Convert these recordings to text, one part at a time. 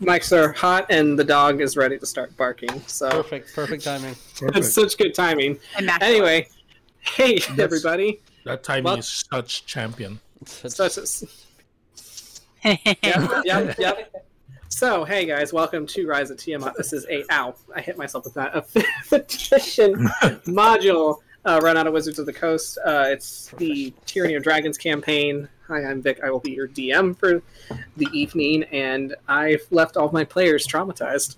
mics are hot and the dog is ready to start barking. So Perfect, perfect timing. it's such good timing. Anyway, hey everybody. That timing Well- is such champion. Such as, yep, yep, yep. So, hey guys, welcome to Rise of Tiamat. This is a ow, I hit myself with that a petition module uh, run out of Wizards of the Coast. Uh, it's the Tyranny of Dragons campaign. Hi, I'm Vic. I will be your DM for the evening, and I've left all my players traumatized.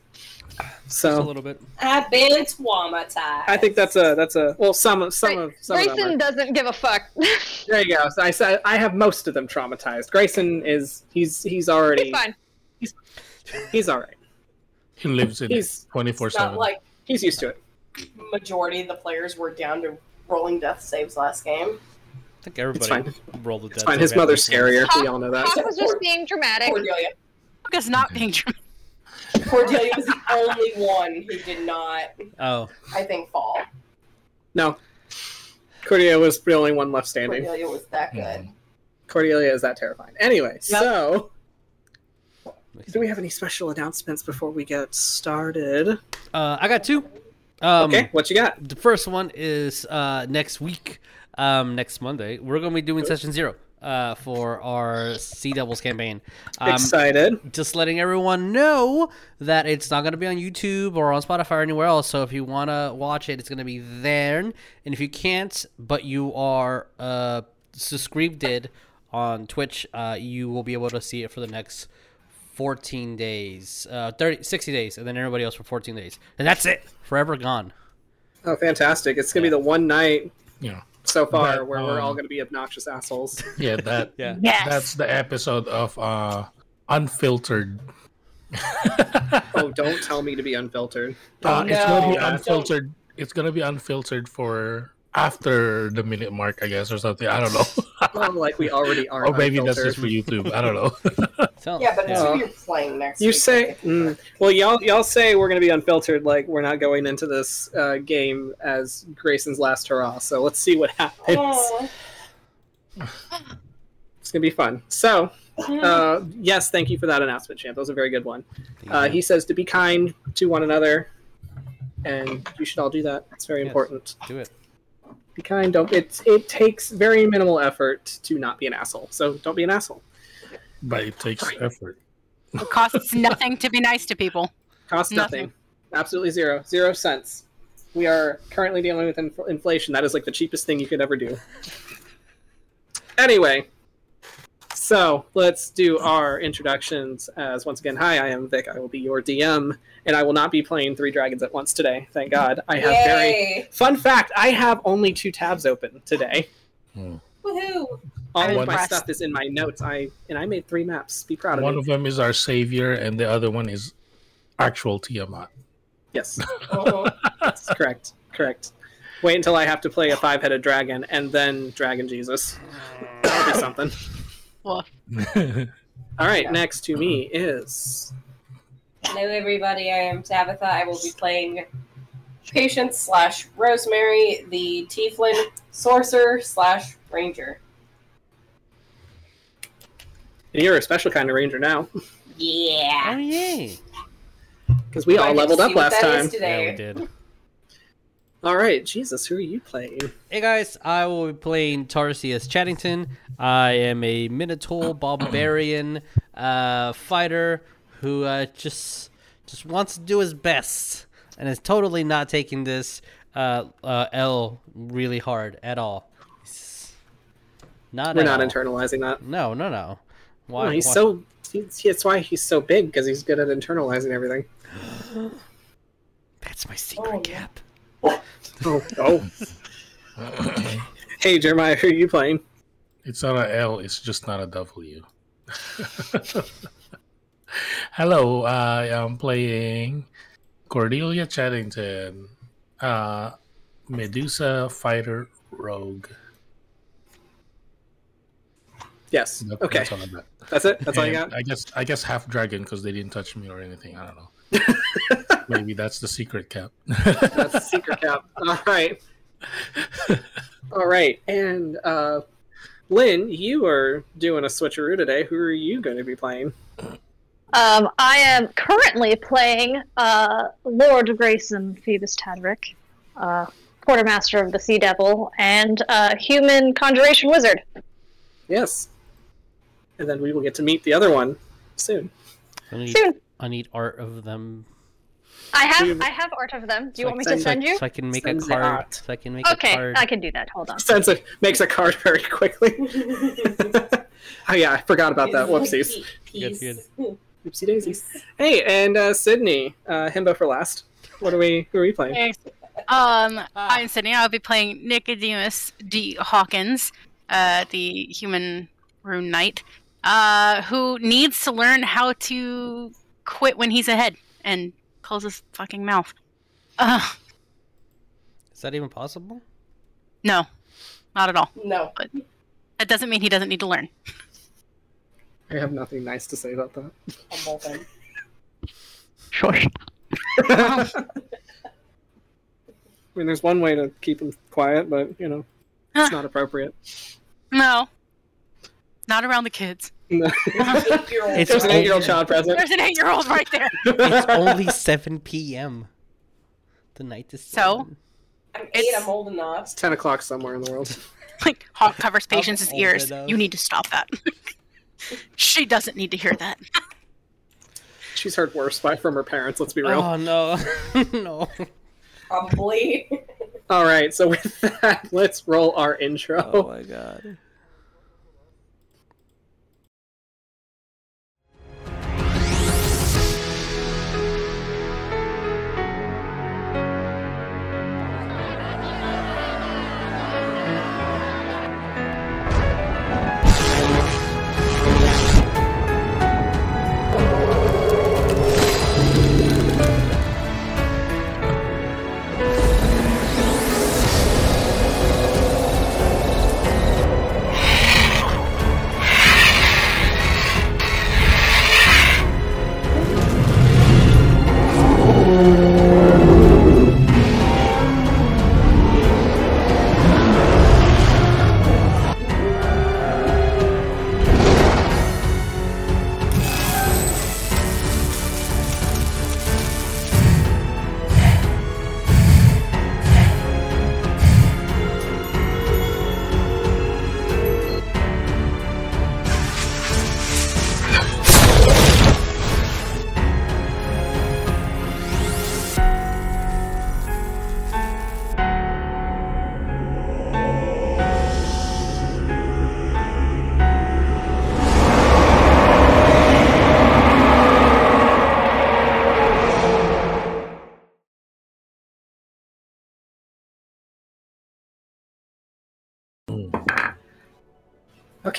Just a little bit. I've been traumatized. I think that's a that's a well, some of some of some of them. Greyson Are, doesn't give a fuck. there you go. So I said I have most of them traumatized. Greyson is he's he's already He's fine. he's he's all right. He lives in He's twenty four seven. like he's used to it. majority of the players were down to rolling death saves last game. I think everybody fine. rolled the dead. It's fine. His mother's scarier. We all know that. Hawk was just being dramatic. Cordelia. Because not being true. Cordelia was the only one who did not, Oh, I think, fall. No. Cordelia was the only one left standing. Cordelia was that good. Cordelia is that terrifying. Anyway, so do we have any special announcements before we get started? Uh, I got two. Um, okay, what you got? The first one is uh, next week, um, next Monday. We're going to be doing session zero uh, for our Sea Devils campaign. Um, Excited. just letting everyone know that it's not going to be on YouTube or on Spotify or anywhere else. So if you want to watch it, it's going to be there. And if you can't, but you are uh, subscribed on Twitch, uh, you will be able to see it for the next 14 days, uh, 30, 60 days, and then everybody else for 14 days. And that's it. Forever gone. Oh, fantastic. It's going to be the one night Yeah, so far But, where we're all um, going to be obnoxious assholes. yeah. That Yeah. Yes. that's the episode of uh unfiltered. oh, don't tell me to be unfiltered. Uh, it's gonna be no, don't. unfiltered. It's gonna be unfiltered for after the minute mark, I guess, or something. I don't know. Well, like we already are. or maybe that's just for YouTube. I don't know. Tell- Yeah, but it's Yeah. who you're playing next You week. say, mm, well, y'all y'all say we're going to be unfiltered, like we're not going into this uh, game as Greyson's last hurrah. So let's see what happens. Oh. It's going to be fun. So, uh, yes, thank you for that announcement, Champ. That was a very good one. Uh, he says to be kind to one another, and you should all do that. It's very Yes. important. Do it. Be kind. Don't. It it takes very minimal effort to not be an asshole. So don't be an asshole. but it takes effort. It costs nothing to be nice to people. Costs nothing. Nothing. Absolutely zero. Zero cents. We are currently dealing with inf- inflation. That is like the cheapest thing you could ever do. Anyway, so let's do our introductions. As once again, hi, I am Vic. I will be your DM, and I will not be playing three dragons at once today. Thank God. I have very fun fact. I have only two tabs open today. Hmm. Woohoo! All I'm of my stuff is in my notes. I and I made three maps. Be proud of it. One me. of them is our savior, and the other one is actual Tiamat. yes. That's correct. Correct. Wait until I have to play a five-headed dragon and then Dragon Jesus. That'll be something. Well, All right, next to me is Hello, everybody. I am Tabitha. I will be playing Patience slash Rosemary, the Tiefling Sorcerer slash Ranger. you're a special kind of ranger now Yeah. Oh, yay. because we all leveled up last time. Today. Yeah, we did. All right, Jesus, who are you playing? Hey guys, I will be playing Tarsius Chadington. I am a Minotaur barbarian uh, fighter who uh, just just wants to do his best and is totally not taking this uh, uh, L really hard at all. Not We're at not all. internalizing that. No, no, no. Why? No, he's why- so. He's, that's why he's so big because he's good at internalizing everything. That's my secret Oh. cap. Oh, oh. hey, Jeremiah, who are you playing? It's not a L, it's just not a W. Hello, I am playing Cordelia Chadington, uh, Medusa Fighter Rogue. Yes. That- Okay, That's all I that's it. That's all you got. I guess I guess half dragon because they didn't touch me or anything. I don't know. Maybe that's the secret cap. That's the secret cap. All right. All right. And uh, Lynn, you are doing a switcheroo today. Who are you going to be playing? Um, I am currently playing uh, Lord Greyson Phoebus Tataric, uh, Quartermaster of the Sea Devil, and uh, Human Conjuration Wizard. Yes. And then we will get to meet the other one soon. I Soon. I need art of them. I have I have art of them. Do you So want me to send- send you? So I can make Send a card. So I can make a card. Okay, card. I can do that. Hold on. Sends it makes a card very quickly. oh yeah, I forgot about that. Whoopsies. Peace. Good, Oopsie daisies. Hey, and uh, Sydney, uh, himbo for last. What are we? Who are we playing? Okay. Um, I'm Sydney. I'll be playing Nicodemus D. Hawkins, uh, the human rune knight, uh, who needs to learn how to quit when he's ahead and close his fucking mouth. Uh, Is that even possible? no, not at all. No. That doesn't mean he doesn't need to learn. I have nothing nice to say about that. Humble thing. Shush. I mean, there's one way to keep him quiet, but you know, it's not appropriate. No, not around the kids. No. Eight-year-old It's There's an eight-year-old child present. There's an eight-year-old right there. It's only 7 p.m. The night is So? seven. I'm eight. It's- I'm old enough. It's ten o'clock somewhere in the world. like Hawk covers Patience's ears. enough. You need to stop that. she doesn't need to hear that. She's heard worse by from her parents. Let's be real. Oh no, no. Probably. All right, so with that, let's roll our intro. Oh my god.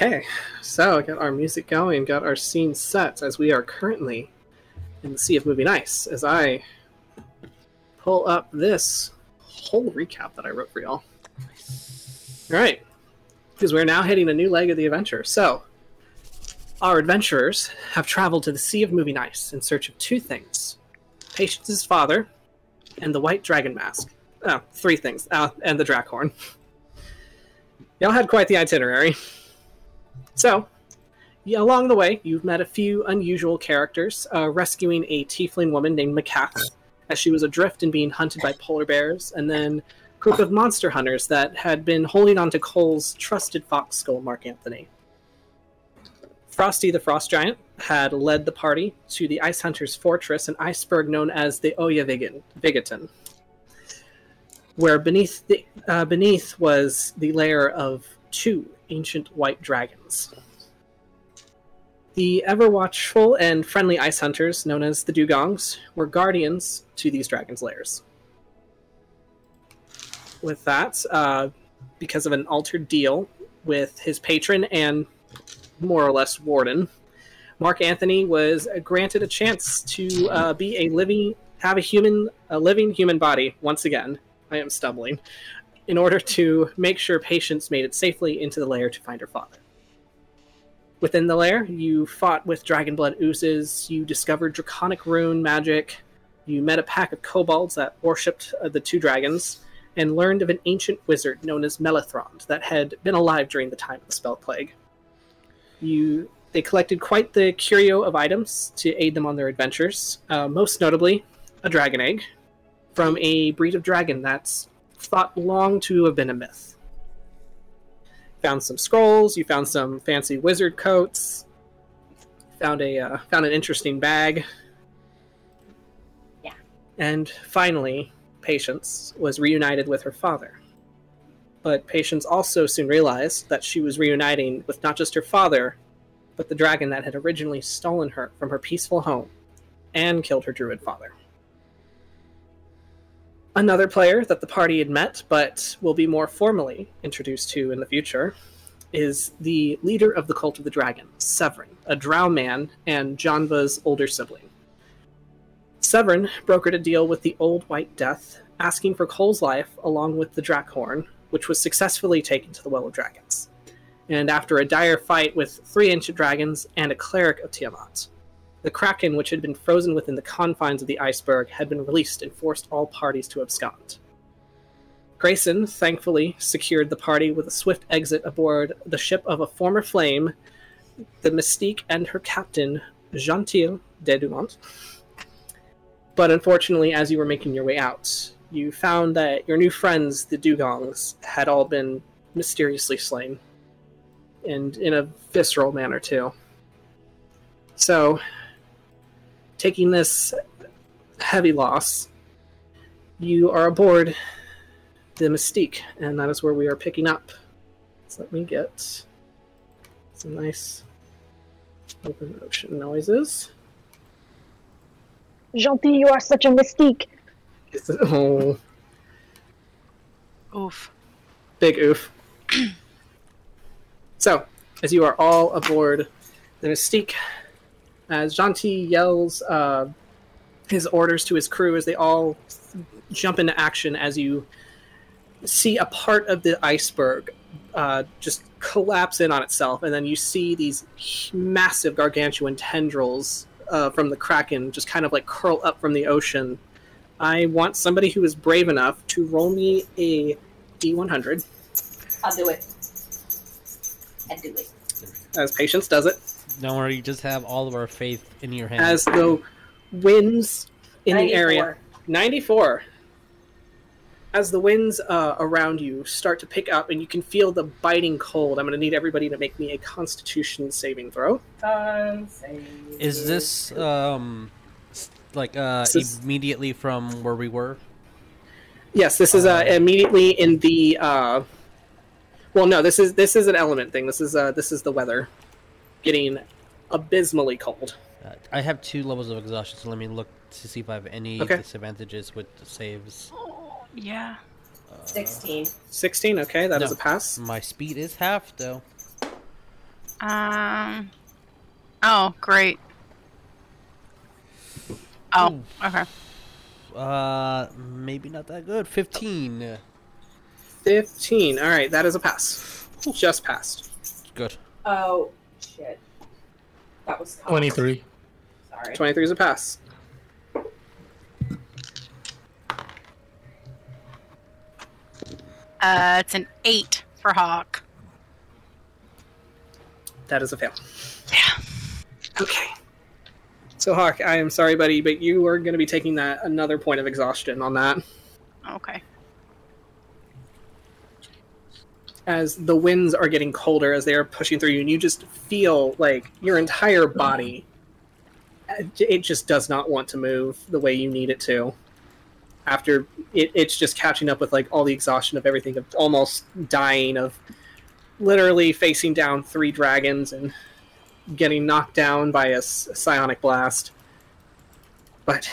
Okay, so got our music going, got our scene set as we are currently in the Sea of Moving Ice. As I pull up this whole recap that I wrote for y'all. All right, because we're now hitting a new leg of the adventure. So, our adventurers have traveled to the Sea of Moving Ice in search of two things: Patience's father and the White Dragon Mask. Oh, three things, uh, and the Draakhorn. Y'all had quite the itinerary. So, yeah, along the way, you've met a few unusual characters, uh, rescuing a tiefling woman named Macath, as she was adrift and being hunted by polar bears, and then a group of monster hunters that had been holding on to Cole's trusted fox skull, Mark Anthony. Frosty the Frost Giant had led the party to the Ice Hunters' fortress, an iceberg known as the Oyaviggaton, where beneath the, uh, beneath was the lair of two ancient white dragons. The ever watchful and friendly ice hunters, known as the Dugongs, were guardians to these dragons' lairs. With that, uh, because of an altered deal with his patron and more or less warden, Mark Anthony was granted a chance to uh, be a living, have a human, a living human body once again. I am stumbling in order to make sure Patience made it safely into the lair to find her father. Within the lair, you fought with dragon blood oozes, you discovered draconic rune magic, you met a pack of kobolds that worshipped uh, the two dragons, and learned of an ancient wizard known as Melathrond that had been alive during the time of the spell plague. You they collected quite the curio of items to aid them on their adventures. Uh, most notably, a dragon egg from a breed of dragon that's thought long to have been a myth. Found some scrolls. You found some fancy wizard coats. Found a uh, found an interesting bag. Yeah. And finally, Patience was reunited with her father. But Patience also soon realized that she was reuniting with not just her father, but the dragon that had originally stolen her from her peaceful home and killed her druid father. Another player that the party had met, but will be more formally introduced to in the future, is the leader of the Cult of the Dragon, Severin, a drow man and Janva's older sibling. Severin brokered a deal with the Old White Death, asking for Cole's life along with the Draakhorn, which was successfully taken to the Well of Dragons. And after a dire fight with three ancient dragons and a cleric of Tiamat, the Kraken, which had been frozen within the confines of the iceberg, had been released and forced all parties to abscond. Grayson thankfully secured the party with a swift exit aboard the ship of a former flame, the Mystique and her captain, Gentil de Dumont. But unfortunately, as you were making your way out, you found that your new friends, the Dugongs, had all been mysteriously slain. And in a visceral manner, too. So, taking this heavy loss, you are aboard the Mystique, and that is where we are picking up. So let me get some nice open ocean noises. Gentil, you are such a mystique. Is it- Oh, Oof. big oof. so, as you are all aboard the Mystique, as Gentil yells uh, his orders to his crew as they all jump into action as you see a part of the iceberg uh, just collapse in on itself, and then you see these massive gargantuan tendrils uh, from the Kraken just kind of like curl up from the ocean. I want somebody who is brave enough to roll me a D100, I'll do it. I'll do it. as Patience does it, Don't worry, you just have all of our faith in your hands. as the winds in the area. 94 as the winds uh, around you start to pick up and you can feel the biting cold i'm going to need everybody to make me a constitution saving throw. Con save. Is this um like uh This is- immediately from where we were? yes this is uh, immediately in the uh, well no this is this is an element thing. This is uh, this is the weather getting abysmally cold Uh, I have two levels of exhaustion, so let me look to see if I have any Okay. disadvantages with the saves. Yeah. 16. 16 okay that is No. a pass My speed is half though. Um. Oh, great. Oh, okay. Uh, maybe not that good. Fifteen. 15 all right that is a pass just passed Good. Oh, shit. That was con. 23. Sorry. 23 is a pass Uh, it's an eight for Hawk. that is a fail Yeah. Okay. So, Hawk, I am sorry, buddy, but you are going to be taking that another point of exhaustion on that. Okay. As the winds are getting colder as they are pushing through you, and you just feel like your entire body, it just does not want to move the way you need it to. After it, it's just catching up with like all the exhaustion of everything, of almost dying, of literally facing down three dragons and getting knocked down by a psionic blast. But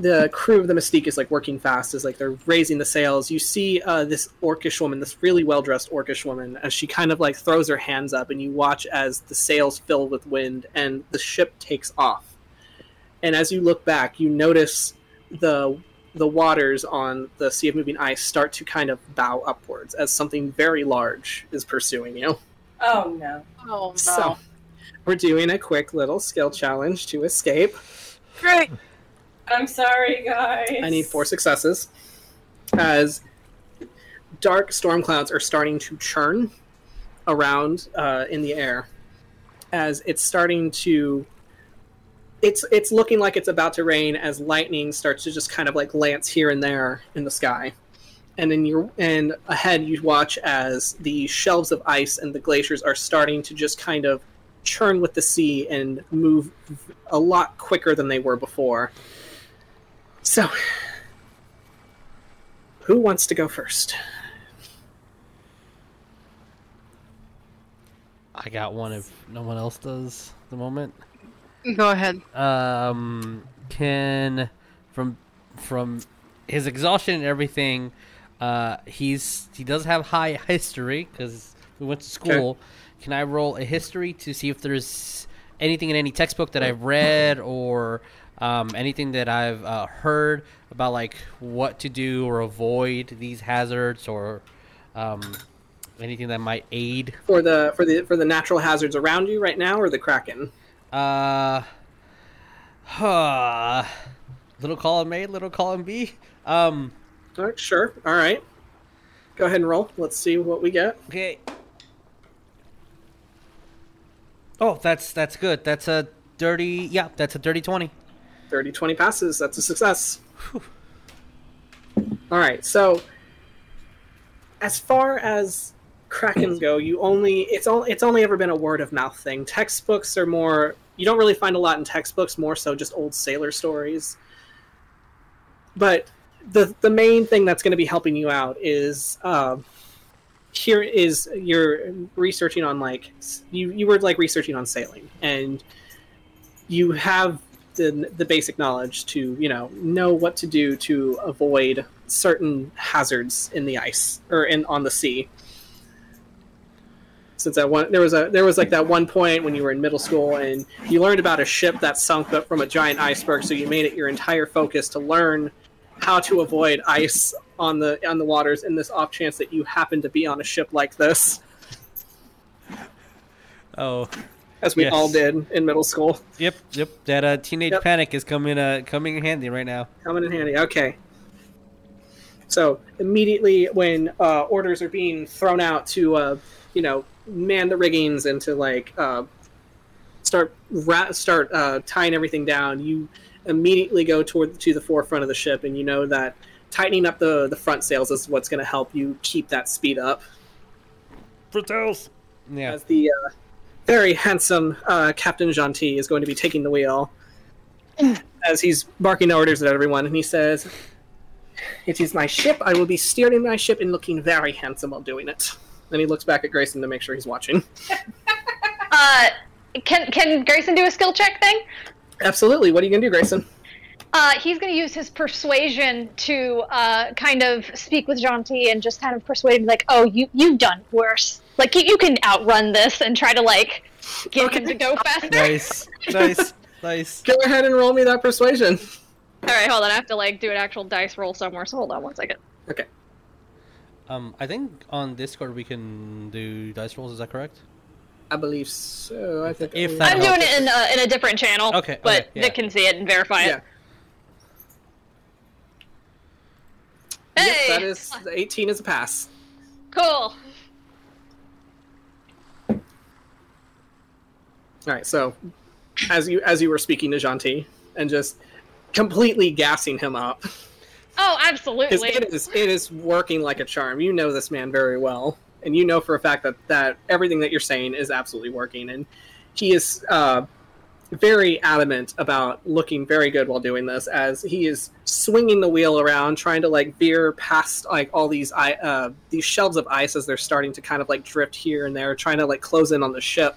the crew of the Mystique is like working fast as like they're raising the sails. You see uh, this orcish woman, this really well dressed orcish woman, as she kind of like throws her hands up, and you watch as the sails fill with wind and the ship takes off. And as you look back, you notice the the waters on the Sea of Moving Ice start to kind of bow upwards as something very large is pursuing you. Oh, no. Oh no. So, we're doing a quick little skill challenge to escape. Great. I'm sorry, guys. I need four successes. As dark storm clouds are starting to churn around uh, in the air, as it's starting to it's it's looking like it's about to rain as lightning starts to just kind of like lance here and there in the sky and then you and ahead you watch as the shelves of ice and the glaciers are starting to just kind of churn with the sea and move a lot quicker than they were before so who wants to go first I got one if no one else does at the moment. Go ahead. Um, can from from his exhaustion and everything, uh, he's he does have high history because we went to school. Can I roll a history to see if there's anything in any textbook that I've read or um, anything that I've uh, heard about like what to do or avoid these hazards or um, anything that might aid for the for the for the natural hazards around you right now or the kraken Uh, huh. Little column A, little column B. Um, all right sure all right go ahead and roll let's see what we get okay. Oh, that's that's good. That's a dirty. Yeah, that's a dirty twenty. 30 20 passes that's a success. All right so as far as krakens go you only it's all it's only ever been a word of mouth thing. Textbooks are more you don't really find a lot in textbooks more so just old sailor stories. But the the main thing that's going to be helping you out is um here is you're researching on like you you were like researching on sailing and you have the the basic knowledge to you know know what to do to avoid certain hazards in the ice or in on the sea. Since that one, there was a there was like that one point when you were in middle school and you learned about a ship that sunk up from a giant iceberg, so you made it your entire focus to learn how to avoid ice on the on the waters in this off chance that you happen to be on a ship like this, Oh, as we Yes. all did in middle school. yep, yep. That uh, teenage Yep. panic is coming uh coming in handy right now. Coming in handy. Okay. So immediately when uh, orders are being thrown out to, uh, you know, man the riggings and to like uh, start ra- start uh, tying everything down, you immediately go toward to the forefront of the ship, and you know that tightening up the the front sails is what's going to help you keep that speed up. Frittels. Yeah. As the uh, very handsome uh, Captain Gentil is going to be taking the wheel, as he's barking orders at everyone, and he says, "It is my ship. I will be steering my ship and looking very handsome while doing it." Then he looks back at Greyson to make sure he's watching. Uh, can can Greyson do a skill check thing? Absolutely. What are you gonna do, Greyson? Uh, he's going to use his persuasion to uh, kind of speak with Gentil and just kind of persuade him, like, "Oh, you you've done worse. Like you, you can outrun this," and try to like get him to go faster. Nice, nice, nice. Go ahead and roll me that persuasion. All right, hold on. I have to like do an actual dice roll somewhere. So hold on one second. Okay. Um, I think on Discord we can do dice rolls. Is that correct? I believe so. I think If that I'm doing it in a, in a different channel. Okay, but okay, yeah. Vic can see it and verify yeah. it. Yep, Hey, that is 18 is a pass. cool. All right, so as you as you were speaking to Gentil and just completely gassing him up, Oh, absolutely. it is it is working like a charm. You know this man very well, and you know for a fact that that everything that you're saying is absolutely working, and he is uh, very adamant about looking very good while doing this, as he is swinging the wheel around, trying to like veer past like all these i uh, these shelves of ice as they're starting to kind of like drift here and there, trying to like close in on the ship,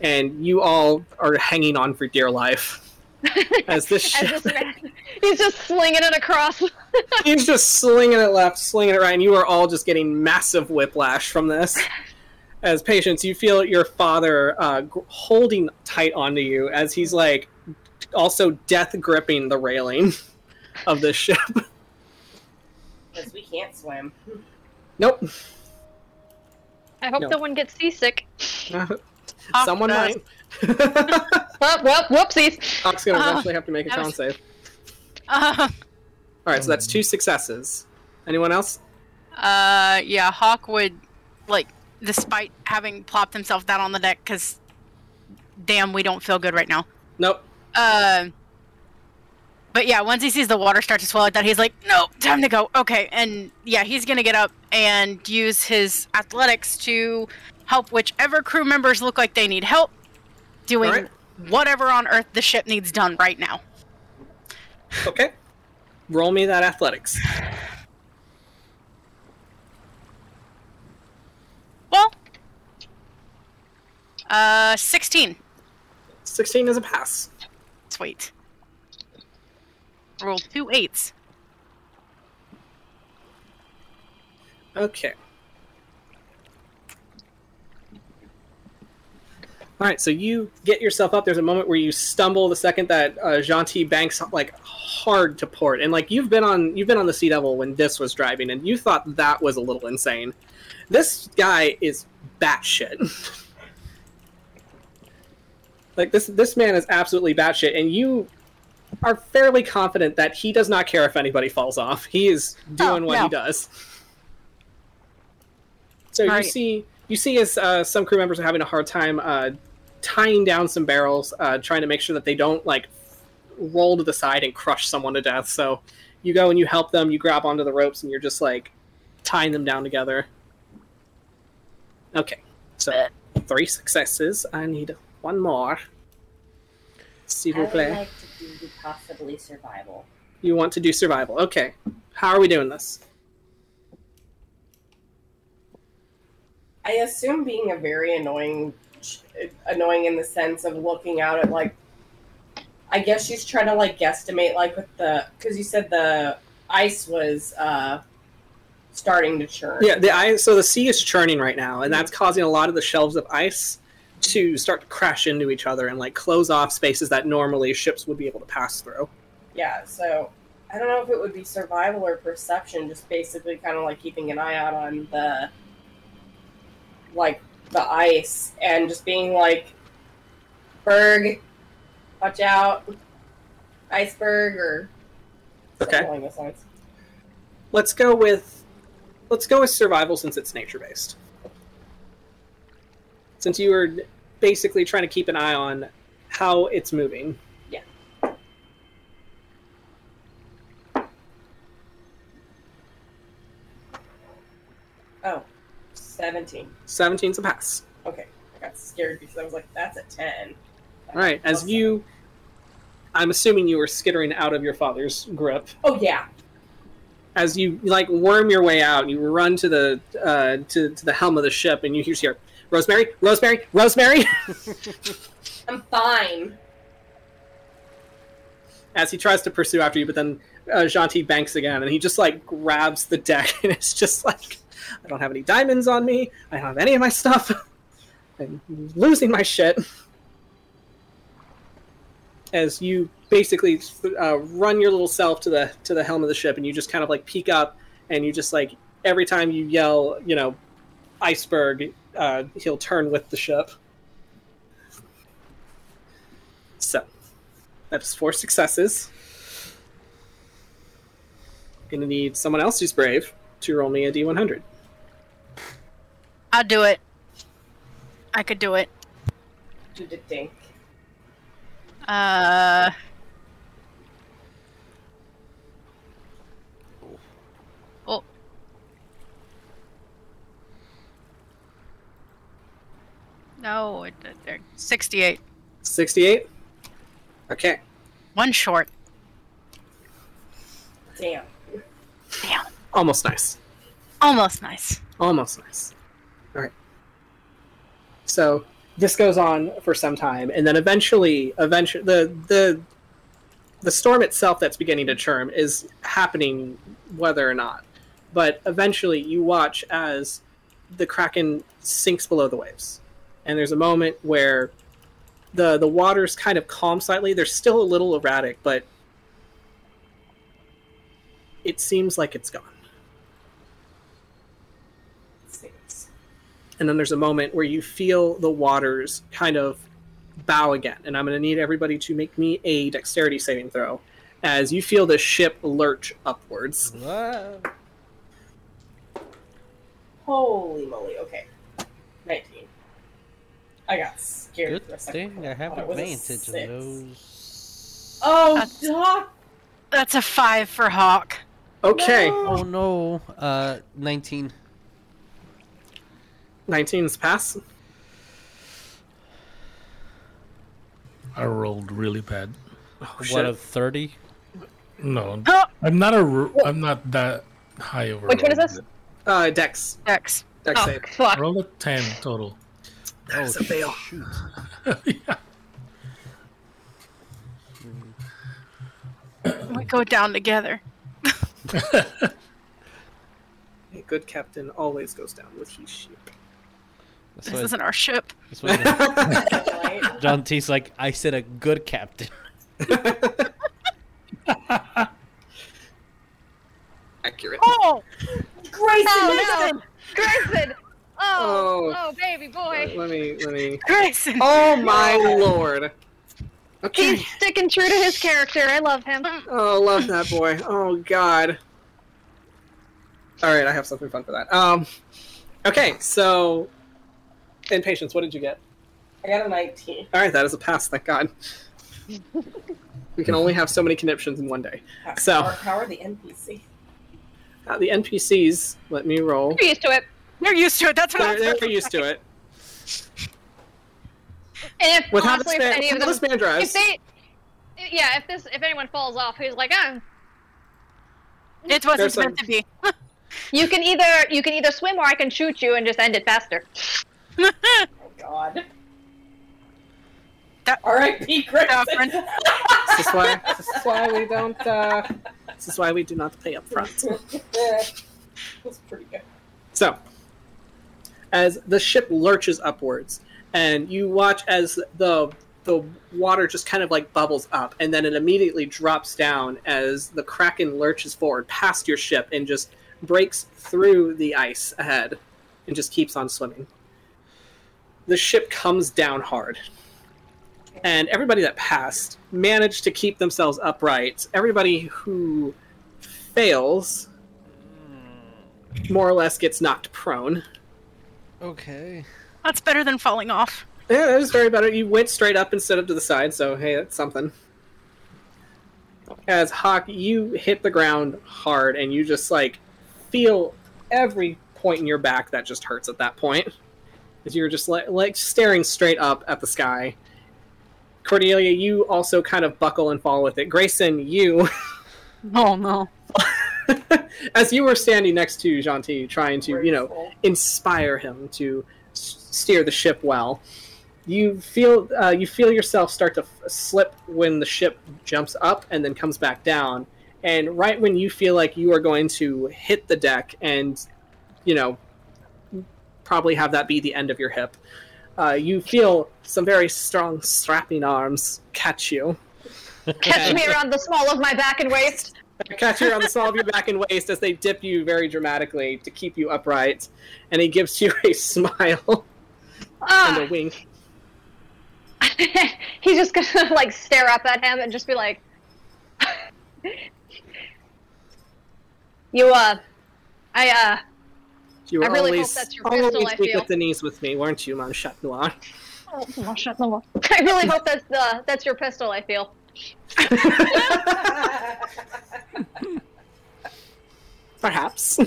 and you all are hanging on for dear life. As this As ship this man, he's just slinging it across. He's just slinging it left, slinging it right, and you are all just getting massive whiplash from this. As patients, you feel your father uh, gr- holding tight onto you as he's like also death gripping the railing of this ship. Because we can't swim. Nope. I hope No. no one gets seasick. Someone does. might. Oh, well, whoopsies. Hawk's gonna Uh, eventually have to make a that con was- save. Uh, All right, so that's two successes. Anyone else? uh, yeah, Hawk would, like, despite having plopped himself down on the deck, because damn, we don't feel good right now. Nope. Uh, but yeah, once he sees the water start to swell like that, he's like, no, time to go. Okay. And yeah, he's going to get up and use his athletics to help whichever crew members look like they need help doing Alright. whatever on earth the ship needs done right now. Okay. Roll me that athletics. Well, uh, 16. 16 is a pass. Sweet. Roll two eights. Okay. All right, so you get yourself up. There's a moment where you stumble the second that uh, Gentil banks like hard to port, and like you've been on you've been on the Sea Devil when this was driving, and you thought that was a little insane. This guy is batshit. like this this man is absolutely batshit, and you are fairly confident that he does not care if anybody falls off. He is doing Oh, what no. he does. So you Right. see, you see, as uh, some crew members are having a hard time uh, tying down some barrels, uh, trying to make sure that they don't like roll to the side and crush someone to death. So you go and you help them. You grab onto the ropes and you're just like tying them down together. Okay, so three successes. I need one more. S'il I vous would plaît. like to do possibly survival. You want to do survival. Okay. How are we doing this? I assume being a very annoying, annoying in the sense of looking out at like. I guess she's trying to like guesstimate like with the because you said the ice was uh starting to churn. Yeah, the ice. So the sea is churning right now, and that's causing a lot of the shelves of ice to start to crash into each other and like close off spaces that normally ships would be able to pass through. Yeah, so I don't know if it would be survival or perception, just basically kind of like keeping an eye out on the like the ice and just being like Berg, watch out. Iceberg or Okay. along those lines. Let's go with let's go with survival since it's nature based. Since you were basically trying to keep an eye on how it's moving. Yeah. Oh, 17. 17's a pass. Okay. I got scared because I was like, that's a 10. All right, as you I'm assuming you were skittering out of your father's grip. Oh, yeah. as you like worm your way out, you run to the uh, to, to the helm of the ship, and you hear Rosemary, Rosemary, Rosemary, I'm fine. as he tries to pursue after you, but then uh, banks again, and he just like grabs the deck, and it's just like, I don't have any diamonds on me, I don't have any of my stuff, I'm losing my shit. As you basically uh, run your little self to the to the helm of the ship, and you just kind of like peek up, and you just like every time you yell, you know, iceberg, uh, he'll turn with the ship. So that is four successes. Gonna need someone else who's brave to roll me a d100. I'll do it. I could do it. Do the dink. Uh. No, it, it- it- 68. 68. Okay. One short. Damn. Damn. Almost nice. Almost nice. Almost nice. All right. So this goes on for some time, and then eventually, eventually, the the the storm itself that's beginning to churn is happening, whether or not. But eventually, you watch as the kraken sinks below the waves, and there's a moment where the the waters kind of calm slightly. They're still a little erratic, but it seems like it's gone. Six. and then there's a moment where you feel the waters kind of bow again and i'm going to need everybody to make me a dexterity saving throw as you feel the ship lurch upwards Whoa. Holy moly. Okay. 19. I got scared Good for a second. thing I have thought it was a advantage in six. those. Oh, That's- Doc! That's a five for Hawk. Okay, No. Oh no. Uh, 19. 19's pass. I rolled really bad. Oh, What shit. of 30? No, Oh, I'm not a. ro- I'm not that high of a. Which one is this? Uh, Dex. Dex. Dex Oh, save. fuck. Roll a ten total. Oh, that's a fail. Shoot. yeah. We go down together. A good captain always goes down with his ship. That's This isn't our ship. that's what John T's like, I said a good captain. Accurate. Oh, Greyson! Oh no, Greyson! Oh. Oh, oh, baby boy. Let me, let me. Greyson. Oh my lord. Okay. He's sticking true to his character. I love him. Oh, love that boy. Oh god. All right, I have something fun for that. Um. Okay, so. In patience, what did you get? I got a 19. All right, that is a pass. Thank God. we can only have so many conniptions in one day. How, So- how, are, how are the NPC? Uh, the NPCs. Let me roll. We're used to it. They're used to it. That's what I They're, was they're used to it. And if With how this honestly, if man, any of how them, this man if drives. they, yeah, if this, if anyone falls off, he's like, ah, It wasn't There's meant to be. you can either, you can either swim or I can shoot you and just end it faster. Oh, God. That- R.I.P. Greyson! Catherine. This is why. This is why we don't. Uh, this is why we do not pay up front. That's pretty good. So, as the ship lurches upwards, and you watch as the the water just kind of like bubbles up, and then it immediately drops down as the kraken lurches forward past your ship and just breaks through the ice ahead, and just keeps on swimming. The ship comes down hard, and everybody that passed managed to keep themselves upright. Everybody who fails hmm. more or less gets knocked prone. Okay. That's better than falling off. Yeah, that was very better. You went straight up instead of to the side, so hey, that's something. As Hawk, you hit the ground hard, and you just like feel every point in your back that just hurts at that point. As you're just like, like staring straight up at the sky. Cordelia, you also kind of buckle and fall with it. Greyson, you, Oh no. as you were standing next to Gentil, trying to, you know, inspire him to steer the ship well. You feel uh, you feel yourself start to f- slip when the ship jumps up and then comes back down, and right when you feel like you are going to hit the deck and, you know, probably have that be the end of your hip, uh, you feel some very strong strapping arms catch you. Catch me around the small of my back and waist. Catch you on the small of your back and waist as they dip you very dramatically to keep you upright, and he gives you a smile and a Ah, wink. he's just gonna like stare up at him and just be like, "You uh, I uh, You I were really hope always, that's your pistol, always I weak feel. at the knees with me, weren't you, Mon Chat Noir? oh, shut the wall. I really hope that's the that's your pistol. I feel." Perhaps.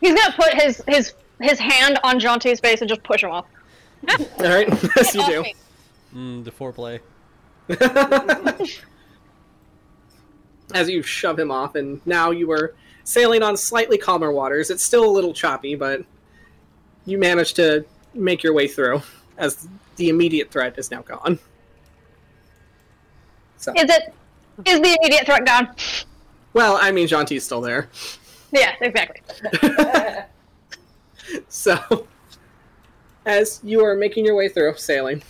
He's gonna put his his his hand on Gentil's face and just push him off. All right, yes, you do. Mm, the foreplay. As you shove him off, and now you are sailing on slightly calmer waters. It's still a little choppy, but you manage to make your way through as the immediate threat is now gone. So, Is it? Is the immediate threat gone? well, I mean, Gentil's still there. Yeah, exactly. So, as you are making your way through sailing,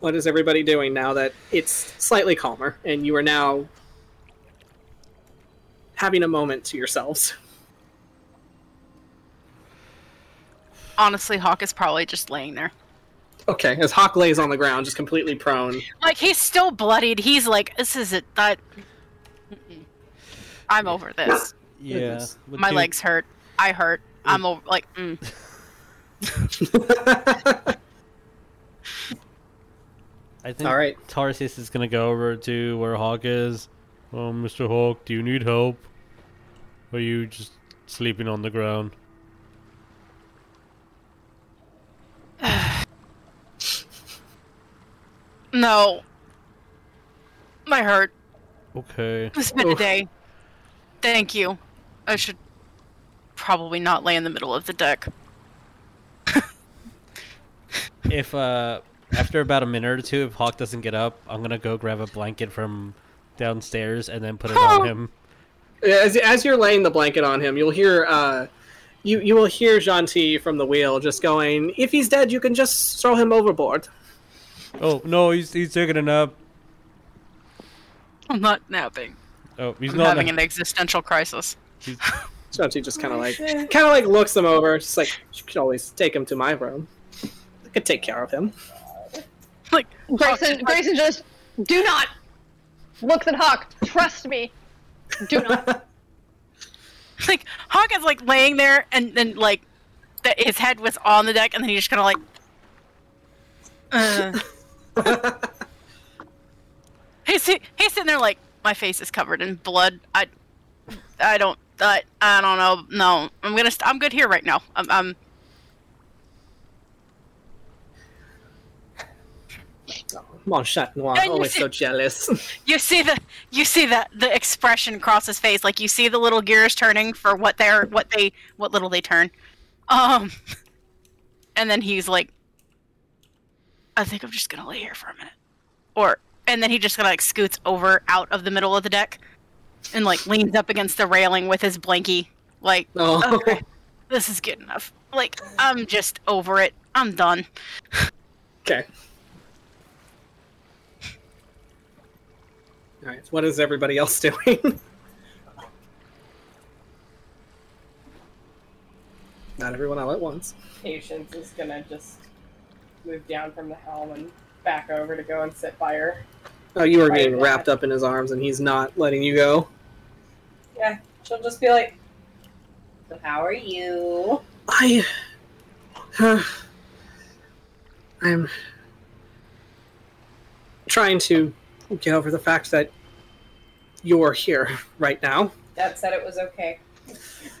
what is everybody doing now that it's slightly calmer and you are now having a moment to yourselves? Honestly, Hawk is probably just laying there. Okay, as Hawk lays on the ground, just completely prone. Like he's still bloodied. He's like, this is it. That I'm over this. Yeah. My two- legs hurt. I hurt. I'm over. Like, mm. I think All right. Tarsius is gonna go over to where Hawk is. Oh, Mr. Hawk, do you need help? Or are you just sleeping on the ground? No. My hurt. Okay. It's been a day. Thank you. I should probably not lay in the middle of the deck. If uh after about a minute or two, if Hawk doesn't get up, I'm gonna go grab a blanket from downstairs and then put it on him. As, as you're laying the blanket on him, you'll hear uh, you you will hear Gentil from the wheel just going, "If he's dead, you can just throw him overboard." Oh no, he's he's taking a nap. I'm not napping. Oh, he's I'm not. having an existential crisis. Gentil just kind of like kind of like looks him over, just like you could always take him to my room. I could take care of him. Like Greyson, Greyson just do not looks at Hawk. Trust me. Do not. like Hawk is like laying there, and then like the, his head was on the deck, and then he just kind of like. Uh. he's he's sitting there like my face is covered in blood. I I don't I, I don't know. No, I'm gonna st- I'm good here right now. I'm, I'm Mon chat noir, always see- so jealous. you see the you see the the expression cross his face like you see the little gears turning for what they're what they what little they turn um and then he's like i think i'm just gonna lay here for a minute or and then he just kind of like scoots over out of the middle of the deck and like leans up against the railing with his blankie like oh, okay this is good enough like i'm just over it i'm done okay. All right. What is everybody else doing? Not everyone all at once. Patience is gonna just move down from the helm and back over to go and sit by her. Oh, you are getting yeah. wrapped up in his arms, and he's not letting you go. Yeah, she'll just be like, "So how are you?" I. I'm trying to get over the fact that you're here right now. Dad said it was okay.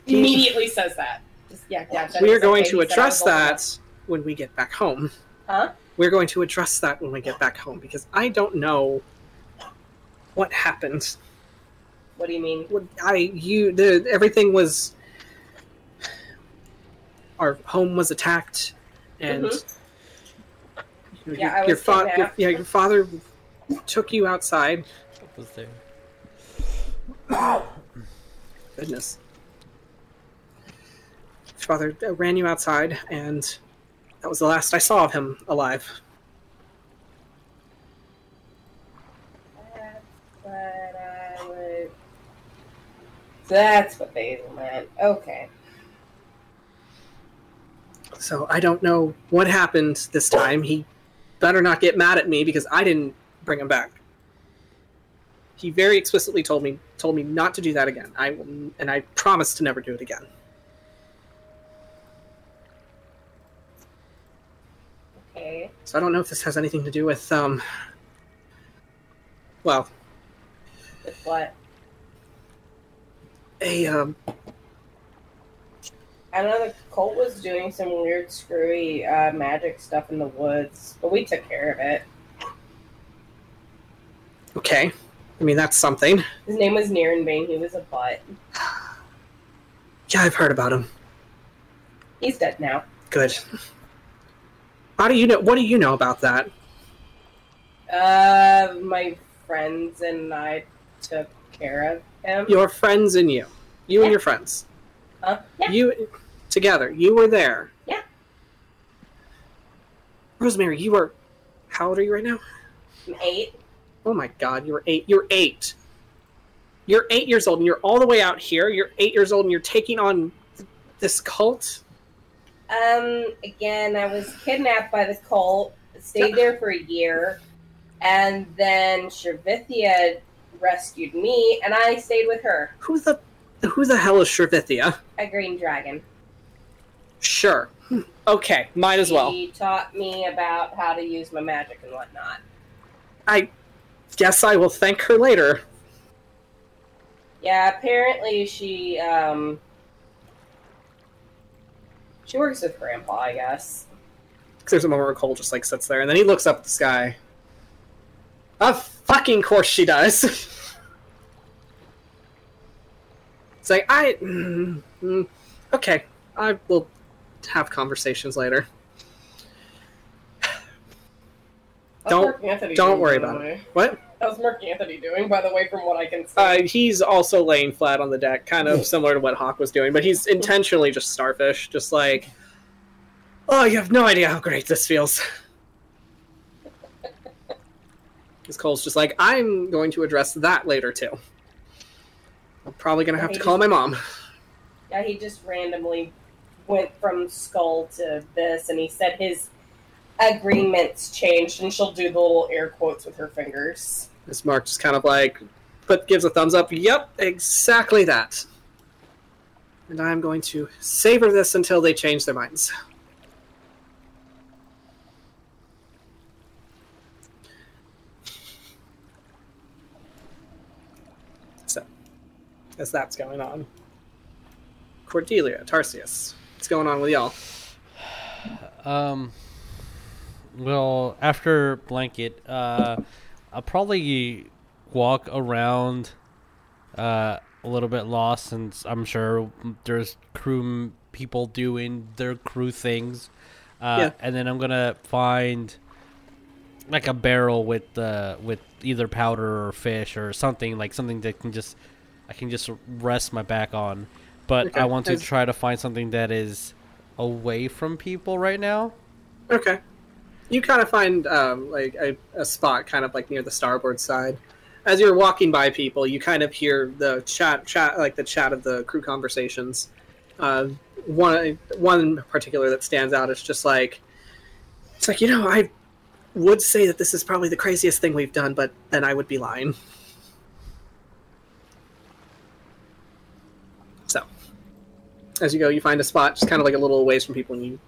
Immediately says that. Just, yeah, Dad said We're going okay. to He address was old enough. that when we get back home. Huh? We're going to address that when we get back home because I don't know what happened. What do you mean? I you the everything was our home was attacked and Mhm. your, Yeah, your was fa- your, yeah your father took you outside Was there? goodness your father uh, ran you outside and that was the last I saw of him alive That's what I would. That's what Basil meant. Okay. So I don't know what happened this time. He better not get mad at me because I didn't bring him back. He very explicitly told me told me not to do that again. I will, and I promised to never do it again. Okay. So I don't know if this has anything to do with um. Well, With what? a um. I don't know. The cult was doing some weird, screwy uh, magic stuff in the woods, but we took care of it. Okay, I mean that's something. His name was Nirenbane. He was a butt. Yeah, I've heard about him. He's dead now. Good. How do you know? What do you know about that? Uh, my friends and I took care of him. Your friends and you, you and your friends. Huh? Yeah. You together. You were there. Yeah. Rosemary, you were. How old are you right now? I'm eight. Oh my God, you were eight. You're eight. You're eight years old, and you're all the way out here. You're eight years old, and you're taking on th- this cult. Um, again, I was kidnapped by the cult, stayed there for a year, and then Shervithia rescued me, and I stayed with her, Who the who the hell is Shervithia? a green dragon. Sure. Okay, might as well. She taught me about how to use my magic and whatnot. I guess I will thank her later. Yeah, apparently she um she works with Grandpa, I guess. 'Cause there's a moment where Cole just like sits there, and then he looks up at the sky. Of fucking course she does. it's like I, mm, mm, okay, I will have conversations later. Don't- don't worry about way? What? How's Mark Anthony doing, by the way, from what I can see? Uh, he's also laying flat on the deck, kind of similar to what Hawk was doing, but he's intentionally just starfish, just like, oh, you have no idea how great this feels. Because Cole's just like, I'm going to address that later too. I'm probably going to have to call my mom. yeah, he just randomly went from skull to this, and he said his agreements changed, and she'll do the little air quotes with her fingers. This Mark just kind of like, but gives a thumbs up. Yep, exactly that. And I'm going to savor this until they change their minds. So, as that's going on, Cordelia, Tarsius, what's going on with y'all? Um. Well, after blanket, uh, I'll probably walk around, uh, a little bit lost, since I'm sure there's crew people doing their crew things. Uh, Yeah. and then I'm gonna find like a barrel with uh, with either powder or fish or something like something that can just I can just rest my back on. But Okay. I want to try to find something that is away from people right now. Okay. You kind of find um, like a, a spot kind of like near the starboard side. As you're walking by people, you kind of hear the chat, chat like the chat of the crew conversations. Uh, one one particular that stands out is just like it's like you know I would say that this is probably the craziest thing we've done, but then I would be lying. So, as you go, you find a spot just kind of like a little ways from people, and you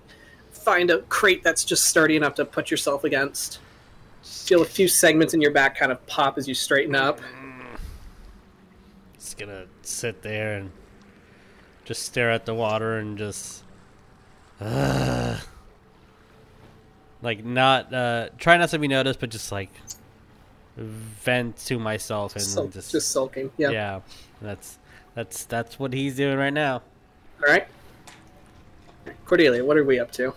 find a crate that's just sturdy enough to put yourself against. Feel a few segments in your back kind of pop as you straighten up. Just gonna sit there and just stare at the water and just uh, like not uh try not to be noticed but just like vent to myself and Sul- just, just sulking. Yeah. yeah that's that's that's what he's doing right now All right. Cordelia, what are we up to?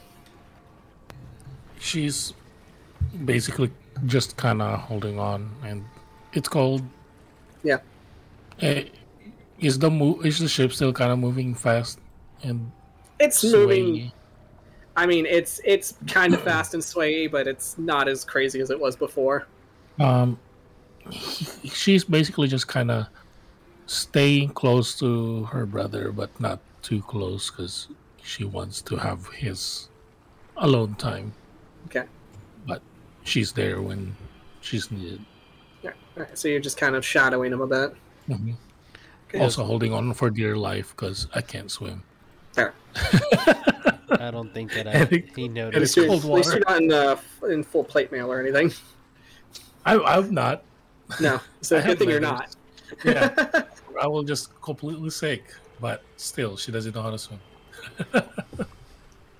She's basically just kind of holding on, and it's cold. Yeah. Eh, is the mo- is the ship still kind of moving fast and It's moving. I mean, it's it's kind of fast and swayy, but it's not as crazy as it was before. Um, she's basically just kind of staying close to her brother, but not too close because she wants to have his alone time. Okay. But she's there when she's needed. Yeah. All right. So you're just kind of shadowing him a bit. Mhm. Okay. Also holding on for dear life because I can't swim. Fair. i don't think that I I, think- he At noticed least, you're, cold at least you're not in, uh, in full plate mail or anything. I, I'm not. No. So I good have thing you're not. Yeah, I will just completely sick. But still, she doesn't know how to swim.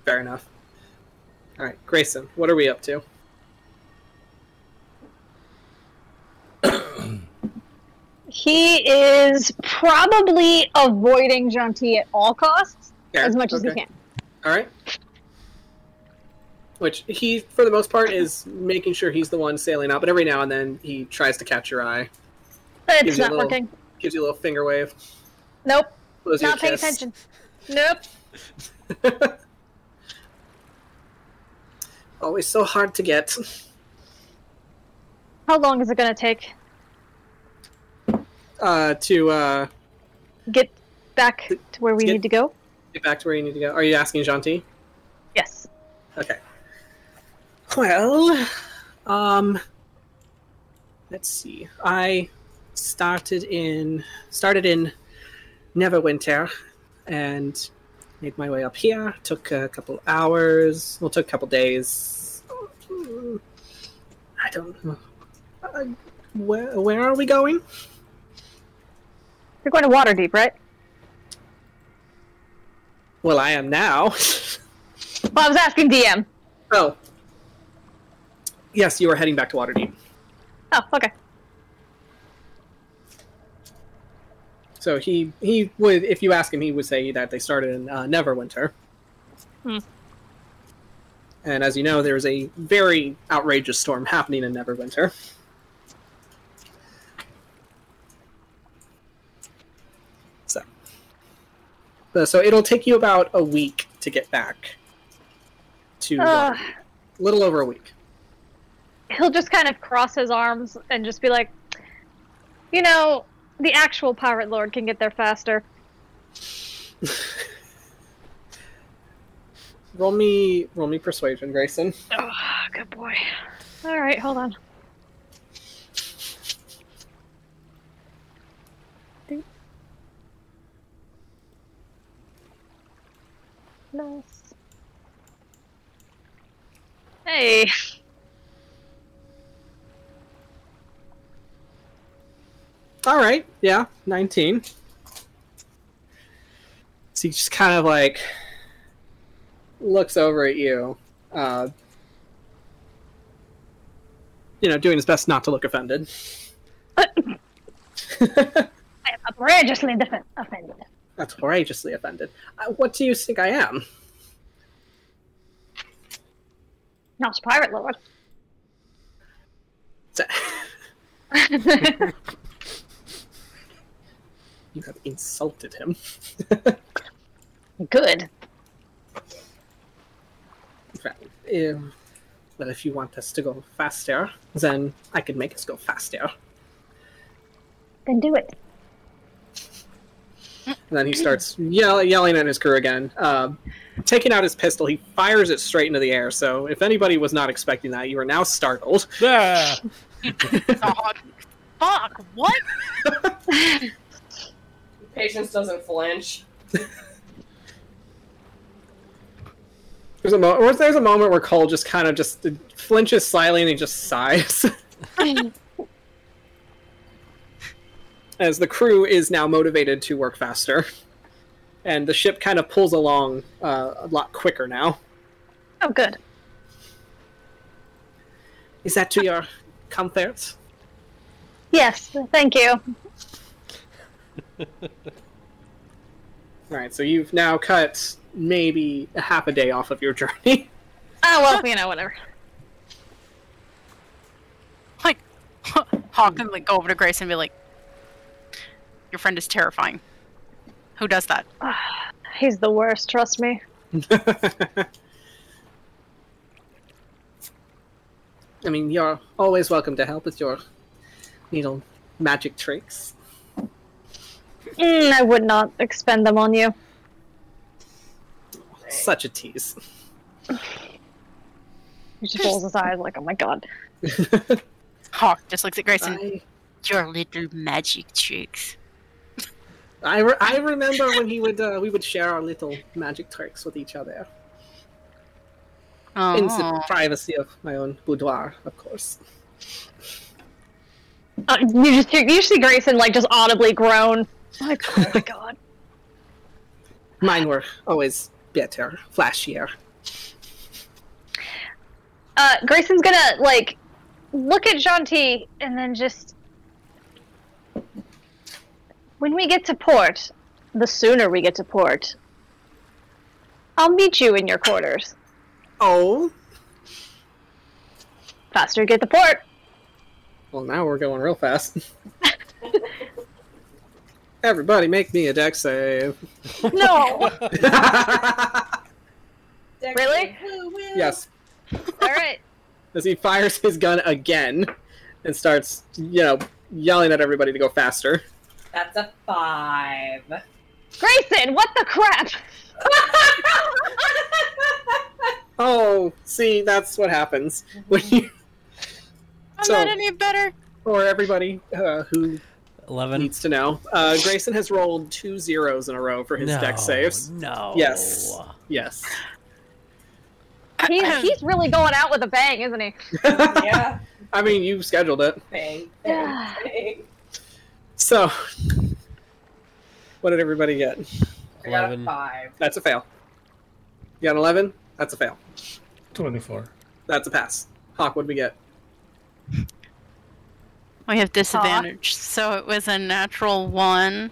Fair enough. All right, Greyson, what are we up to? He is probably avoiding Gentil at all costs, Fair. as much as he can. All right. Which he, for the most part, is making sure he's the one sailing out, but every now and then he tries to catch your eye, Gives it's not little- working. gives you a little finger wave, Nope. Not paying kiss. attention. Nope. Always so hard to get. How long is it going to take? Uh, to uh, Get back to where we need to go? get back to where you need to go. Are you asking Gentil? Yes. Okay. Well, um, let's see. I started in started in Neverwinter, and made my way up here. Took a couple hours. Well, took a couple days. I don't know. Uh, where, where are we going? You're going to Waterdeep, right? Well, I am now. Well, I was asking DM. oh. Yes, you are heading back to Waterdeep. Oh, okay. So he he would, if you ask him, he would say that they started in uh, Neverwinter. Hmm. And as you know, there is a very outrageous storm happening in Neverwinter. So, Uh, so it'll take you about a week to get back to Uh, a little over a week. he'll just kind of cross his arms and just be like, you know, the actual pirate lord can get there faster. Roll me, roll me persuasion, Greyson. Oh, good boy. All right, hold on. Nice. Hey. All right, yeah, nineteen. So he just kind of like looks over at you, uh, you know, doing his best not to look offended. I am outrageously defen- offended. That's outrageously offended. Uh, what do you think I am? Not a pirate lord. you have insulted him. Good. Um, Well, if you want us to go faster, then I can make us go faster. Then do it. And then he starts yell- yelling at his crew again. Uh, taking out his pistol, he fires it straight into the air. So if anybody was not expecting that, you are now startled. Ah! Fuck. What? Patience doesn't flinch. There's a mo- or there's a moment where Cole just kind of just flinches slightly and he just sighs. As the crew is now motivated to work faster, and the ship kind of pulls along uh, a lot quicker now. Oh, good. Is that to your comfort? Yes, thank you. All right, so you've now cut maybe a half a day off of your journey. Oh, well, you know, whatever. Like, Hawk can like go over to Grace and be like, "Your friend is terrifying. Who does that?" He's the worst, trust me. I mean, you're always welcome to help with your little magic tricks. Mm, I would not expend them on you. Such a tease. He just rolls his eyes like, oh my god. Hawk just looks at Greyson. I, your little magic tricks. I, re- I remember when he would uh, we would share our little magic tricks with each other in the privacy of my own boudoir, of course. Uh, you just you see Greyson like just audibly groan. Like, oh my god. Mine were always better, flashier. Uh, Greyson's gonna like look at Gentil and then just when we get to port, the sooner we get to port, I'll meet you in your quarters. Oh, Faster get to port. well, now we're going real fast. Everybody, make me a deck save. No. Really? yes, All right. as he fires his gun again and starts, you know, yelling at everybody to go faster. That's a five. Greyson, what the crap? Oh, see, that's what happens when you, I'm So- not any better. or everybody uh, who Eleven. needs to know. Uh, Greyson has rolled two zeros in a row for his no, deck saves. No. Yes. Yes. He's, he's really going out with a bang, isn't he? yeah. I mean, you scheduled it. Bang, Yeah. bang, bang. So, what did everybody get? I got a 11. five. That's a fail. You got 11? That's a fail. 24. That's a pass. Hawk, what did we get? We have disadvantage, so it was a natural one.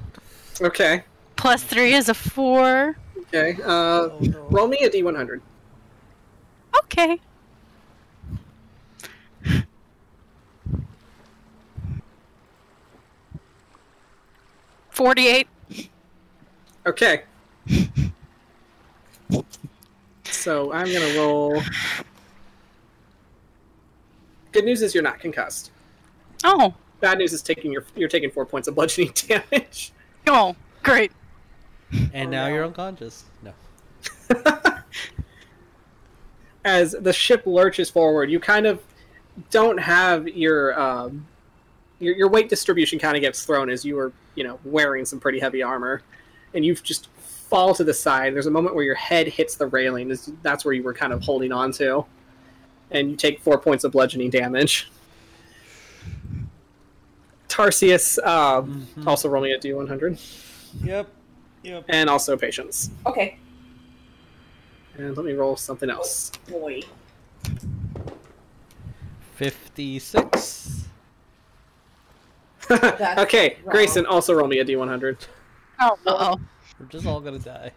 Okay. Plus three is a four. Okay. Uh, Oh, no. roll me a d100. Okay. Forty-eight. Okay. so I'm gonna roll. Good news is you're not concussed. Oh, Bad news is taking your you're taking four points of bludgeoning damage. oh, great. And Oh, now no. you're unconscious. No. As the ship lurches forward, you kind of don't have your um, your, your weight distribution kind of gets thrown as you were you know wearing some pretty heavy armor, and you just fall to the side. There's a moment where your head hits the railing. Is- That's where you were kind of holding on to, and you take four points of bludgeoning damage. Tarsius um, Mhm. also rolling a d100, Yep. Yep. and also patience. Okay. And let me roll something else. Boy. 56. Okay, wrong. Greyson, also roll me a d100. Oh, oh. We're just all gonna die.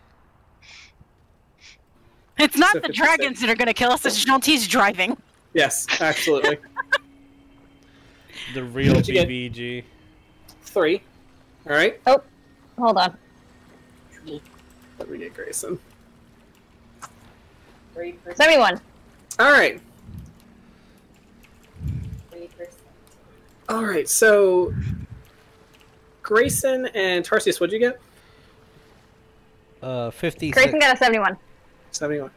It's not So the 56. dragons that are going to kill us. It's Gentil's driving. Yes, absolutely. The real What'd you get? BBG. Three. All right. Oh, hold on. Let me get Greyson. Three percent. 71. All right. Three percent. All right. So, Greyson and Tarsius, what'd you get? Uh, 56. Greyson got a 71. 71.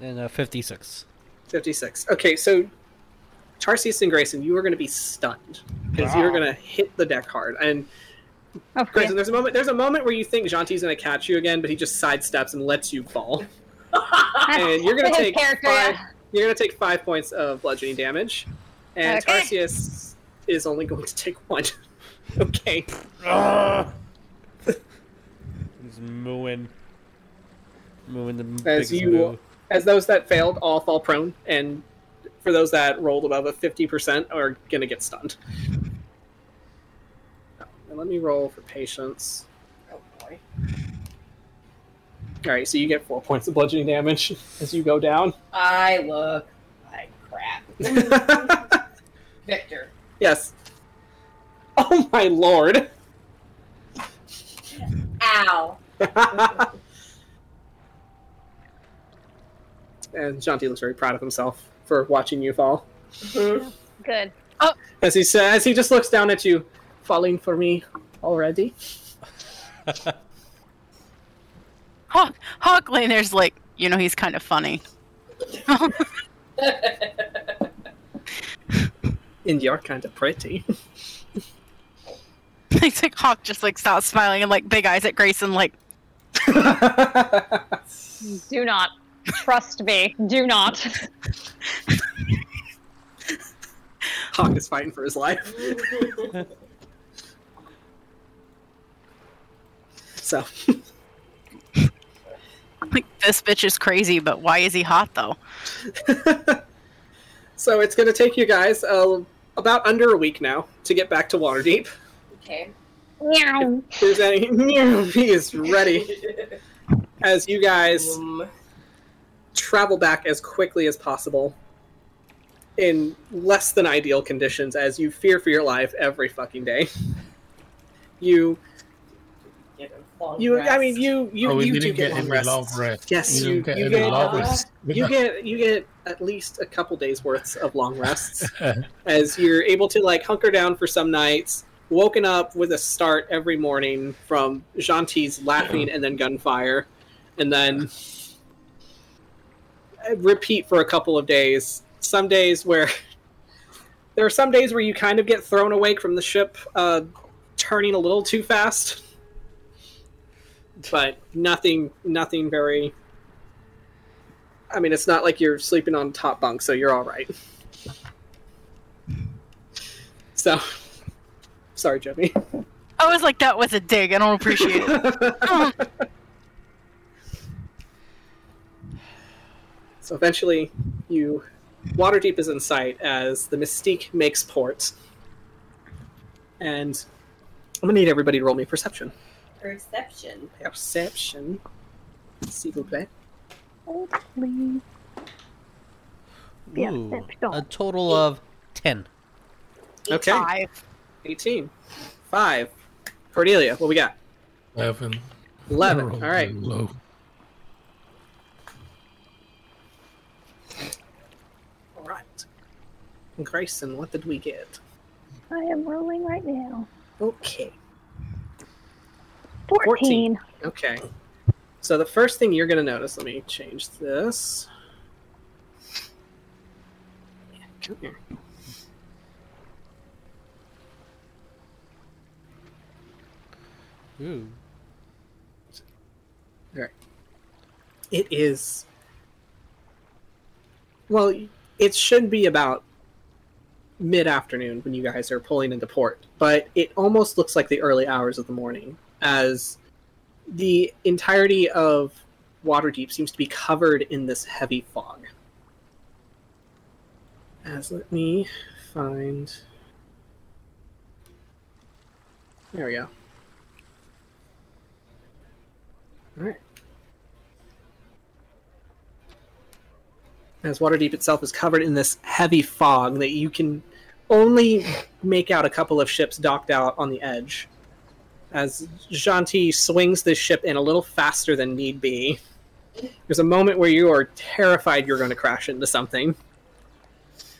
And uh, 56. 56. Okay, so Tarsius and Greyson, you are going to be stunned because you're going to hit the deck hard. And Oh, Greyson, there's a moment. There's a moment where you think Gentil's going to catch you again, but he just sidesteps and lets you fall. and you're gonna take five, yeah. You're gonna take five points of bludgeoning damage, and Okay. Tarsius is only going to take one. okay. He's mooing. Mooing the As you- moo. As those that failed all fall prone, and for those that rolled above a fifty percent are gonna get stunned. And let me roll for patience. Oh boy. All right, so you get four points of bludgeoning damage as you go down. I look like crap. Victor. yes. Oh my lord. Ow. and Gentil looks very proud of himself for watching you fall. Mm-hmm. Good. Oh. As he says, he just looks down at you, falling for me already. Hawk, Hawk laying there's like, you know, he's kind of funny. And you're kind of pretty. It's like Hawk just like stops smiling and like big eyes at Greyson, like, Do not. Trust me. Do not. Hawk is fighting for his life. So, like this bitch is crazy, but why is he hot though? so it's going to take you guys uh, about under a week now to get back to Waterdeep. okay. Meow. If there's any, he is ready as you guys Um, travel back as quickly as possible in less than ideal conditions as you fear for your life every fucking day. You, get a long you, I mean, you, you, oh, you do get, get long any rests. long rest. Yes, we you- get you get- long rest. You get, you get at least a couple days worths of long rests as you're able to like hunker down for some nights. Woken up with a start every morning from Gentil's laughing and then gunfire, and then repeat for a couple of days. Some days where there are some days where you kind of get thrown awake from the ship uh, turning a little too fast, but nothing, nothing very. I mean, it's not like you're sleeping on top bunk, so you're all right. So, sorry, Jimmy. I was like, that was a dig. I don't appreciate it. So eventually, you Waterdeep is in sight as the Mystique makes port, and I'm gonna need everybody to roll me perception. Perception. Perception. S'il vous plaît. Please. Yeah, Ooh, there we go. a total of ten. Okay. Five. 18. Five. Cordelia, what we got? Eleven. 11. All right. Low. All right. Greyson, what did we get? I am rolling right now. Okay. 14. Okay. So the first thing you're going to notice, let me change this. Yeah, come here. Ooh. It is. Well, it should be about mid afternoon when you guys are pulling into port, but it almost looks like the early hours of the morning, as the entirety of Waterdeep seems to be covered in this heavy fog. As let me find. There we go. Alright. as Waterdeep itself is covered in this heavy fog that you can only make out a couple of ships docked out on the edge. As Gentil swings this ship in a little faster than need be, there's a moment where you are terrified you're going to crash into something.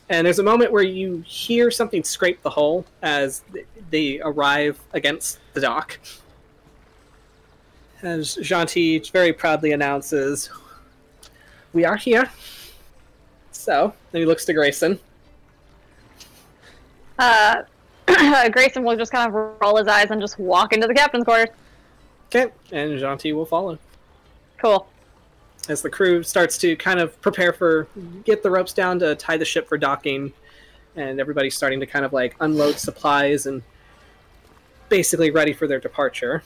And there's a moment where you hear something scrape the hull as they arrive against the dock. As Gentil very proudly announces, We are here. So, then he looks to Greyson. Uh, Greyson will just kind of roll his eyes and just walk into the captain's quarters. Okay, and Gentil will follow. Cool. As the crew starts to kind of prepare for, get the ropes down to tie the ship for docking, and everybody's starting to kind of like unload supplies and basically ready for their departure.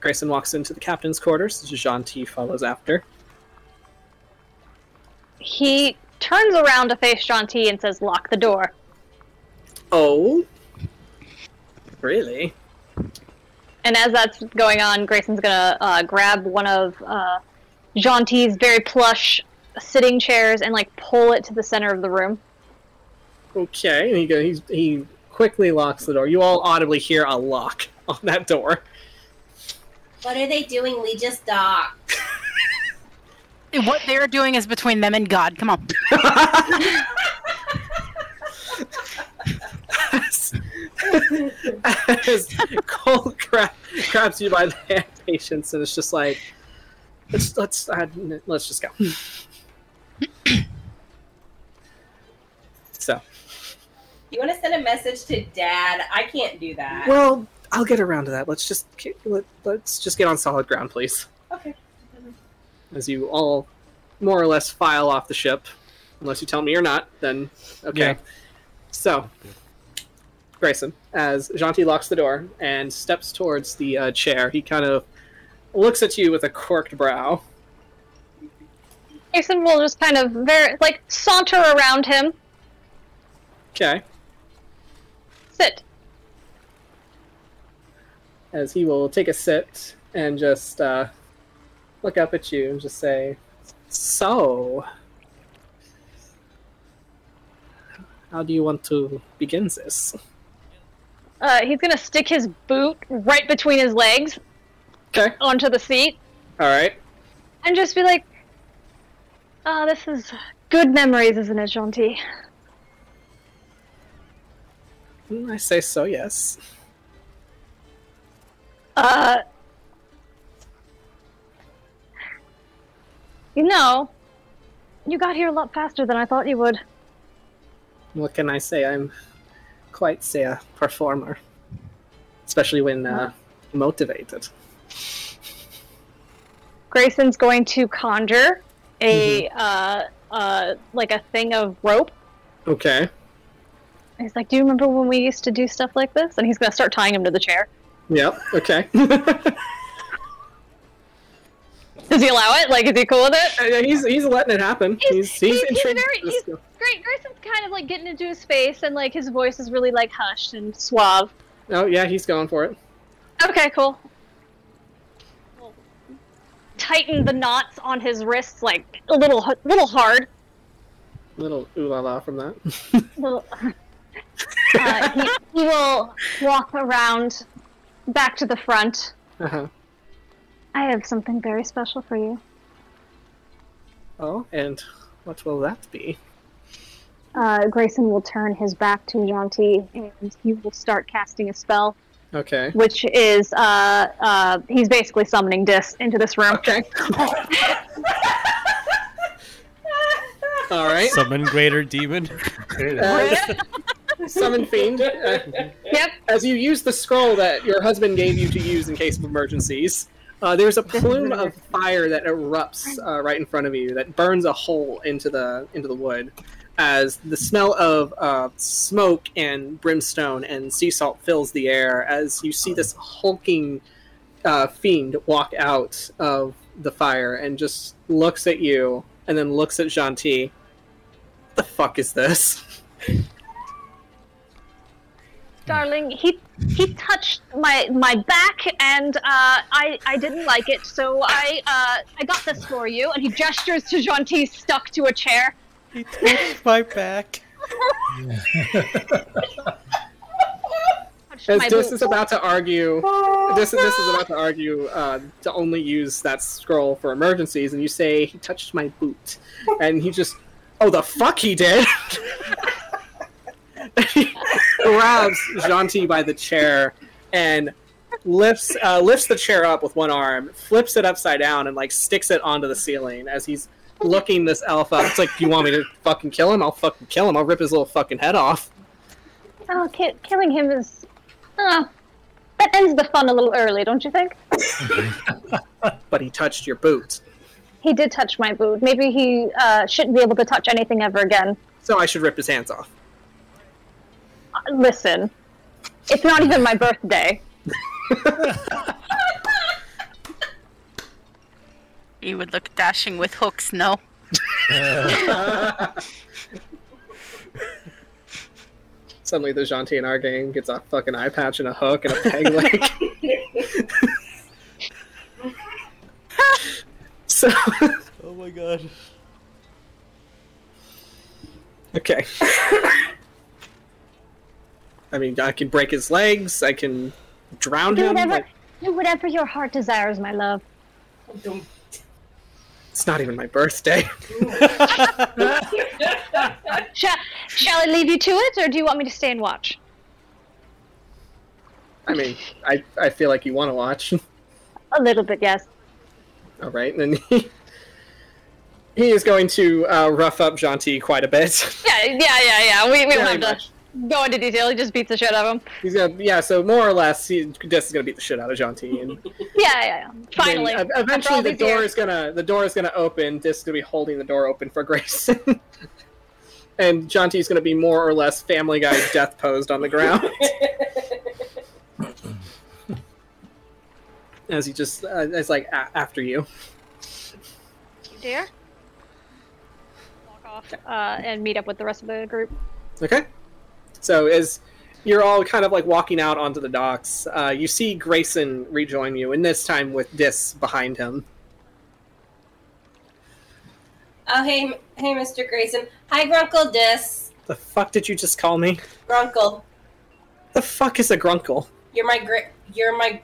Greyson walks into the captain's quarters. Gentil follows after. He turns around to face Gentil and says, "Lock the door." Oh, really? And as that's going on, Greyson's gonna uh, grab one of uh, Gentil's very plush sitting chairs and like pull it to the center of the room. Okay, and he go, he's, he quickly locks the door. You all audibly hear a lock on that door. What are they doing? We just docked. What they're doing is between them and God. Come on. as, as Cole gra- grabs you by the hand, patience, and it's just like, let's let's uh, let's just go. so, You want to send a message to Dad? I can't do that. well, I'll get around to that. Let's just let, let's just get on solid ground, please. okay. As you all more or less file off the ship, unless you tell me you're not, then okay. Yeah. So, Greyson, as Gentil locks the door and steps towards the uh, chair, he kind of looks at you with a corked brow. Greyson will just kind of very like saunter around him. Okay. Sit. As he will take a sit and just uh, look up at you and just say, So, how do you want to begin this? Uh, he's gonna stick his boot right between his legs Okay. onto the seat All right. and just be like, "Ah, this is good memories, isn't it, John Mm, I say so, yes. Uh, you know, you got here a lot faster than I thought you would. What can I say? I'm quite, say, a performer. Especially when uh, motivated. Greyson's going to conjure a uh, uh, like a thing of rope, Okay. He's like, "Do you remember when we used to do stuff like this?" And he's gonna start tying him to the chair. Yep. Okay. Does he allow it? Like, is he cool with it? Uh, he's he's letting it happen. He's he's, he's intrigued very- with this. Great. Greyson's kind of like getting into his face, and like his voice is really like hushed and suave. Oh yeah, he's going for it. Okay, cool. Tighten the knots on his wrists like a little, h- little hard. Little ooh la la from that. Little. Uh, he, he will walk around back to the front. uh-huh. I have something very special for you. Oh, and what will that be? Uh, Greyson will turn his back to Gentil and he will start casting a spell, Okay. which is uh, uh, he's basically summoning Dis into this room. Okay. All right. Summon greater demon. Uh, summon fiend. Uh, Yep. as you use the scroll that your husband gave you to use in case of emergencies, uh, there's a plume of fire that erupts uh, right in front of you that burns a hole into the into the wood. As the smell of uh, smoke and brimstone and sea salt fills the air, as you see this hulking uh, fiend walk out of the fire and just looks at you and then looks at Gentil. What the fuck is this? Darling, he he touched my my back and uh, I I didn't like it, so I uh, I got this for you. And he gestures to Gentil stuck to a chair. He touched my back. Touched As my Dis boot. is about to argue, this this is about to argue uh, to only use that scroll for emergencies, and you say he touched my boot, and he just, oh the fuck he did. he grabs Gentil by the chair and lifts uh, lifts the chair up with one arm, flips it upside down, and like sticks it onto the ceiling as he's looking this elf up. It's like, you want me to fucking kill him? I'll fucking kill him. I'll rip his little fucking head off. Oh, ki- killing him is. Oh, that ends the fun a little early, don't you think? But he touched your boot. He did touch my boot. Maybe he uh, shouldn't be able to touch anything ever again. So I should rip his hands off. Listen, it's not even my birthday. You would look dashing with hooks, no? Suddenly, the Gentil in our game gets a fucking eye patch and a hook and a peg leg. so, Oh my god. okay. I mean, I can break his legs. I can drown Do him. whatever, like, do whatever your heart desires, my love. Don't. it's not even my birthday. Shall, shall I leave you to it, or do you want me to stay and watch? I mean, I, I feel like you want to watch. A little bit, yes. All right, then he, he is going to uh, rough up Gentil quite a bit. Yeah, yeah, yeah, yeah. We, we Very have much. To go into detail. He just beats the shit out of him. He's gonna, yeah. So more or less, he, Des is gonna beat the shit out of Gentil, and Yeah, yeah, yeah. Finally. then, uh, eventually, the door years. is gonna the door is gonna open. Dis is gonna be holding the door open for Greyson, and Gentil's gonna be more or less Family Guy death posed on the ground as he just uh, it's like a- after you. dear. Walk off uh, and meet up with the rest of the group. Okay. So as you're all kind of like walking out onto the docks, uh, you see Greyson rejoin you, and this time with Dis behind him. Oh, hey, hey, Mr. Greyson. Hi, Grunkle Dis. The fuck did you just call me? Grunkle, The fuck is a grunkle? you're my gra- you're my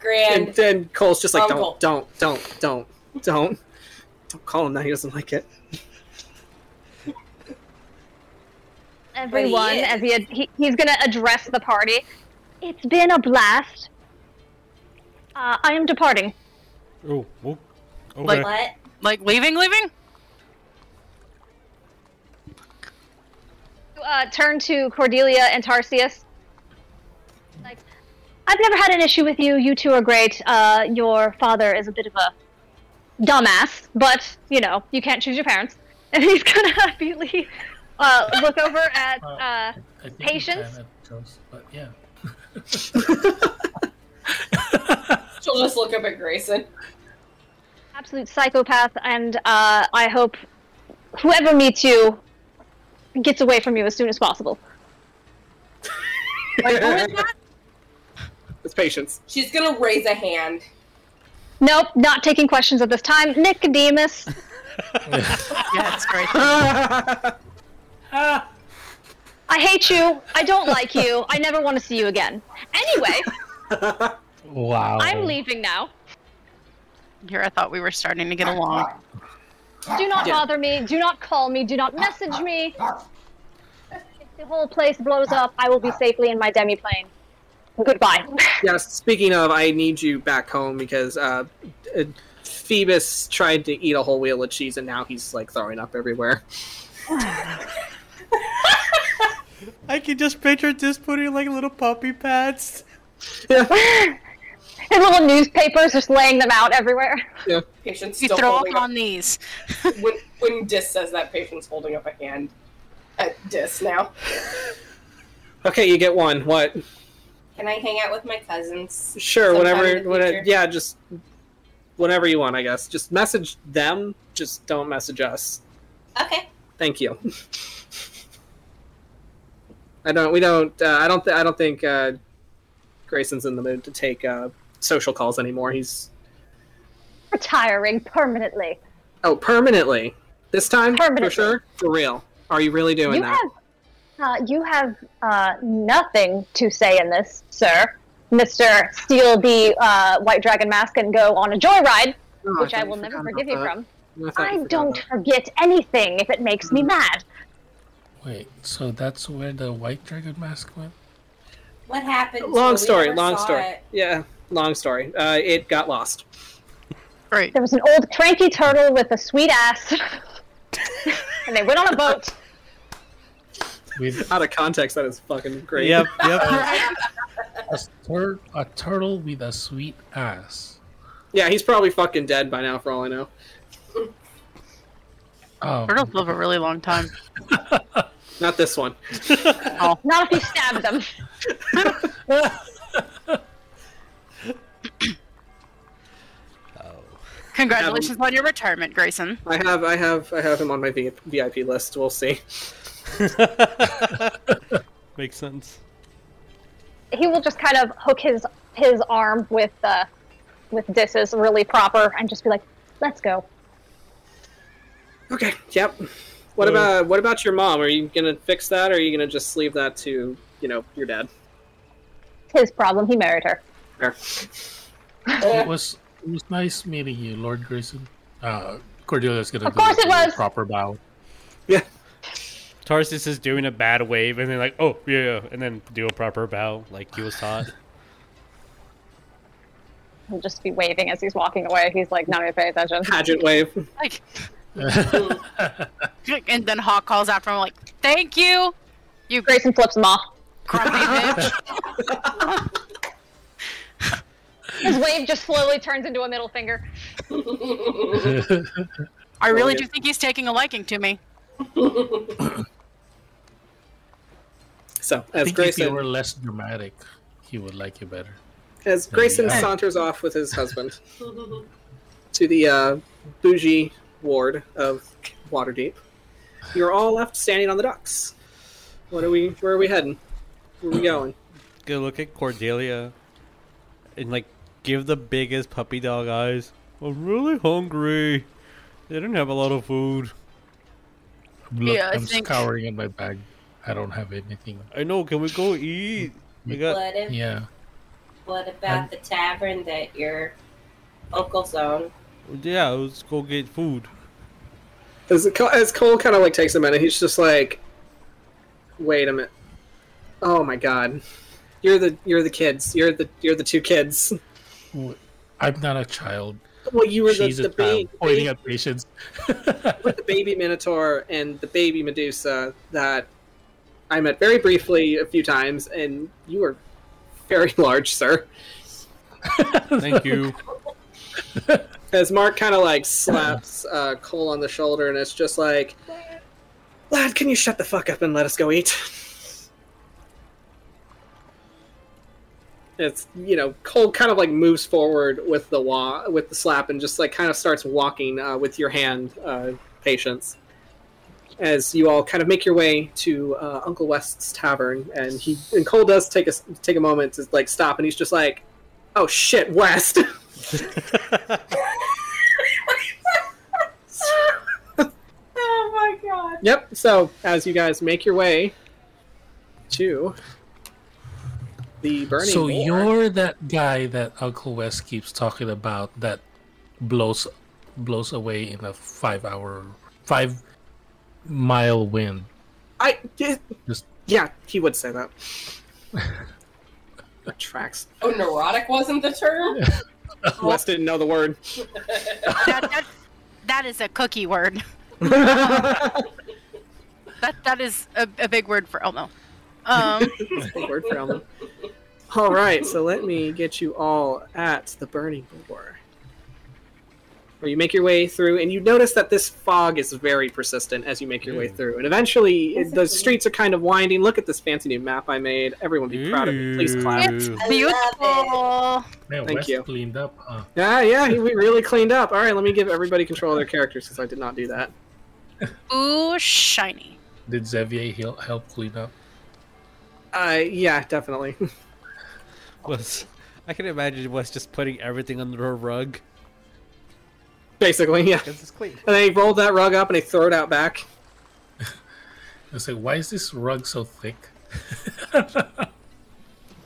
grand. And then Cole's just like, Uncle. don't, don't, don't, don't, don't, don't call him that. He doesn't like it. Everyone, is. as he, had, he he's gonna address the party. It's been a blast. Uh, I am departing. Oh. Okay. Like- what? Like leaving, leaving? Uh, turn to Cordelia and Tarsius. Like, I've never had an issue with you. You two are great. Uh, your father is a bit of a dumbass, but you know you can't choose your parents. And he's gonna immediately uh, look over at Uh, uh, I think you Patience? can at Joe's, but yeah. She'll just look up at Greyson. absolute psychopath, and uh, I hope whoever meets you gets away from you as soon as possible. Wait, who is that? It's patience. She's gonna raise a hand. Nope, not taking questions at this time. Nicodemus, Yeah, it's great. I hate you. I don't like you. I never want to see you again. Anyway, Wow. I'm leaving now. Here, I thought we were starting to get along. Do not bother me. Do not call me. Do not message me. If the whole place blows up, I will be safely in my demiplane. Goodbye. yes. Speaking of, I need you back home because uh, uh, Phoebus tried to eat a whole wheel of cheese and now he's like throwing up everywhere. I can just picture this putting like little puppy pads. His little newspapers, just laying them out everywhere. Patience You still throw up holding up. on these. When, when Dis says that, Patience holding up a hand at Dis now. Okay, you get one. What? Can I hang out with my cousins? Sure, Sometime whatever. in the whatever future? yeah, just whenever you want. I guess. Just message them. Just don't message us. Okay. Thank you. I don't. We don't. Uh, I don't. Th- I don't think uh, Greyson's in the mood to take uh, social calls anymore. He's Retiring permanently. oh permanently this time Permanently. for sure. For real. Are you really doing You that? have, uh, you have uh, nothing to say in this, sir. Mister, steal the uh, white dragon mask and go on a joyride, Oh, which I thought will never forgive you about from. that. thought I don't about forget anything if it makes Hmm. me mad. Wait, so that's where the white dragon mask went? What happened? that. to Long it? We story. Long story. it. Yeah, long story. Uh, it got lost. Great. There was an old cranky turtle with a sweet ass, and they went on a boat. With Out of context, that is fucking great. Yep, yep. a, tur- a turtle with a sweet ass. Yeah, he's probably fucking dead by now, for all I know. Oh, Turtles live a really long time. Not this one. Not if you stab them. oh. Congratulations on your retirement, Greyson. I have, I have, I have him on my VIP list. We'll see. Makes sense. He will just kind of hook his his arm with uh, with Dis's really proper and just be like, "Let's go." Okay. Yep. What Uh, about what about your mom? Are you gonna fix that, or are you gonna just leave that to you know your dad? His problem. He married her. Fair. it was it was nice meeting you, Lord Greyson. Uh, Cordelia's gonna Of do course the it was. proper bow. Yeah. Tarsius is doing a bad wave and then like, oh yeah, yeah, and then do a proper bow like he was taught. He'll just be waving as he's walking away. He's like, not even paying attention. Pageant wave. Like, and then Hawk calls after him like, "Thank you, you Greyson flips him off. grumpy bitch." His wave just slowly turns into a middle finger. I really yeah. do think he's taking a liking to me. So I as think if you Greyson, were less dramatic, he would like you better. as Greyson Yeah. saunters off with his husband to the uh, bougie ward of Waterdeep, you're all left standing on the docks. What are we? Where are we heading? Where are we going? Go look at Cordelia and like give the biggest puppy dog eyes. I'm really hungry. They didn't have a lot of food. Look, Yeah, I I'm think- scouring in my bag. I don't have anything. I know. Can we go eat? I got. What, if, Yeah. what about the tavern that your uncle's own? Yeah, let's go get food. As, as Cole kind of like takes a minute, he's just like, "Wait a minute! Oh my god, you're the you're the kids. You're the you're the two kids. I'm not a child. Well, you were the, She's the, a ba- child. Pointing ba- at Patience. with the baby Minotaur and the baby Medusa that I met very briefly a few times, and you were very large, sir." Thank you. As Mark kind of like slaps uh, Cole on the shoulder, and it's just like, Lad, can you shut the fuck up and let us go eat? It's you know, Cole kind of like moves forward with the wa- with the slap and just like kind of starts walking uh, with your hand, uh, patience. As you all kind of make your way to uh, Uncle West's tavern, and he and Cole does take a take a moment to like stop, and he's just like, "Oh shit, West." Oh my god. Yep. So as you guys make your way to the burning, So boar- you're that guy that Uncle West keeps talking about that blows blows away in a five hour five mile wind. I it- Just- yeah, he would say that. that tracks. Oh, neurotic wasn't the term? Wes didn't know the word. That, that, that is a cookie word. That's That that is a, a big word for Elmo. Um, big word for Elmo. All right, so let me get you all at the burning boar. Where you make your way through, and you notice that this fog is very persistent as you make your way through. And eventually, it- the streets are kind of winding. Look at this fancy new map I made. Everyone be proud of me. Please clap. it's beautiful. Man, Thank West you. cleaned up. Huh? Yeah, yeah, we really cleaned up. All right, let me give everybody control of their characters because I did not do that. Ooh, shiny. Did Xavier help help clean up? Uh, yeah, definitely. Was I can imagine Wes just putting everything under a rug Basically, yeah. because it's clean. And they rolled that rug up and they threw it out back. I say, like, why is this rug so thick?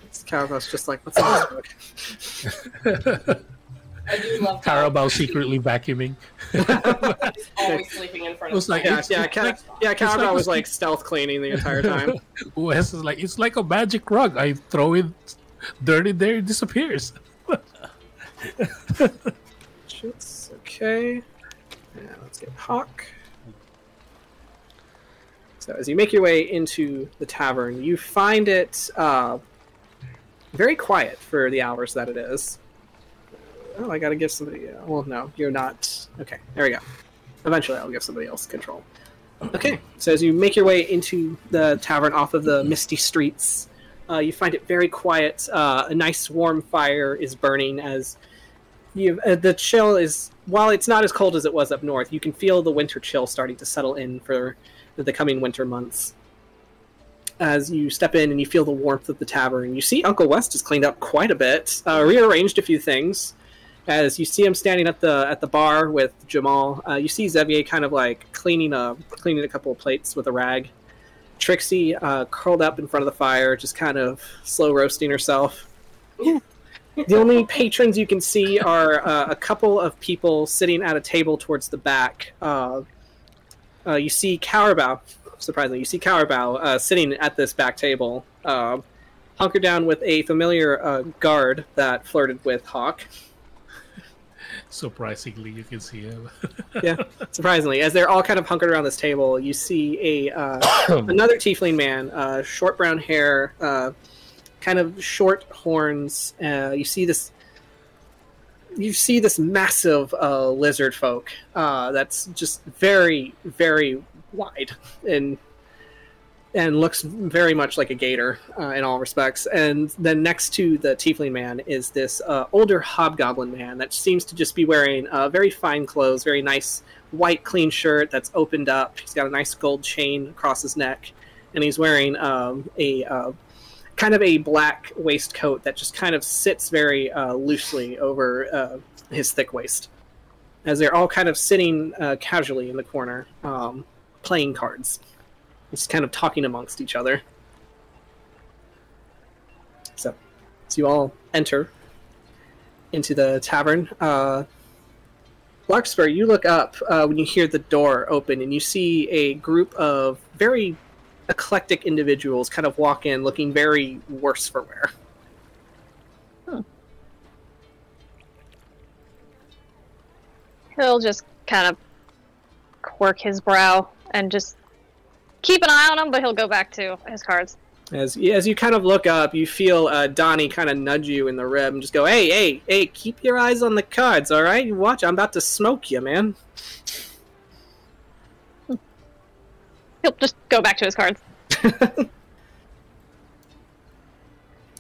It's Cowboy's just like, what's in this rug? I do love that. Carabao secretly vacuuming. He's always sleeping in front It of was like- Yeah, It's- yeah, it's Ca- like- yeah. it's Cowboy like was a- like stealth cleaning the entire time. Wes is like, it's like a magic rug. I throw it dirty there, it disappears. Shits. Okay. Yeah, let's get Hawk. So as you make your way into the tavern, you find it uh, very quiet for the hours that it is. Oh, I gotta give somebody. Uh, well, no, you're not. Okay, there we go. Eventually, I'll give somebody else control. Okay, so as you make your way into the tavern off of the misty streets, uh, you find it very quiet. Uh, a nice warm fire is burning as you, uh, the chill is while it's not as cold as it was up north. You can feel the winter chill starting to settle in for the coming winter months. As you step in and you feel the warmth of the tavern, you see Uncle West has cleaned up quite a bit, uh, rearranged a few things. As you see him standing at the at the bar with Jamal, uh, you see Xavier kind of like cleaning a cleaning a couple of plates with a rag. Trixie uh, curled up in front of the fire, just kind of slow roasting herself. The only patrons you can see are uh, a couple of people sitting at a table towards the back. Uh, uh, you see Carabao, surprisingly, you see Carabao uh, sitting at this back table, uh, hunkered down with a familiar uh, guard that flirted with Hawk. Surprisingly, you can see him. yeah, surprisingly, as they're all kind of hunkered around this table, you see a uh, another tiefling man, uh, short brown hair, uh, kind of short horns. Uh, you see this. You see this massive uh, lizard folk uh, that's just very, very wide and and looks very much like a gator uh, in all respects. And then next to the tiefling man is this uh, older hobgoblin man that seems to just be wearing uh, very fine clothes, very nice white clean shirt that's opened up. He's got a nice gold chain across his neck, and he's wearing um, a uh, kind of a black waistcoat that just kind of sits very uh, loosely over uh, his thick waist. As they're all kind of sitting uh, casually in the corner, um, playing cards just kind of talking amongst each other. So, so you all enter into the tavern. Uh, Larkspur, you look up uh, when you hear the door open, and you see a group of very eclectic individuals kind of walk in, looking very worse for wear. He'll just kind of quirk his brow and just keep an eye on him, but he'll go back to his cards. As as you kind of look up, you feel uh, Donnie kind of nudge you in the rib and just go, "Hey, hey, hey! Keep your eyes on the cards, all right? You watch, I'm about to smoke you, man." He'll just go back to his cards.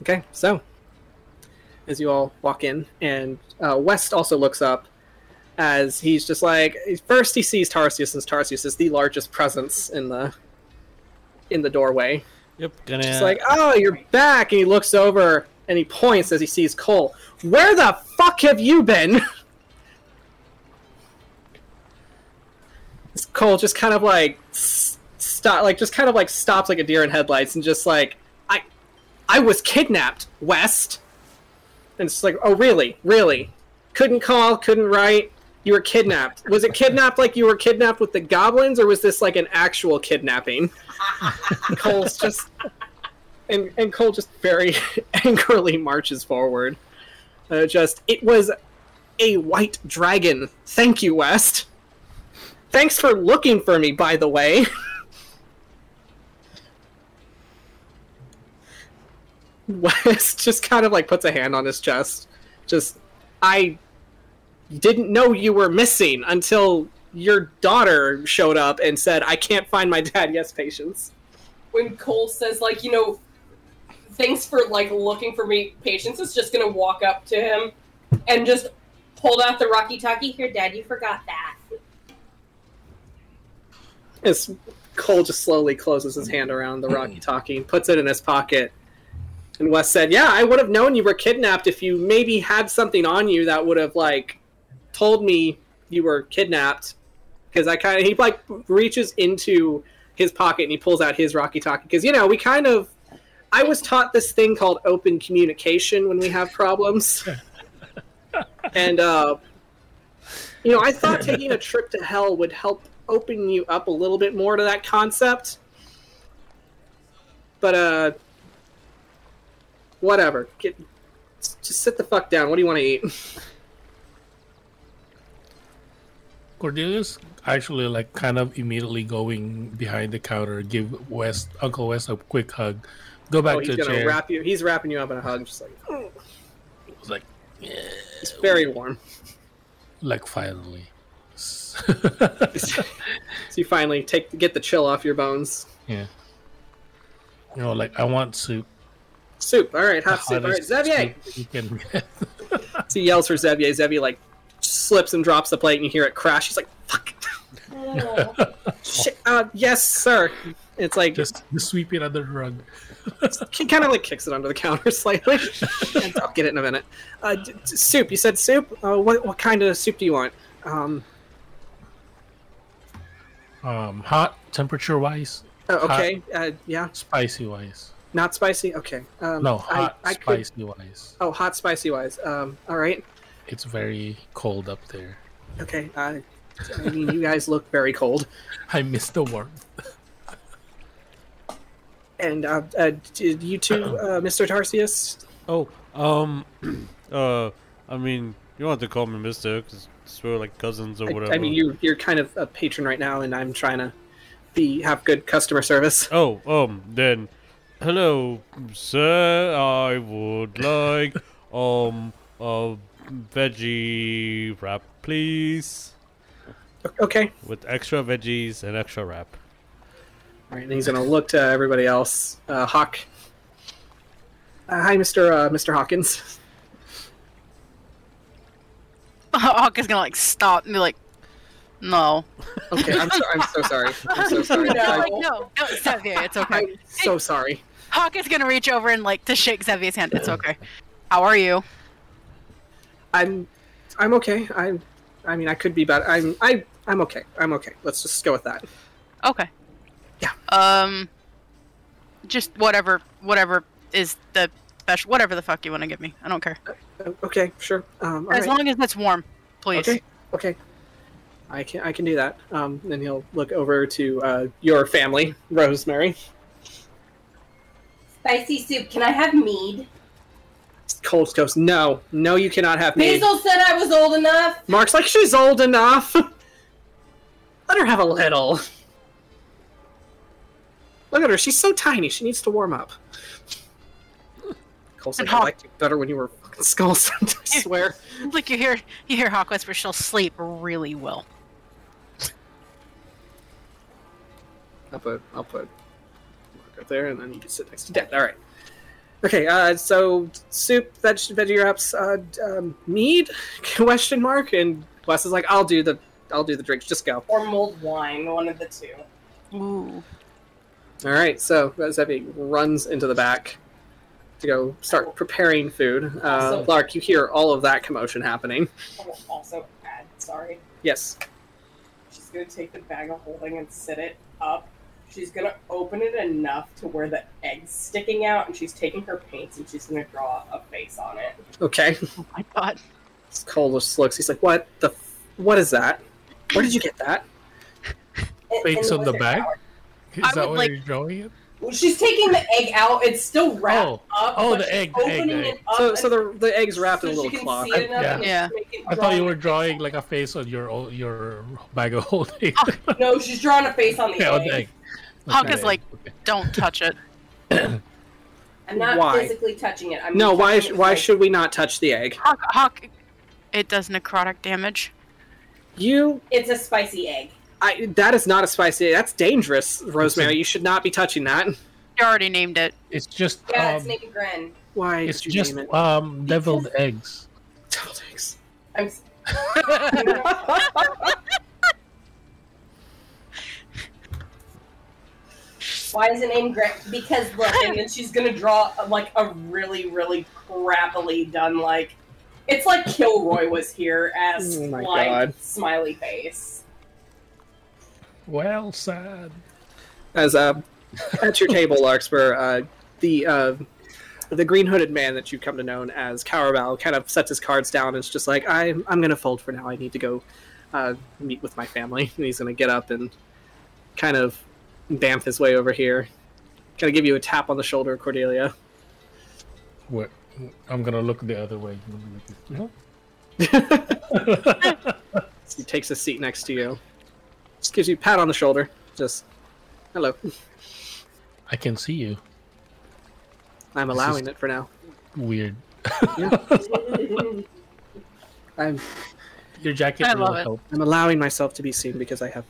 Okay, so as you all walk in, and uh, West also looks up as he's just like first he sees Tarsius, and Tarsius is the largest presence in the in the doorway. Yep. Gonna. Just like, oh, you're back, and he looks over and he points as he sees Cole. Where the fuck have you been? This Cole just kind of like s- stop, like just kind of like stops like a deer in headlights, and just like, I, I was kidnapped, West. And it's like, oh really, really? Couldn't call, couldn't write. You were kidnapped. Was it kidnapped like you were kidnapped with the goblins, or was this like an actual kidnapping? Cole's just and and Cole just very angrily marches forward. Uh, just it was a white dragon. Thank you, West. Thanks for looking for me, by the way. West just kind of like puts a hand on his chest. Just I didn't know you were missing until your daughter showed up and said, "I can't find my dad." Yes, patience. When Cole says, like, you know, thanks for like looking for me, Patience is just gonna walk up to him and just hold out the Rocky Talkie. Here, Dad, you forgot that. As Cole just slowly closes his hand around the hmm. Rocky Talkie and puts it in his pocket. And Wes said, "Yeah, I would have known you were kidnapped if you maybe had something on you that would have like told me you were kidnapped." Because I kind of he like reaches into his pocket and he pulls out his Rocky Talkie because you know we kind of I was taught this thing called open communication when we have problems, and uh, you know I thought taking a trip to hell would help open you up a little bit more to that concept. But uh, whatever. Get, just sit the fuck down. What do you want to eat? Cornelius actually like kind of immediately going behind the counter, give West Uncle West a quick hug, go back oh, to he's the gonna chair. wrap you. He's wrapping you up in a hug, just like "Oh." It was like, yeah, it's very warm. like finally. so you finally take get the chill off your bones. yeah. You know, like I want soup. Soup. All right, hot soup. All right, hottest Xavier. soup You can get. So he yells for Xavier. Xavier like slips and drops the plate, and you hear it crash. He's like, "Fuck." Shit. Uh, yes, sir. It's like just, just sweep it under the rug. he kind of like kicks it under the counter slightly. And I'll get it in a minute. Uh, d- d- soup. You said soup. Uh, what what kind of soup do you want? Um. Um, hot temperature wise, oh, okay. Uh, yeah. spicy wise. Not spicy. Okay. Um, No, hot I, I could. spicy wise. Oh, hot spicy wise. Um. All right. It's very cold up there. Okay. Uh, I mean, you guys look very cold. I miss the warmth. And uh, uh, did you two, uh, Mr. Tarsius? Oh, um, uh, I mean, you want to call me Mister because we're like cousins or whatever. I, I mean, you're you're kind of a patron right now, and I'm trying to be have good customer service. Oh, um, then, hello, sir. I would like um a veggie wrap, please, Okay. with extra veggies and extra wrap. All right, and he's gonna look to everybody else. Uh, Hawk. Uh, hi, Mr. Uh, Mr. Hawkins. Hawk is gonna like stop and be like, "No, Okay, I'm so, I'm so sorry. I'm so sorry. No. Like no, no, Xavier, it's okay." I'm so sorry. Hawk is gonna reach over and like to shake Xavier's hand. It's okay. How are you? I'm I'm okay. I'm I mean I could be better. I'm I I'm okay. I'm okay. Let's just go with that. Okay. Yeah. Um, just whatever, whatever is the special, whatever the fuck you want to give me. I don't care. Uh, Okay, sure. Um, all as right. long as it's warm, please. Okay. Okay. I can I can do that. Um, then he'll look over to uh, your family, Rosemary. Spicy soup. Can I have mead? Cold goes, no, no, you cannot have mead. Basil said I was old enough. Mark's like, she's old enough. Let her have a little. Look at her, she's so tiny. She needs to warm up. Cole's like, And I Hawk- liked you better when you were fucking skull I swear. Like you hear, you hear Hawk whisper, she'll sleep really well. I'll put I'll put Mark up there, and then you can sit next to Dad. All right. Okay. Uh, so soup, veg, veggie wraps, uh, um, mead? Question mark. And Wes is like, I'll do the I'll do the drinks. Just go. Or mulled wine, one of the two. Ooh. All right. So Zebi runs into the back to go start preparing food. Uh, Also- Lark, you hear all of that commotion happening. I will also add, sorry, Yes. she's gonna take the bag of holding and sit it up. She's gonna open it enough to where the egg's sticking out, and she's taking her paints and she's gonna draw a face on it. Okay. Oh my god. Cole just looks. He's like, "What the? F- what is that? Where did you get that?" Face on the wizard bag? power. Is I that would why like- you're drawing it? Well, She's taking the egg out. It's still wrapped Oh. up. Oh, the egg, the egg, the egg. So, so the the egg's wrapped in a little cloth. see it enough Yeah. Yeah. I thought you were drawing like a face on your your bag of holding. No, she's drawing a face on the yeah, on the egg. Hawk Okay. is like, don't touch it. I'm not Why? physically touching it. I'm No, why? touching it Why with should we not touch the egg? Hawk, Hawk, it does necrotic damage. You, It's a spicy egg. I. That is not a spicy. That's dangerous, Rosemary. You should not be touching that. You already named it. It's just Yeah, um, it's named Gren. Why it's did you just name it? um deviled eggs. Deviled eggs. I'm. Why is it named Gren? Because look, and then she's gonna draw like a really, really crappily done like. It's like Kilroy was here as Oh my like God. smiley face. Well said. As uh, at your table, Larkspur, uh, the uh, the green hooded man that you've come to know as Carabao kind of sets his cards down and is just like, I'm I'm going to fold for now. I need to go uh, meet with my family. And he's going to get up and kind of bamf his way over here. Kind of give you a tap on the shoulder, Cordelia. What? I'm gonna look the other way. He takes a seat next to you. Just gives you a pat on the shoulder. Just, hello. I can see you. I'm This allowing it for now. Weird. I'm Your jacket I will love it. help. I'm allowing myself to be seen because I have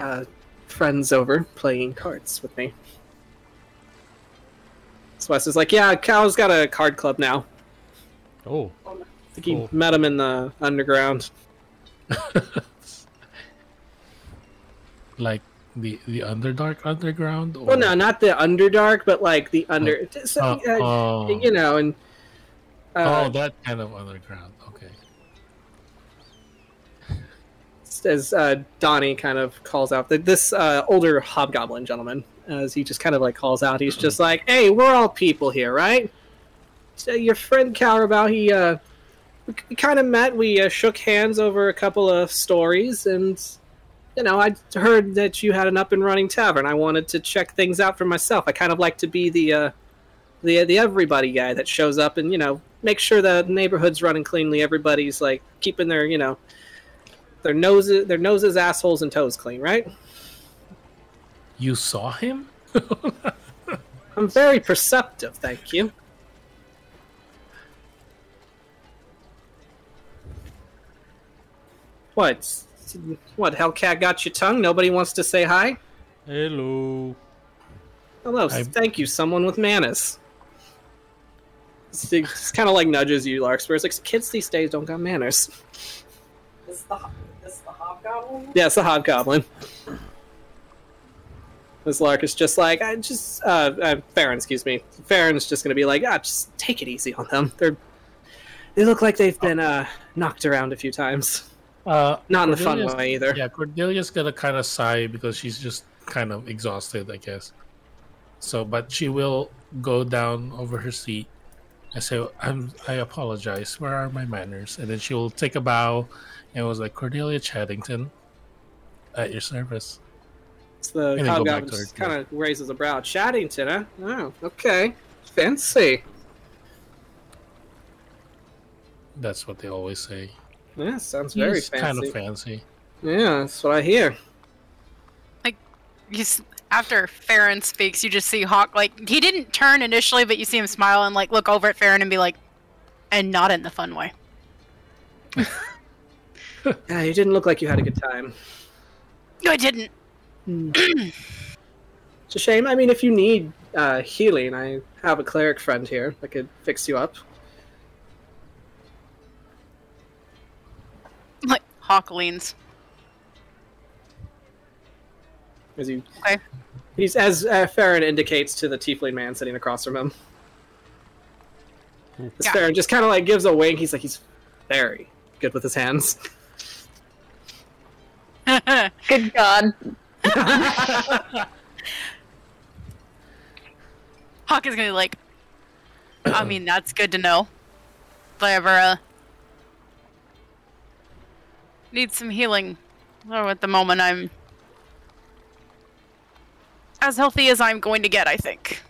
uh, friends over playing cards with me. So Wes is like, yeah, Cal's got a card club now. Oh, I think he Cool. met him in the underground. like the the Underdark Underground. Or... Well, no, not the Underdark, but like the under. so, Uh, uh, oh. You know, and uh, oh, that kind of underground. As uh, Donnie kind of calls out this uh, older hobgoblin gentleman, as he just kind of like calls out, he's just like, "Hey, we're all people here, right?" So your friend Carabao, he uh, we kind of met. We uh, shook hands over a couple of stories, and you know, I heard that you had an up and running tavern. I wanted to check things out for myself. I kind of like to be the uh, the the everybody guy that shows up and you know make sure the neighborhood's running cleanly. Everybody's like keeping their you know their noses, their noses, assholes, and toes clean, right? You saw him? I'm very perceptive, thank you. What? What? Hellcat got your tongue? Nobody wants to say hi? Hello. Hello. I- Thank you, someone with manners. It's kind of like nudges you, Larkspur. It's like kids these days don't got manners. This the hobgoblin. Yeah, it's the hobgoblin. This Lark is just like, I just, uh, uh Farron, excuse me. Farron's just gonna be like, ah, just take it easy on them. They're, they look like they've been, uh, knocked around a few times. Uh, Not in the fun way either. Yeah, Cordelia's gonna kind of sigh because she's just kind of exhausted, I guess. So, but she will go down over her seat and say, "I'm. I apologize. Where are my manners?" And then she will take a bow and was like, "Cordelia Chadington, at your service." So the And then go back hobgoblin just kind of raises a brow. Chadington, huh? Oh, okay. Fancy. That's what they always say. Yeah, sounds very He's fancy. kind of fancy. Yeah, that's what I hear. You s- after Farron speaks, you just see Hawk like he didn't turn initially, but you see him smile and like look over at Farron and be like, and not in the fun way. Yeah, you didn't look like you had a good time. No, I didn't. Hmm. It's a shame. I mean, if you need uh, healing, I have a cleric friend here that could fix you up. Like Hawk leans. As you, Okay. he's as uh, Farron indicates to the tiefling man sitting across from him. As Yeah. Farron just kind of like gives a wink. He's like he's very good with his hands. Good God. Hawk is gonna be like, I mean, that's good to know. If I ever uh, need some healing, oh, at the moment I'm as healthy as I'm going to get, I think.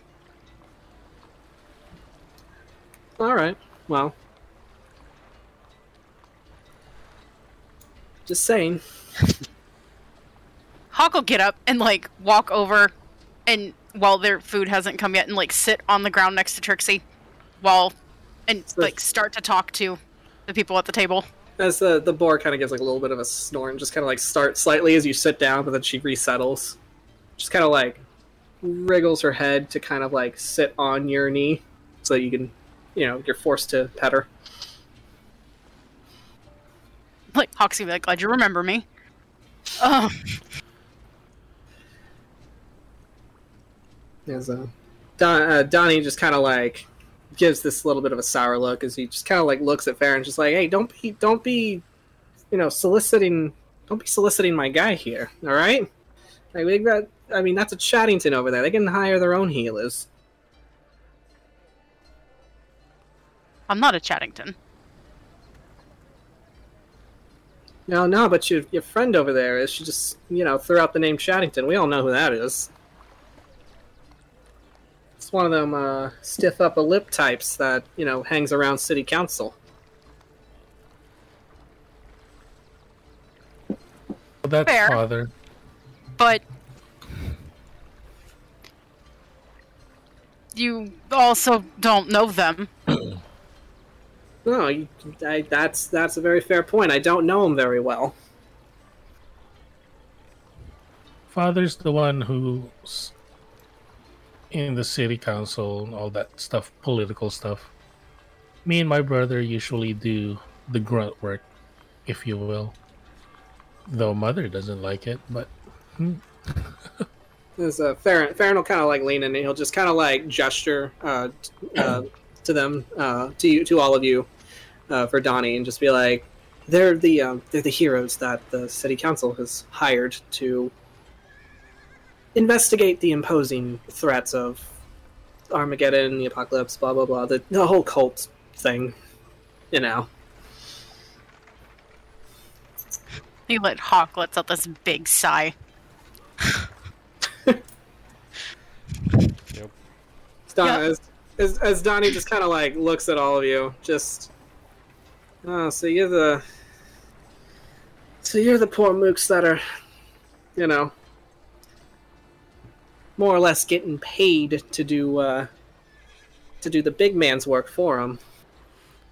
All right. Well, just saying. Hawk will get up and like walk over, and while their food hasn't come yet, and like sit on the ground next to Trixie, while and like start to talk to the people at the table. As the uh, the boar kind of gives like a little bit of a snort and just kind of like starts slightly as you sit down, but then she resettles. Just kind of like wriggles her head to kind of like sit on your knee, so that you can, you know, you're forced to pet her. Like Hawk's gonna be like, glad you remember me. As uh, Don, uh, Donnie just kind of like gives this little bit of a sour look as he just kind of like looks at Farron, just like, hey, don't be, don't be, you know, soliciting, don't be soliciting my guy here, all right? Like, we got, I mean, that's a Chadington over there. They can hire their own healers. I'm not a Chadington. No, no, but your your friend over there is. She just, you know, threw out the name Chadington. We all know who that is. It's one of them uh, stiff upper lip types that you know hangs around city council. That's Fair. father. But you also don't know them. No, you, I, that's that's a very fair point. I don't know him very well. Father's the one who's in the city council and all that stuff, political stuff. Me and my brother usually do the grunt work, if you will. Though mother doesn't like it, but There's a Farron. Farron will kind of like lean in, and he'll just kind of like gesture uh, uh, to them, uh, to you, to all of you, uh, for Donnie, and just be like, "They're the um, they're the heroes that the city council has hired to investigate the imposing threats of Armageddon, the apocalypse, blah blah blah, the the whole cult thing, you know." You let Hawk lets out this big sigh. Don, Yeah. as, as, as Donnie just kind of like looks at all of you, just oh, so you're the so you're the poor mooks that are, you know, more or less getting paid to do uh, to do the big man's work for him.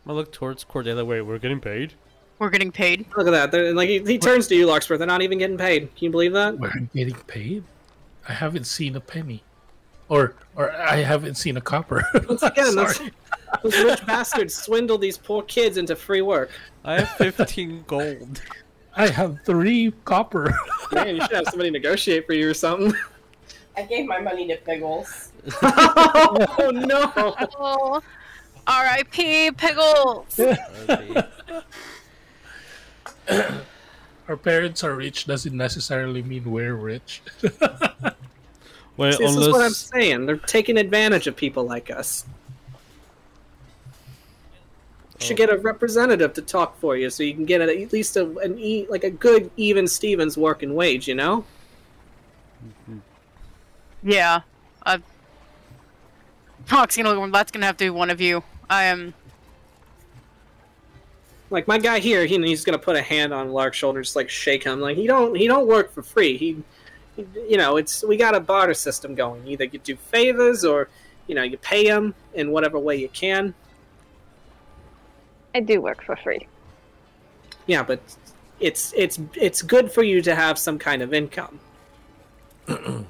I look towards Cordelia. Wait, we're getting paid? We're getting paid. Look at that! They're, like he, he turns to you, Larkspur. They're not even getting paid. Can you believe that? we're getting paid. I haven't seen a penny, or or I haven't seen a copper. Once again, those, those rich bastards swindle these poor kids into free work. I have 15 gold. I have three copper. Man, you should have somebody negotiate for you or something. I gave my money to Piggles. oh no! Oh, R.I.P. Piggles. Our parents are rich doesn't necessarily mean we're rich. Wait, See, this is what I'm saying. They're taking advantage of people like us. You should get a representative to talk for you, so you can get at at least a, an e, like a good even Stevens working wage. You know? Yeah. Uh, Hawk's gonna. That's gonna have to be one of you. I am. Like my guy here, he, he's gonna put a hand on Lark's shoulder, just like shake him. Like he don't he don't work for free. He, he you know, it's we got a barter system going. Either you do favors or you know you pay them in whatever way you can. I do work for free. Yeah, but it's it's it's good for you to have some kind of income.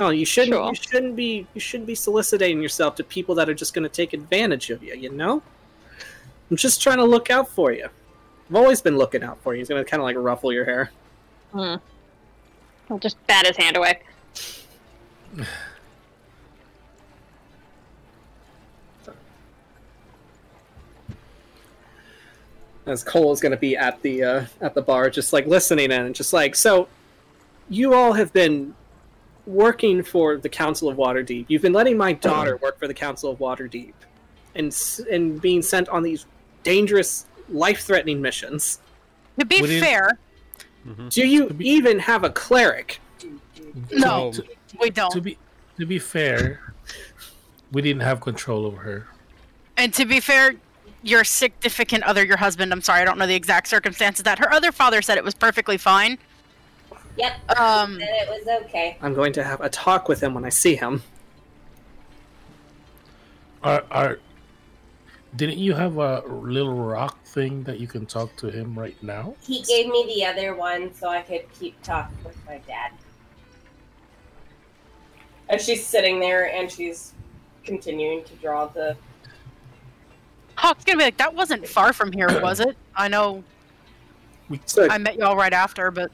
Oh, you shouldn't. Sure. You shouldn't be. You shouldn't be soliciting yourself to people that are just going to take advantage of you. You know. I'm just trying to look out for you. I've always been looking out for you. He's going to kind of like ruffle your hair. Hmm. I'll just bat his hand away. as Cole is going to be at the uh, at the bar, just like listening in, and just like so. You all have been working for the Council of Waterdeep. You've been letting my daughter work for the Council of Waterdeep, and and being sent on these dangerous, life-threatening missions. To be Would it- fair, Do you be- even have a cleric? no, To, we don't. to be to be fair, we didn't have control over her. And to be fair, your significant other, your husband, I'm sorry, I don't know the exact circumstances that. Her other father said it was perfectly fine. Yep. Um, it was okay. I'm going to have a talk with him when I see him. Are are didn't you have a little rock thing that you can talk to him right now? He gave me the other one so I could keep talking with my dad. And she's sitting there and she's continuing to draw the. Hawk's gonna be like, that wasn't far from here, was it? I know We So I met y'all right after, but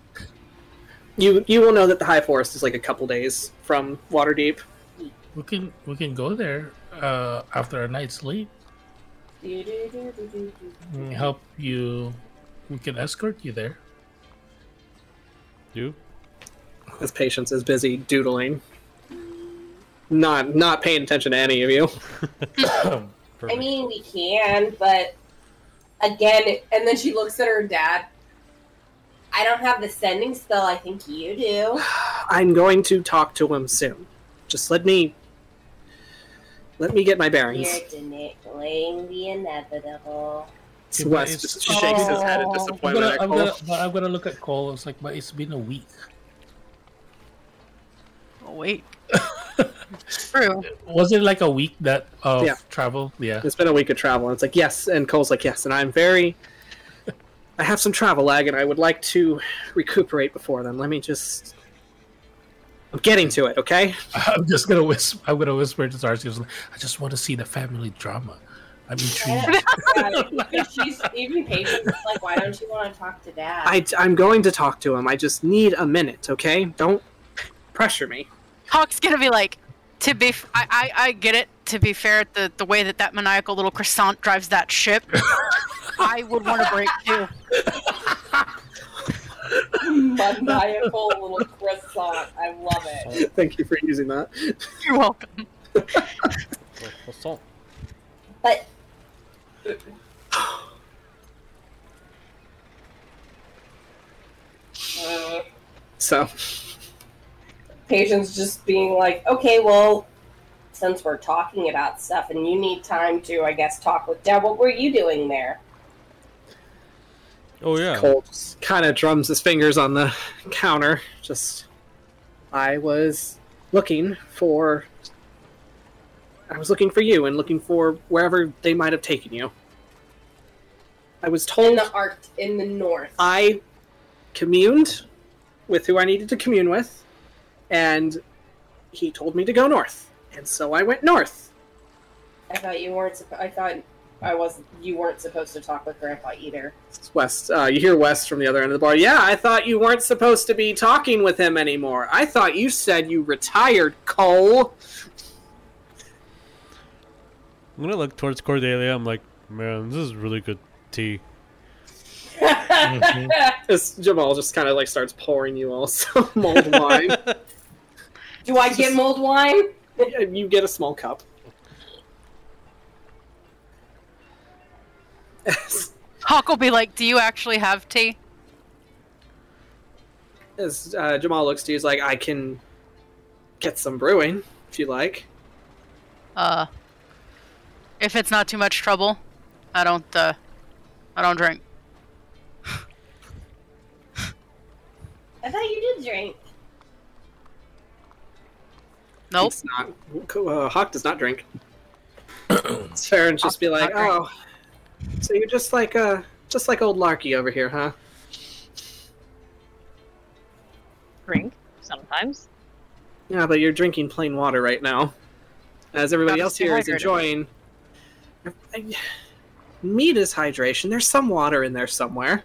you you will know that the High Forest is like a couple days from Waterdeep. We can we can go there uh, after a night's sleep help you. We can escort you there. You? His patience is busy doodling, not not paying attention to any of you. I mean, we can, but again, and then she looks at her dad. I don't have the sending spell. I think you do. I'm going to talk to him soon. Just let me let me get my bearings. You're delaying the inevitable. So Yeah, but Wes it's- just shakes his head in Oh. I'm disappointment. gonna, I'm, gonna, but I'm gonna look at Cole. It's like, but it's been a week. oh, wait. True. Was it like a week that of Yeah. travel? Yeah. It's been a week of travel, and it's like yes, and Cole's like yes, and I'm very. I have some travel lag, and I would like to recuperate before then. Let me just. I'm getting to it, okay? I'm just gonna whisper. I'm gonna whisper to Darcy. I just want to see the family drama. I'm intrigued. even she's even patient. Like, why don't you want to talk to dad? I, I'm going to talk to him. I just need a minute, okay? Don't pressure me. Hawk's gonna be like, to be, f- I, I, I get it. To be fair, the the way that that maniacal little croissant drives that ship, I would want to break too. Maniacal little croissant. I love it. Thank you for using that. You're welcome. Assault. But uh, So, patience just being like, okay, well, since we're talking about stuff and you need time to, I guess, talk with Deb, what were you doing there? Oh yeah. Cole just kind of drums his fingers on the counter. Just, I was looking for. I was looking for you and looking for wherever they might have taken you. I was told In the art in the north. I communed with who I needed to commune with, and he told me to go north, and so I went north. I thought you weren't. Suppo- I thought I wasn't. You weren't supposed to talk with Grandpa either. It's West, uh, you hear West from the other end of the bar. Yeah, I thought you weren't supposed to be talking with him anymore. I thought you said you retired, Cole. I'm gonna look towards Cordelia. I'm like, man, this is really good tea. As Jamal just kind of like starts pouring you all some mulled wine. Do I get mulled wine? you get a small cup. Hawk will be like, do you actually have tea? as uh, Jamal looks to you, he's like, I can get some brewing if you like. Uh, if it's not too much trouble, I don't, uh, I don't drink. I thought you did drink. Nope. It's not. Uh, Hawk does not drink. Farron just be like, Hawk "Oh, so you're just like uh, just like old Larky over here, huh?" Drink sometimes. Yeah, but you're drinking plain water right now. As everybody Gotta else here is enjoying. Meat is hydration. There's some water in there somewhere.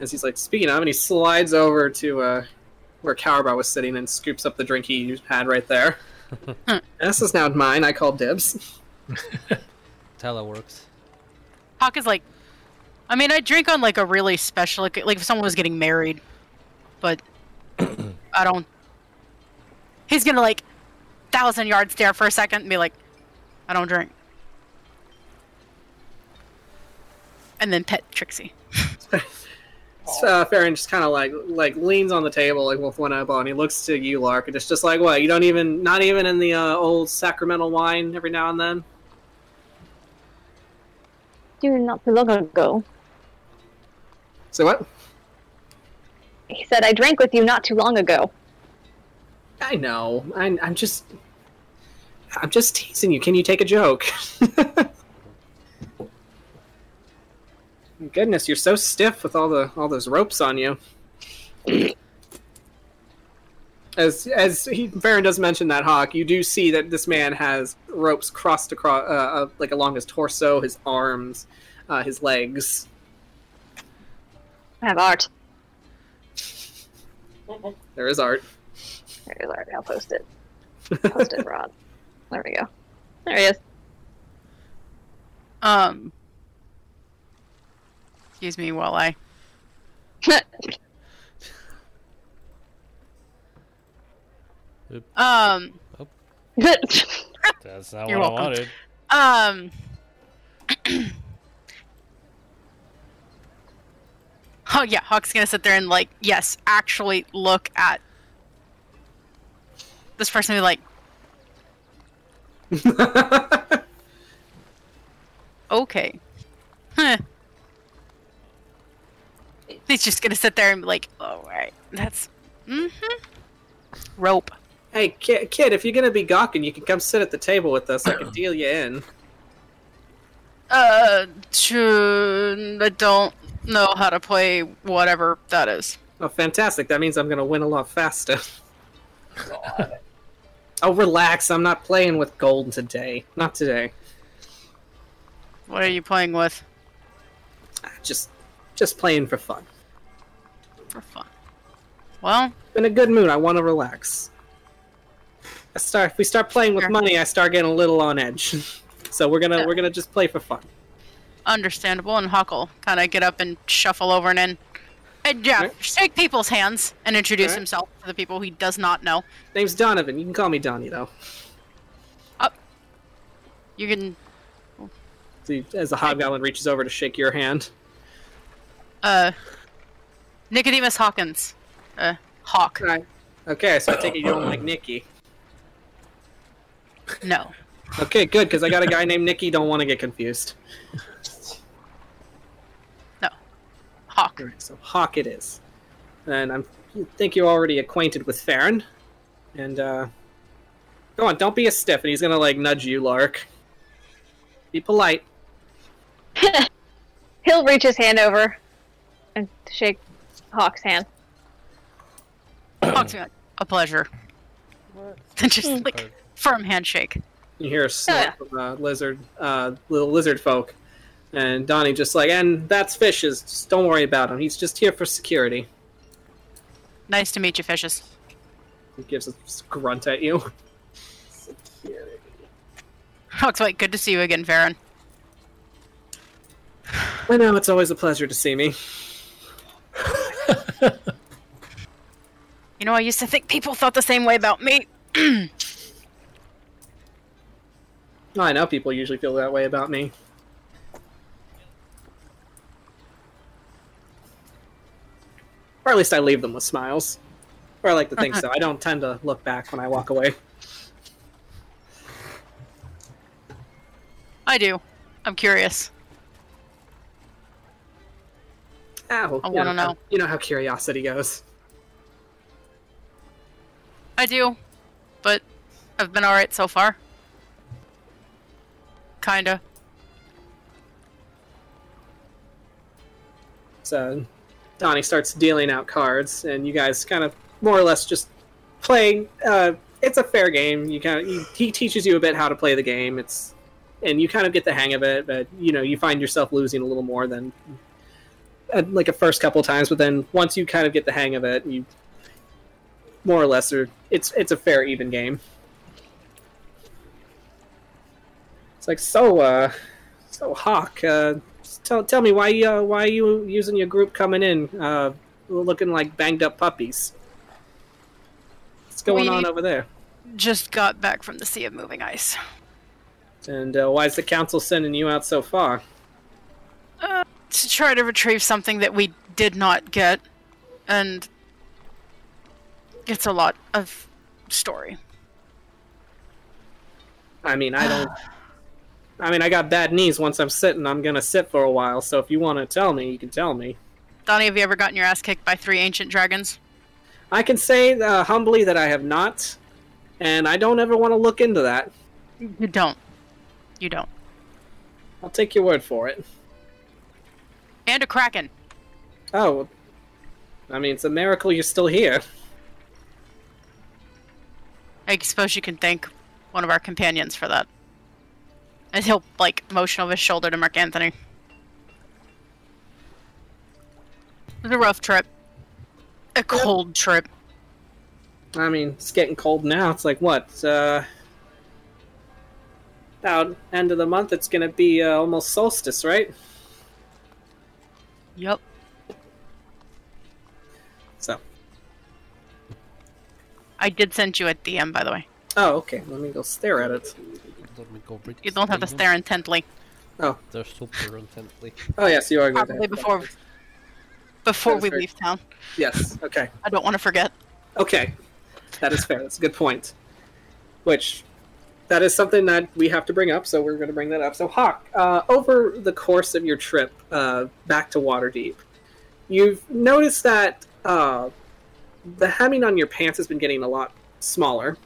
As he's like speaking of, and he slides over to uh, where Cowboy was sitting and scoops up the drink he had right there. this is now mine. I call dibs. That's how that works. Hawk is like, I mean, I drink on like a really special, like, like if someone was getting married, but I don't. He's gonna like thousand yard stare for a second and be like, I don't drink, and then pet Trixie. Uh, Farron just kind of like like leans on the table like with one elbow, and he looks to you, Lark, and it's just like, what? You don't even, not even in the uh, old sacramental wine every now and then. You not too long ago. Say what? He said, I drank with you not too long ago. I know. I'm, I'm just, I'm just teasing you. Can you take a joke? Goodness, you're so stiff with all the all those ropes on you. As as he Baron does mention that hawk, you do see that this man has ropes crossed across, uh, uh, like along his torso, his arms, uh, his legs. I have art. There is art. There's art. I'll post it. Post it, Rod. There we go. There he is. Um. Excuse me while I. Um. That's not You're what welcome. I wanted. Um. oh yeah, Hawk's gonna sit there and like, yes, actually look at this person. Be like, okay, huh. He's just gonna sit there and be like, all right, that's mm-hmm. Rope. Hey, kid, kid, if you're gonna be gawking, you can come sit at the table with us. I can deal you in. Uh, to, I don't know how to play whatever that is. Oh, fantastic! That means I'm gonna win a lot faster. oh, relax. I'm not playing with gold today. Not today. What are you playing with Just, just playing for fun. for fun? Well, In a good mood. I want to relax. I start. If we start playing with Sure. money, I start getting a little on edge. so we're gonna we're gonna just play for fun. understandable. And Hawk'll kind of get up and shuffle over and in. And yeah, Alright. shake people's hands and introduce Alright. himself to the people he does not know. Name's Donovan. You can call me Donnie though. Up. You can, you- as the hobgoblin reaches over to shake your hand. uh, Nicodemus Hawkins, uh, Hawk. Right. Okay, so I take it you don't like Nikki. No, Okay, good, because I got a guy named Nicky. Don't want to get confused. No. Hawk. Alright, so Hawk it is. And I'm I think you're already acquainted with Farron. And uh Go on, don't be a stiff, and he's gonna like nudge you, Lark. Be polite. He'll reach his hand over and shake Hawk's hand. Hawk's like, a pleasure. just like firm handshake. You hear a snort yeah. from uh, lizard, uh, little lizard folk, and Donnie just like, and that's fishes. Just don't worry about him. He's just here for security. Nice to meet you, fishes. He gives a grunt at you. Security. Hawk's like, good to see you again, Farron. I know it's always a pleasure to see me. You know, I used to think people thought the same way about me. I know people usually feel that way about me. Or at least I leave them with smiles. Or I like to think so. I don't tend to look back when I walk away. I do. I'm curious. Ah, well, I you wanna how- know. You know how curiosity goes. I do, but I've been alright so far. Kinda. So Donnie starts dealing out cards, and you guys kind of more or less just play. Uh, it's a fair game. You kind of he teaches you a bit how to play the game. It's and you kind of get the hang of it, but you know you find yourself losing a little more than uh, like a first couple times. But then once you kind of get the hang of it, you more or less are it's it's a fair even game. It's like so uh so Hawk, uh tell tell me why uh why are you using your group coming in uh looking like banged up puppies? What's going We- on over there? Just got back from the Sea of Moving Ice. And uh, why is the council sending you out so far? Uh, to try to retrieve something that we did not get, and it's a lot of story. I mean, I don't. I mean, I got bad knees. Once I'm sitting, I'm gonna sit for a while. So if you want to tell me, you can tell me. Donnie, have you ever gotten your ass kicked by three ancient dragons? I can say uh, humbly that I have not, and I don't ever want to look into that. You don't. You don't. I'll take your word for it. And a kraken. Oh, I mean, it's a miracle you're still here. I suppose you can thank one of our companions for that. And he'll like motion over his shoulder to Mark Anthony. It was a rough trip. A cold trip. I mean, it's getting cold now. It's like what? Uh, about end of the month, it's gonna be uh, almost solstice, right? Yep. So, I did send you a DM, by the way. oh, okay. Let me go stare at it. Let me go read You don't have to stare intently. Oh, They're super intently. oh yes, you are good. Probably before before we very- leave town. Yes. Okay. I don't want to forget. Okay, that is fair. That's a good point. Which, that is something that we have to bring up, so we're going to bring that up. So, Hawk, uh, over the course of your trip uh, back to Waterdeep, you've noticed that uh, the hemming on your pants has been getting a lot smaller,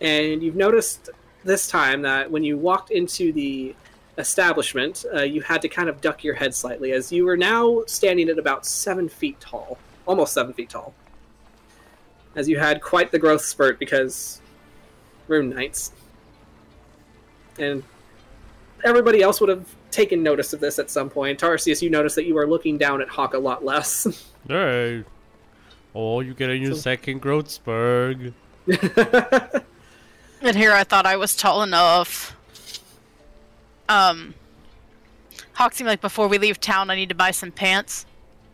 and you've noticed this time that when you walked into the establishment, uh, you had to kind of duck your head slightly, as you were now standing at about seven feet tall, almost seven feet tall as you had quite the growth spurt because rune knights and everybody else would have taken notice of this at some point tarsius you noticed that you are looking down at hawk a lot less Hey. Oh, you getting your So- second growth spurt. And here I thought I was tall enough. Um, Hawk seemed like before we leave town, I need to buy some pants,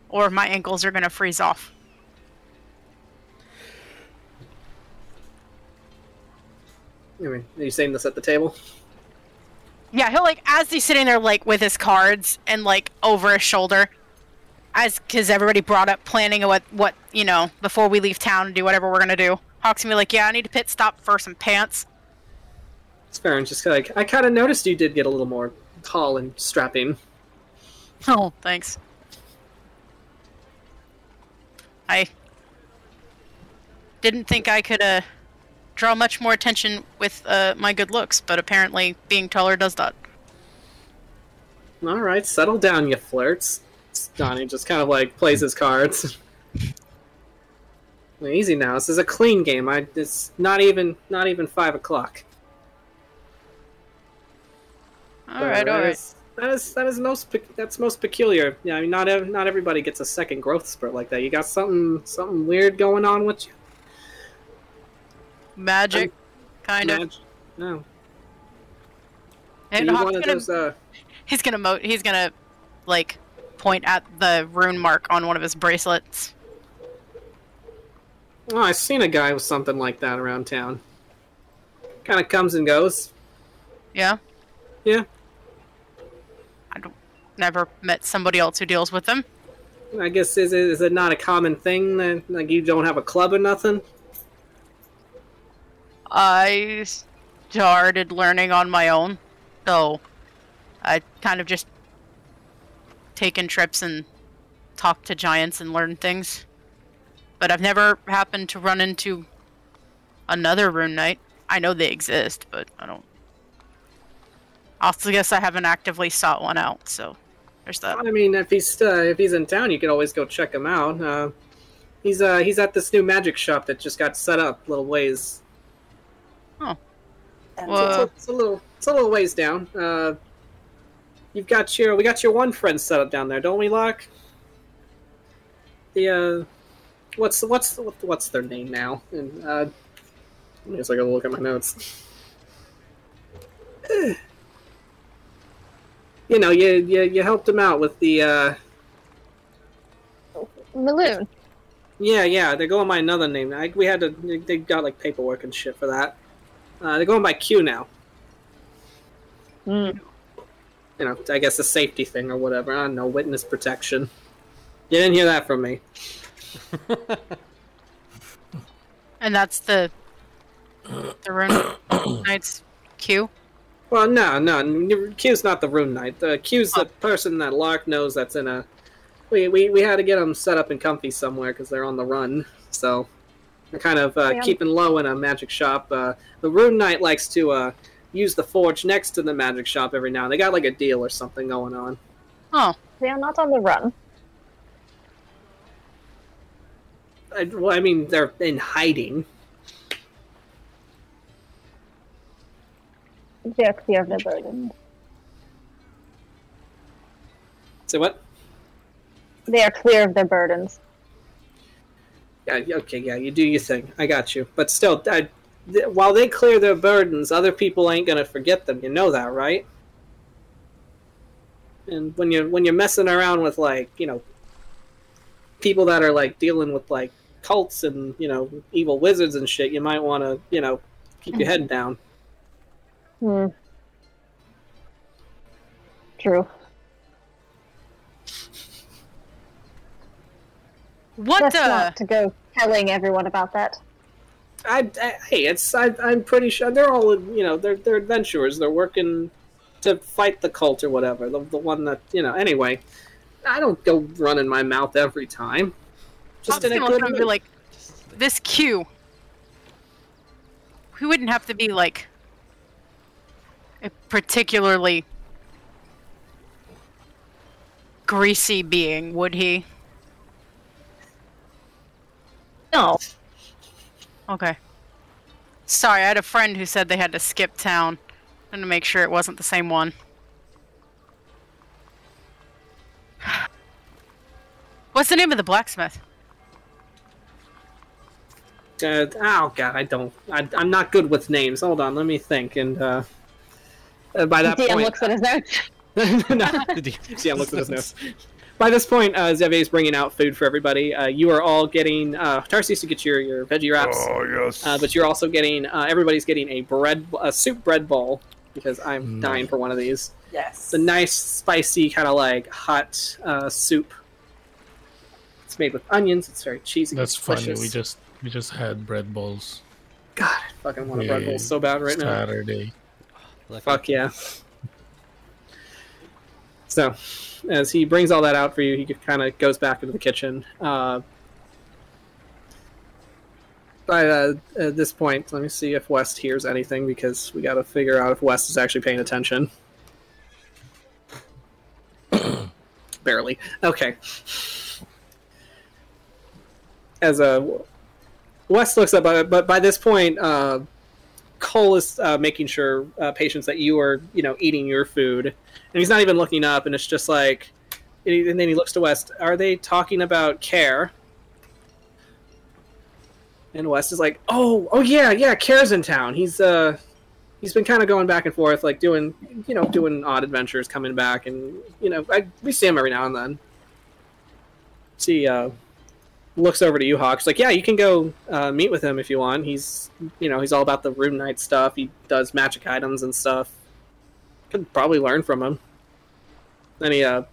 or my ankles are gonna freeze off. I mean, are you saying this at the table Yeah, he'll like as he's sitting there like with his cards and like over his shoulder, as because everybody brought up planning what what you know before we leave town and do whatever we're gonna do. Hawk's gonna be like, yeah, I need to pit stop for some pants. it's fair and just like i kind of noticed you did get a little more tall and strapping Oh, thanks. I didn't think I could uh, draw much more attention with uh, my good looks, but apparently being taller does that. all right settle down you flirts donnie just kind of like plays his cards easy now this is a clean game i it's not even not even five o'clock All right, that all right. is- That is that is most that's most peculiar. Yeah, I mean, not ev- not everybody gets a second growth spurt like that. You got something something weird going on with you. Magic, kind of. No, And Hawk's gonna, those? Uh, he's gonna mo- he's gonna like point at the rune mark on one of his bracelets. I've seen a guy with something like that around town. Kind of comes and goes. Yeah, Yeah, I don't never met somebody else who deals with them. I guess is it, is it not a common thing that like you don't have a club or nothing? I started learning on my own, so I kind of just taken trips and talked to giants and learned things. But I've never happened to run into another rune knight. I know they exist, but I don't. I also guess I haven't actively sought one out, so there's that. I mean, if he's uh, if he's in town, you could always go check him out. Uh, He's uh he's at this new magic shop that just got set up a little ways. Oh. It's, Well- a, it's a little it's a little ways down. Uh, you've got your we got your one friend set up down there, don't we, Locke? The uh, what's what's what's their name now? And uh, let me just like a look at my notes. You know, you you you helped him out with the uh, Maloon. yeah, yeah, they're going by another name. I, we had to, they- they got like paperwork and shit for that. Uh, they're going by Q now. Mm. You know, I guess a safety thing or whatever. I don't know, witness protection. You didn't hear that from me. And that's the the rune knight's Q. Well, no, no, Q's not the Rune Knight. The Q's the person that Lark knows that's in a. We, we, we had to get them set up and comfy somewhere because they're on the run. So they're kind of uh, Yeah. keeping low in a magic shop. Uh, the Rune Knight likes to uh, use the forge next to the magic shop every now and They got like a deal or something going on. Oh, They are not on the run. I, Uh, well, I mean, they're in hiding. They are clear of their burden. So what? They are clear of their burdens. Yeah, okay, yeah, you do your thing. I got you. But still, I, th- while they clear their burdens, other people ain't gonna forget them. You know that, right? And when you're when you're messing around with like you know people that are like dealing with like cults and you know evil wizards and shit, you might want to you know keep your head down. Hmm. True. what Best the? not to go telling everyone about that. I, I hey, it's I, I'm pretty sure they're all you know they're they're adventurers. They're working to fight the cult or whatever. The, the one that you know. Anyway, I don't go running my mouth every time. Just in a good be like, this Q. He wouldn't have to be like a particularly greasy being, would he? No. Okay. Sorry, I had a friend who said they had to skip town and to make sure it wasn't the same one. What's the name of the blacksmith? Uh, oh god, I don't. I, I'm not good with names. Hold on, let me think. And uh, uh, by that DM point, looks at his notes. no, DM looks at his notes. By this point, uh, Zeve is bringing out food for everybody. Uh, you are all getting. Uh, Tarsi to get your, your veggie wraps, Oh yes. uh, but you're also getting. Uh, everybody's getting a bread, a soup bread bowl because I'm dying for one of these. Yes. It's a nice, spicy, kind of like hot uh, soup. It's made with onions. It's very cheesy. That's funny. We just we just had bread bowls God, I fucking want a bread bowl so bad right now. Saturday. Fuck yeah. So, as he brings all that out for you, he kind of goes back into the kitchen. Uh, by uh, at this point, let me see if West hears anything because we got to figure out if West is actually paying attention. Barely. Okay. As a West looks up, but but by this point, uh, Cole is uh, making sure uh, Patience that you are, you know, eating your food, and he's not even looking up, and it's just like, and, and then he looks to West. Are they talking about care? And West is like, oh, oh yeah, yeah, Care's in town. He's uh, he's been kind of going back and forth, like doing, you know, doing odd adventures, coming back, and you know, I, we see him every now and then. See, uh, looks over to you, Hawk. She's like, "Yeah, you can go uh, meet with him if you want. He's, you know, he's all about the Rune Knight stuff. He does magic items and stuff. Could probably learn from him." Then he uh,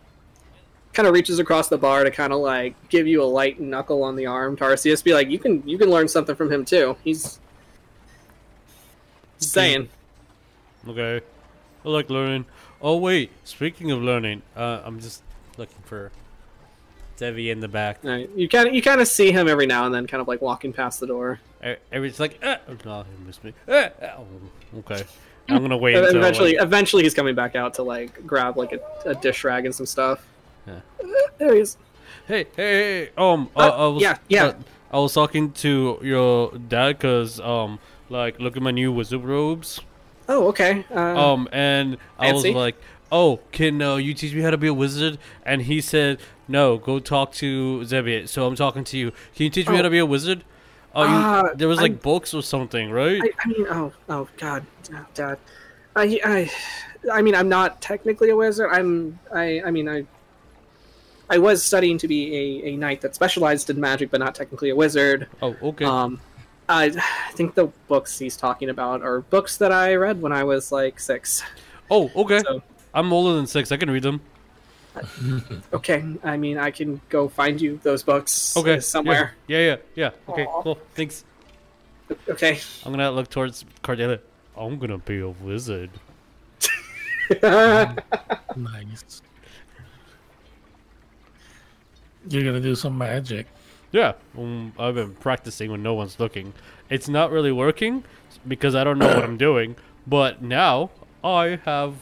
kind of reaches across the bar to kind of like give you a light knuckle on the arm. Tarsius, be like, "You can, you can learn something from him too. He's saying." Okay. I like learning. Oh wait, speaking of learning, uh, I'm just looking for Devi in the back. Uh, you kind of, you kind of see him every now and then, kind of like walking past the door. E- Everything's like, ah, oh, no, he missed me. Ah, oh, okay. I'm gonna wait until eventually, like, eventually, he's coming back out to like grab like a, a dish rag and some stuff. Yeah. Uh, There he is. Hey, hey, hey, um, uh, Uh, I was, yeah, yeah. uh, I was talking to your dad because, um, like, look at my new wizard robes. Oh, okay. Uh, Um, and I was like, "Oh, can uh, you teach me how to be a wizard?" And he said, "No, go talk to Zebiet." So I'm talking to you. Can you teach me how Oh. to be a wizard? Oh, you, Uh, there was like I'm- books or something, right? I, I mean, oh, oh, God, oh, Dad. I, I, I mean, I'm not technically a wizard. I'm, I, I mean, I, I was studying to be a, a knight that specialized in magic, but not technically a wizard. oh, okay. Um, I, I think the books he's talking about are books that I read when I was like six. oh, okay. So, I'm older than six. I can read them. okay, I mean, I can go find you those books Okay, somewhere. Yeah, yeah, yeah. yeah. Okay, Aw. cool. Thanks. Okay. I'm gonna look towards Cordelia. I'm gonna be a wizard. Nice. You're gonna do some magic. Yeah, um, I've been practicing when no one's looking. It's not really working because I don't know what I'm doing. But now I have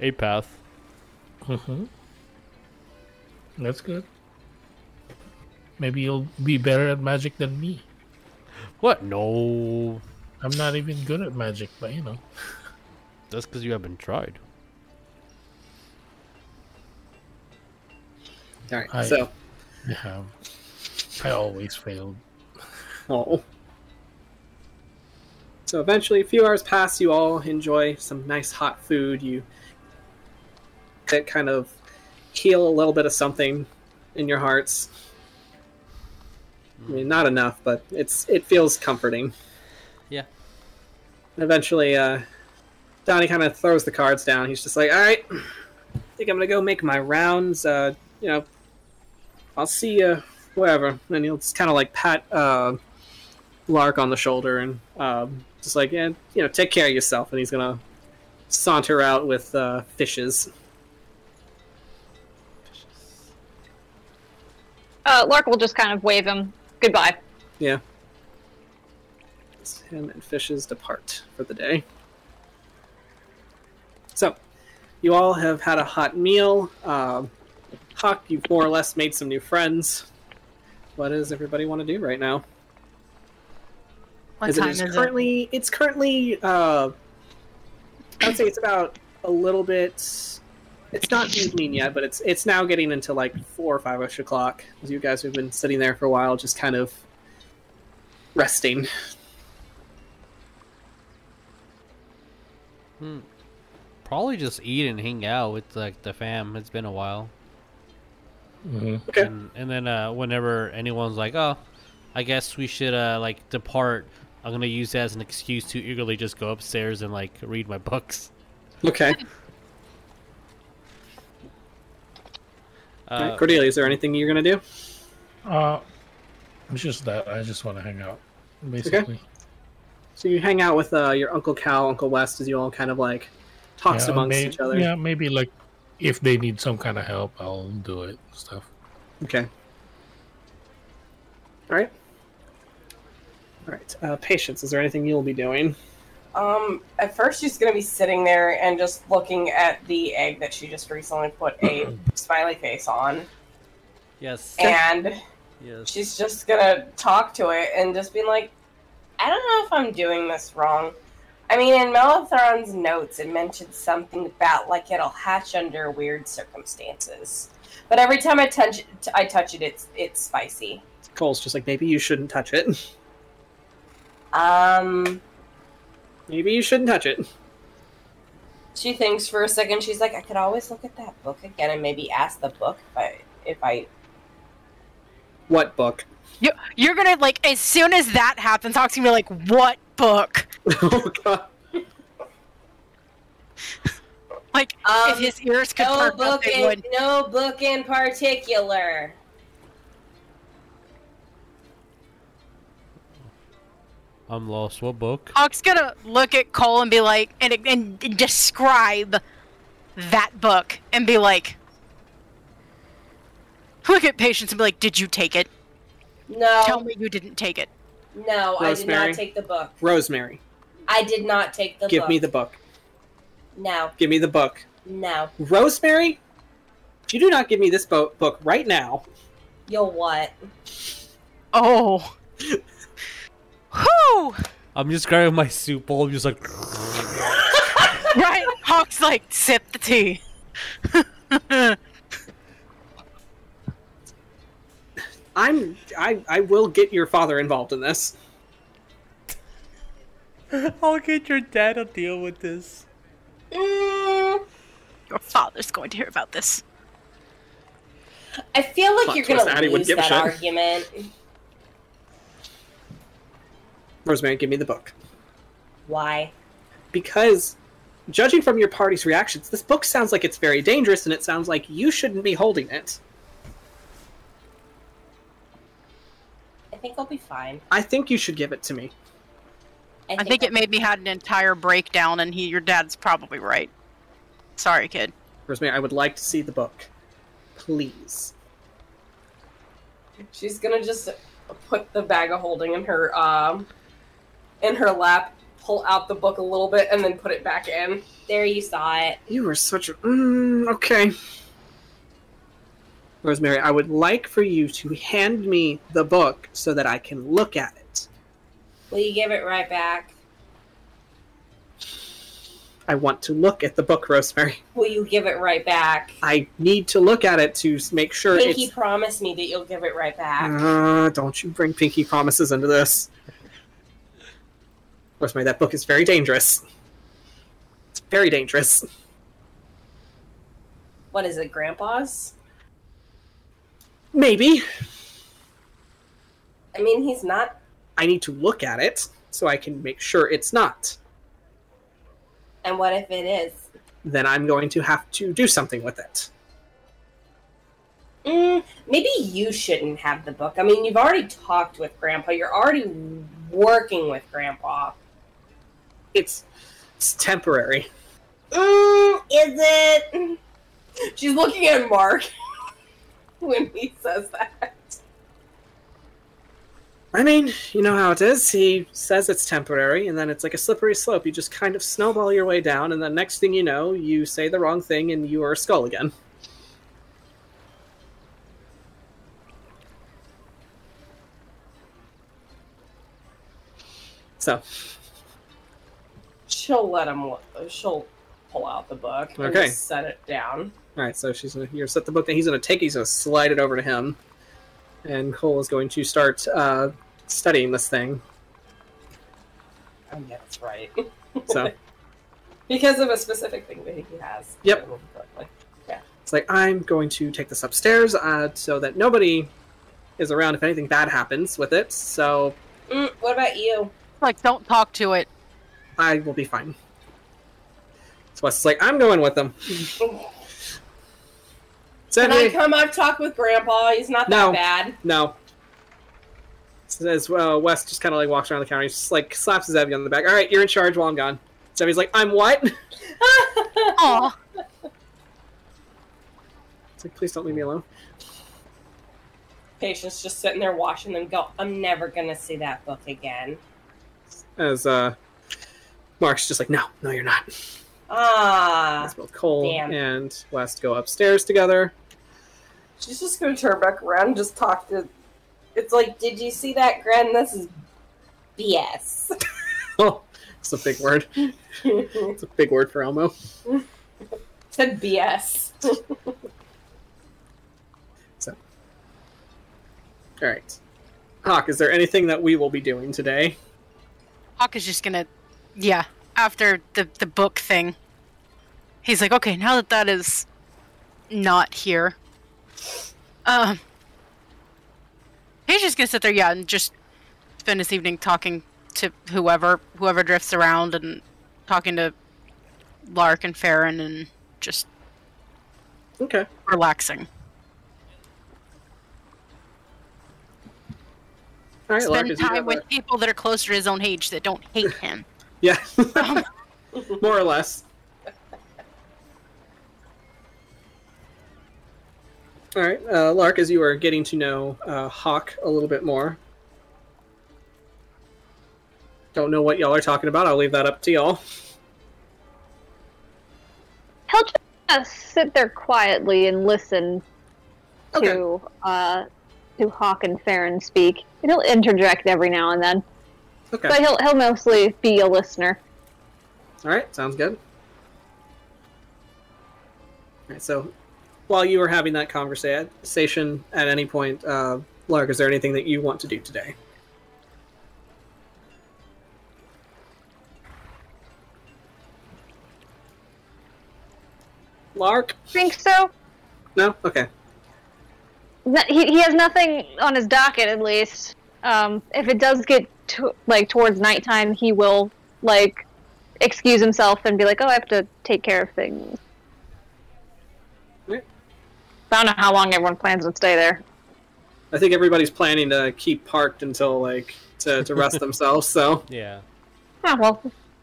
a path. Mm-hmm. That's good. Maybe you'll be better at magic than me. What? No, I'm not even good at magic, but you know. that's because you haven't tried. All right. I- So, I have. I always failed. oh. So eventually, a few hours pass. You all enjoy some nice hot food. You get kind of heal a little bit of something in your hearts. I mean, not enough, but it's it feels comforting. Yeah. And eventually, uh, Donnie kind of throws the cards down. He's just like, "All right, I think I'm gonna go make my rounds. Uh, you know, I'll see you wherever." And he'll just kind of like pat uh, Lark on the shoulder and um, just like, "Yeah, you know, take care of yourself." And he's gonna saunter out with uh, fishes. Uh, Lark will just kind of wave him goodbye. Yeah. It's him and Fishes depart for the day. So, you all have had a hot meal. Um, Hawk, you've more or less made some new friends. What does everybody want to do right now? What As it time is is it? currently, It's currently. Uh, I would say it's about a little bit. It's not evening yet, but it's it's now getting into like four or five ish o'clock. As you guys have been sitting there for a while, just kind of resting. Probably just eat and hang out with like the fam. It's been a while. hmm Okay. And, and then uh, whenever anyone's like, "Oh, I guess we should uh, like depart," I'm gonna use that as an excuse to eagerly just go upstairs and like read my books. Okay. Uh, Alright, Cordelia, is there anything you're gonna do? Uh, it's just that I just want to hang out, basically. Okay. So you hang out with uh, your Uncle Cal, Uncle West, as you all kind of like talks Yeah, amongst may- each other. Yeah, maybe like if they need some kind of help, I'll do it. Stuff. Okay. All right. All right. Uh, Patience. Is there anything you'll be doing? Um, at first she's gonna be sitting there and just looking at the egg that she just recently put a smiley face on, yes. and Yes. she's just gonna talk to it and just be like, I don't know if I'm doing this wrong. I mean, in Melathron's notes, it mentioned something about like it'll hatch under weird circumstances. But every time I touch it, I touch it, it's it's spicy. Cole's just like maybe you shouldn't touch it. Um, maybe you shouldn't touch it. she thinks for a second. She's like, I could always look at that book again and maybe ask the book if I if I What book? You, you're gonna like as soon as that happens, Hawk's gonna be like, "What book?" oh God. Like Um, if his ears could no perk up, book they in, would. no book in particular. I'm lost. What book? Hawk's gonna look at Cole and be like, and, and describe that book and be like, look at Patience and be like, "Did you take it? No, Tell me you didn't take it." no, I did not take the book. Rosemary. I did not take the book. Give book. me the book. no, Give me the book. no. Rosemary. You do not give me this bo- book right now, You'll what? Oh. Whew! I'm just grabbing my soup bowl. I'm just like, Right? Hawk's like, sip the tea. I'm I I will get your father involved in this. I'll get your dad to deal with this. Mm, Your father's going to hear about this. I feel like Plot you're gonna Addie lose that argument. Rosemary, give me the book. Why? Because judging from your party's reactions, this book sounds like it's very dangerous and it sounds like you shouldn't be holding it. I think I'll be fine. I think you should give it to me. I think it made me had an entire breakdown, and he, your dad's probably right. Sorry, kid. Rosemary, I would like to see the book. Please. She's gonna just put the bag of holding in her um in her lap, pull out the book a little bit, and then put it back in. There, you saw it. You were such a. Mm, okay. Rosemary, I would like for you to hand me the book so that I can look at it. Will you give it right back? I want to look at the book, Rosemary. Will you give it right back? I need to look at it to make sure Pinky it's. promised me that you'll give it right back. Uh, don't you bring pinky promises into this. Rosemary, that book is very dangerous. It's very dangerous. What is it, Grandpa's? Maybe. I mean, he's not. I need to look at it so I can make sure it's not. And what if it is? Then I'm going to have to do something with it. Mm, maybe you shouldn't have the book. I mean, you've already talked with Grandpa. You're already working with Grandpa. It's, it's temporary. Mm, is it? She's looking at Mark when he says that. I mean, you know how it is. He says it's temporary, and then it's like a slippery slope. You just kind of snowball your way down, and the next thing you know, you say the wrong thing and you are a skull again. So, She'll let him. She'll pull out the book and Okay. just set it down. all right, so she's gonna you're set the book that he's gonna take. He's gonna slide it over to him, and Cole is going to start uh, studying this thing. Oh, yeah, that's right. So because of a specific thing that he has. Yep. if I remember correctly. it's like I'm going to take this upstairs uh, so that nobody is around if anything bad happens with it. So Mm, what about you? Like, don't talk to it. I will be fine. So Wes is like, I'm going with them. Can I come? I've talked with Grandpa. He's not No. that bad. No. As well, Wes just kind of like walks around the counter. He's just like slaps his Zebby on the back. All right, you're in charge while I'm gone. Zebby's like, I'm what? Aw. It's like, please don't leave me alone. Patience just sitting there watching them go. I'm never gonna see that book again. As uh, Mark's just like, no, no, you're not. Ah, As both Cole damn. and West go upstairs together. she's just gonna turn back around and just talk to. It's like, did you see that, Gren? This is BS. Oh, it's a big word. It's a big word for Elmo. Said BS. so, All right. Hawk, is there anything that we will be doing today? Hawk is just gonna, yeah. After the the book thing, he's like, okay, now that that is not here, um, he's just gonna sit there, yeah, and just spend his evening talking to whoever whoever drifts around and talking to Lark and Farron and just Okay. relaxing. All right, Spend as you time with a- people that are close to his own age that don't hate him. Yeah. More or less. All right, uh, Lark, as you are getting to know uh, Hawk a little bit more. Don't know what y'all are talking about. I'll leave that up to y'all. He'll just uh, sit there quietly and listen Okay. to uh, to Hawk and Farron speak. He'll interject every now and then, Okay. but he'll he'll mostly be a listener. All right, sounds good. All right, so while you were having that conversation, at any point, uh, Lark, is there anything that you want to do today? Lark? Think so? No? Okay. He he has nothing on his docket, at least. Um, if it does get to, like towards nighttime, he will like excuse himself and be like, "Oh, I have to take care of things." Yeah. I don't know how long everyone plans to stay there. I think everybody's planning to keep parked until, like, to, to rest themselves, so. Yeah. Ah, well,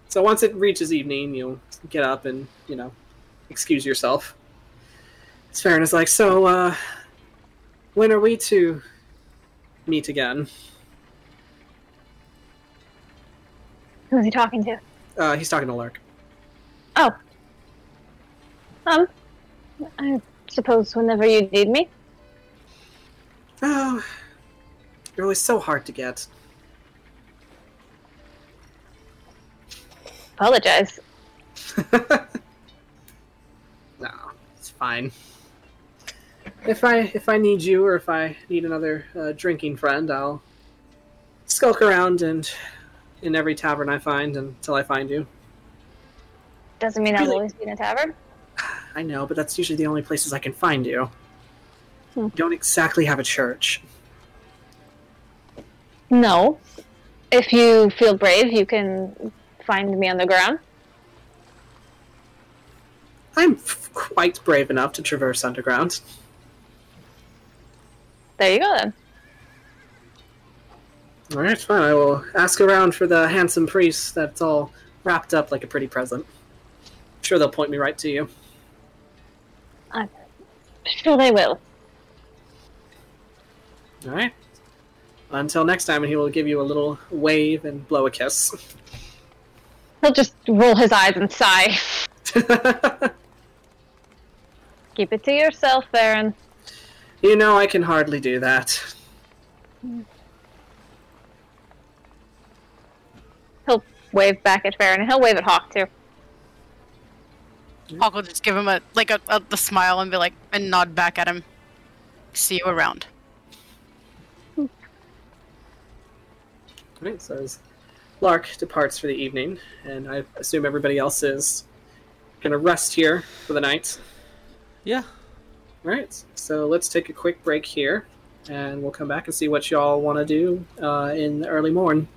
So once it reaches evening, you'll get up and, you know, excuse yourself. Sfarron is like, so, uh, when are we to meet again? Who's he talking to? Uh, he's talking to Lark. Oh, um, I suppose whenever you need me. Oh, you're always so hard to get. Apologize. no, it's fine. If I if I need you or if I need another uh, drinking friend, I'll skulk around and in every tavern I find until I find you. Doesn't mean I'll always be in a tavern. I know, but that's usually the only places I can find you. Hmm. You don't exactly have a church. No. If you feel brave, you can find me on the ground. I'm f- quite brave enough to traverse underground. There you go then. All right, fine. I will ask around for the handsome priest that's all wrapped up like a pretty present. I'm sure they'll point me right to you. I'm sure they will. All right. Until next time, and he will give you a little wave and blow a kiss. He'll just roll his eyes and sigh. Keep it to yourself, Baron. you know I can hardly do that. Hmm. He'll wave back at Baron, and he'll wave at Hawk too. Hawk will just give him a like a, a the smile and be like and nod back at him. See you around. All right, so as Lark departs for the evening, and I assume everybody else is gonna rest here for the night. Yeah. All right, so let's take a quick break here, and we'll come back and see what y'all want to do uh, in the early morn.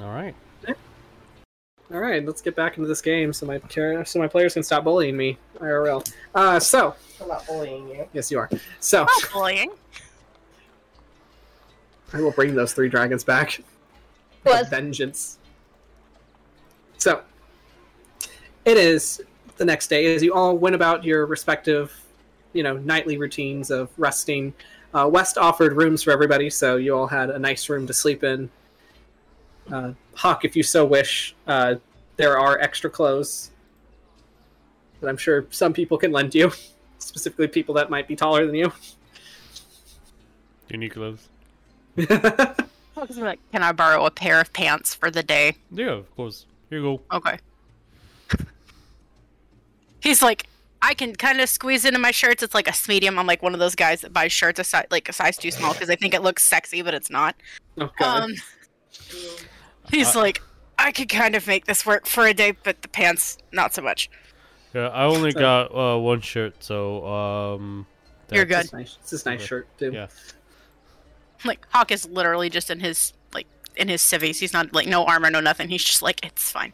All right. All right, let's get back into this game so my char- so my players can stop bullying me IRL. Uh, so I'm not bullying you. yes, you are. So Oh, bullying. I will bring those three dragons back. Was with vengeance. So it is the next day as you all went about your respective, you know, nightly routines of resting. Uh, West offered rooms for everybody, so you all had a nice room to sleep in. Uh, Hawk, if you so wish, uh, there are extra clothes that I'm sure some people can lend you, specifically people that might be taller than you. You need clothes? Hawk's like, Can I borrow a pair of pants for the day? Yeah, of course. Here you go. Okay. He's like, I can kind of squeeze into my shirts. It's like a medium. I'm like one of those guys that buys shirts a size like a size too small because I think it looks sexy, but it's not. oh, God. Um, he's Uh, like, I could kind of make this work for a day, but the pants not so much. Yeah, I only So- got uh, one shirt, so um. You're good. It's nice. It's this nice Okay. shirt, too. Yeah. Like Hawk is literally just in his like in his civvies. He's not like no armor, no nothing. He's just like it's fine.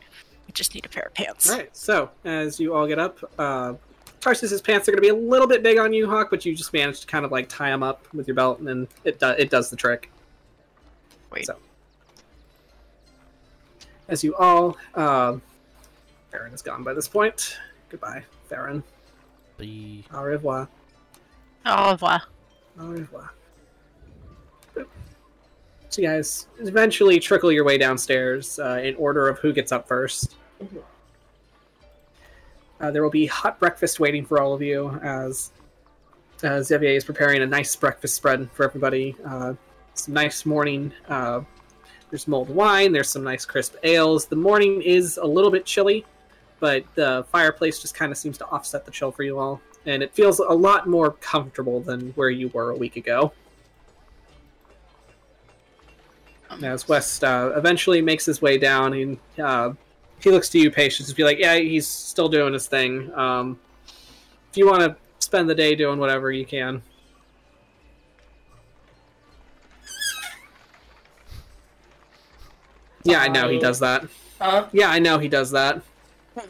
I just need a pair of pants. All right. So as you all get up, uh, Tarsius's pants are going to be a little bit big on you, Hawk, but you just managed to kind of like tie them up with your belt, and then it do- it does the trick. Wait. So as you all, um, Farron is gone by this point. Goodbye, Farron. The Au revoir. Oh wow. Au revoir. So you guys eventually trickle your way downstairs uh, in order of who gets up 1st Mhm. Uh, there will be hot breakfast waiting for all of you as uh, Xavier is preparing a nice breakfast spread for everybody. Uh, some nice morning. There's mulled wine. There's some nice crisp ales. The morning is a little bit chilly, but the fireplace just kind of seems to offset the chill for you all, and it feels a lot more comfortable than where you were a week ago. As West uh, eventually makes his way down, and uh, he looks to you, Patience, to be like, "Yeah, he's still doing his thing. Um, if you want to spend the day doing whatever, you can." Yeah, I know he does that. Huh? Yeah, I know he does that.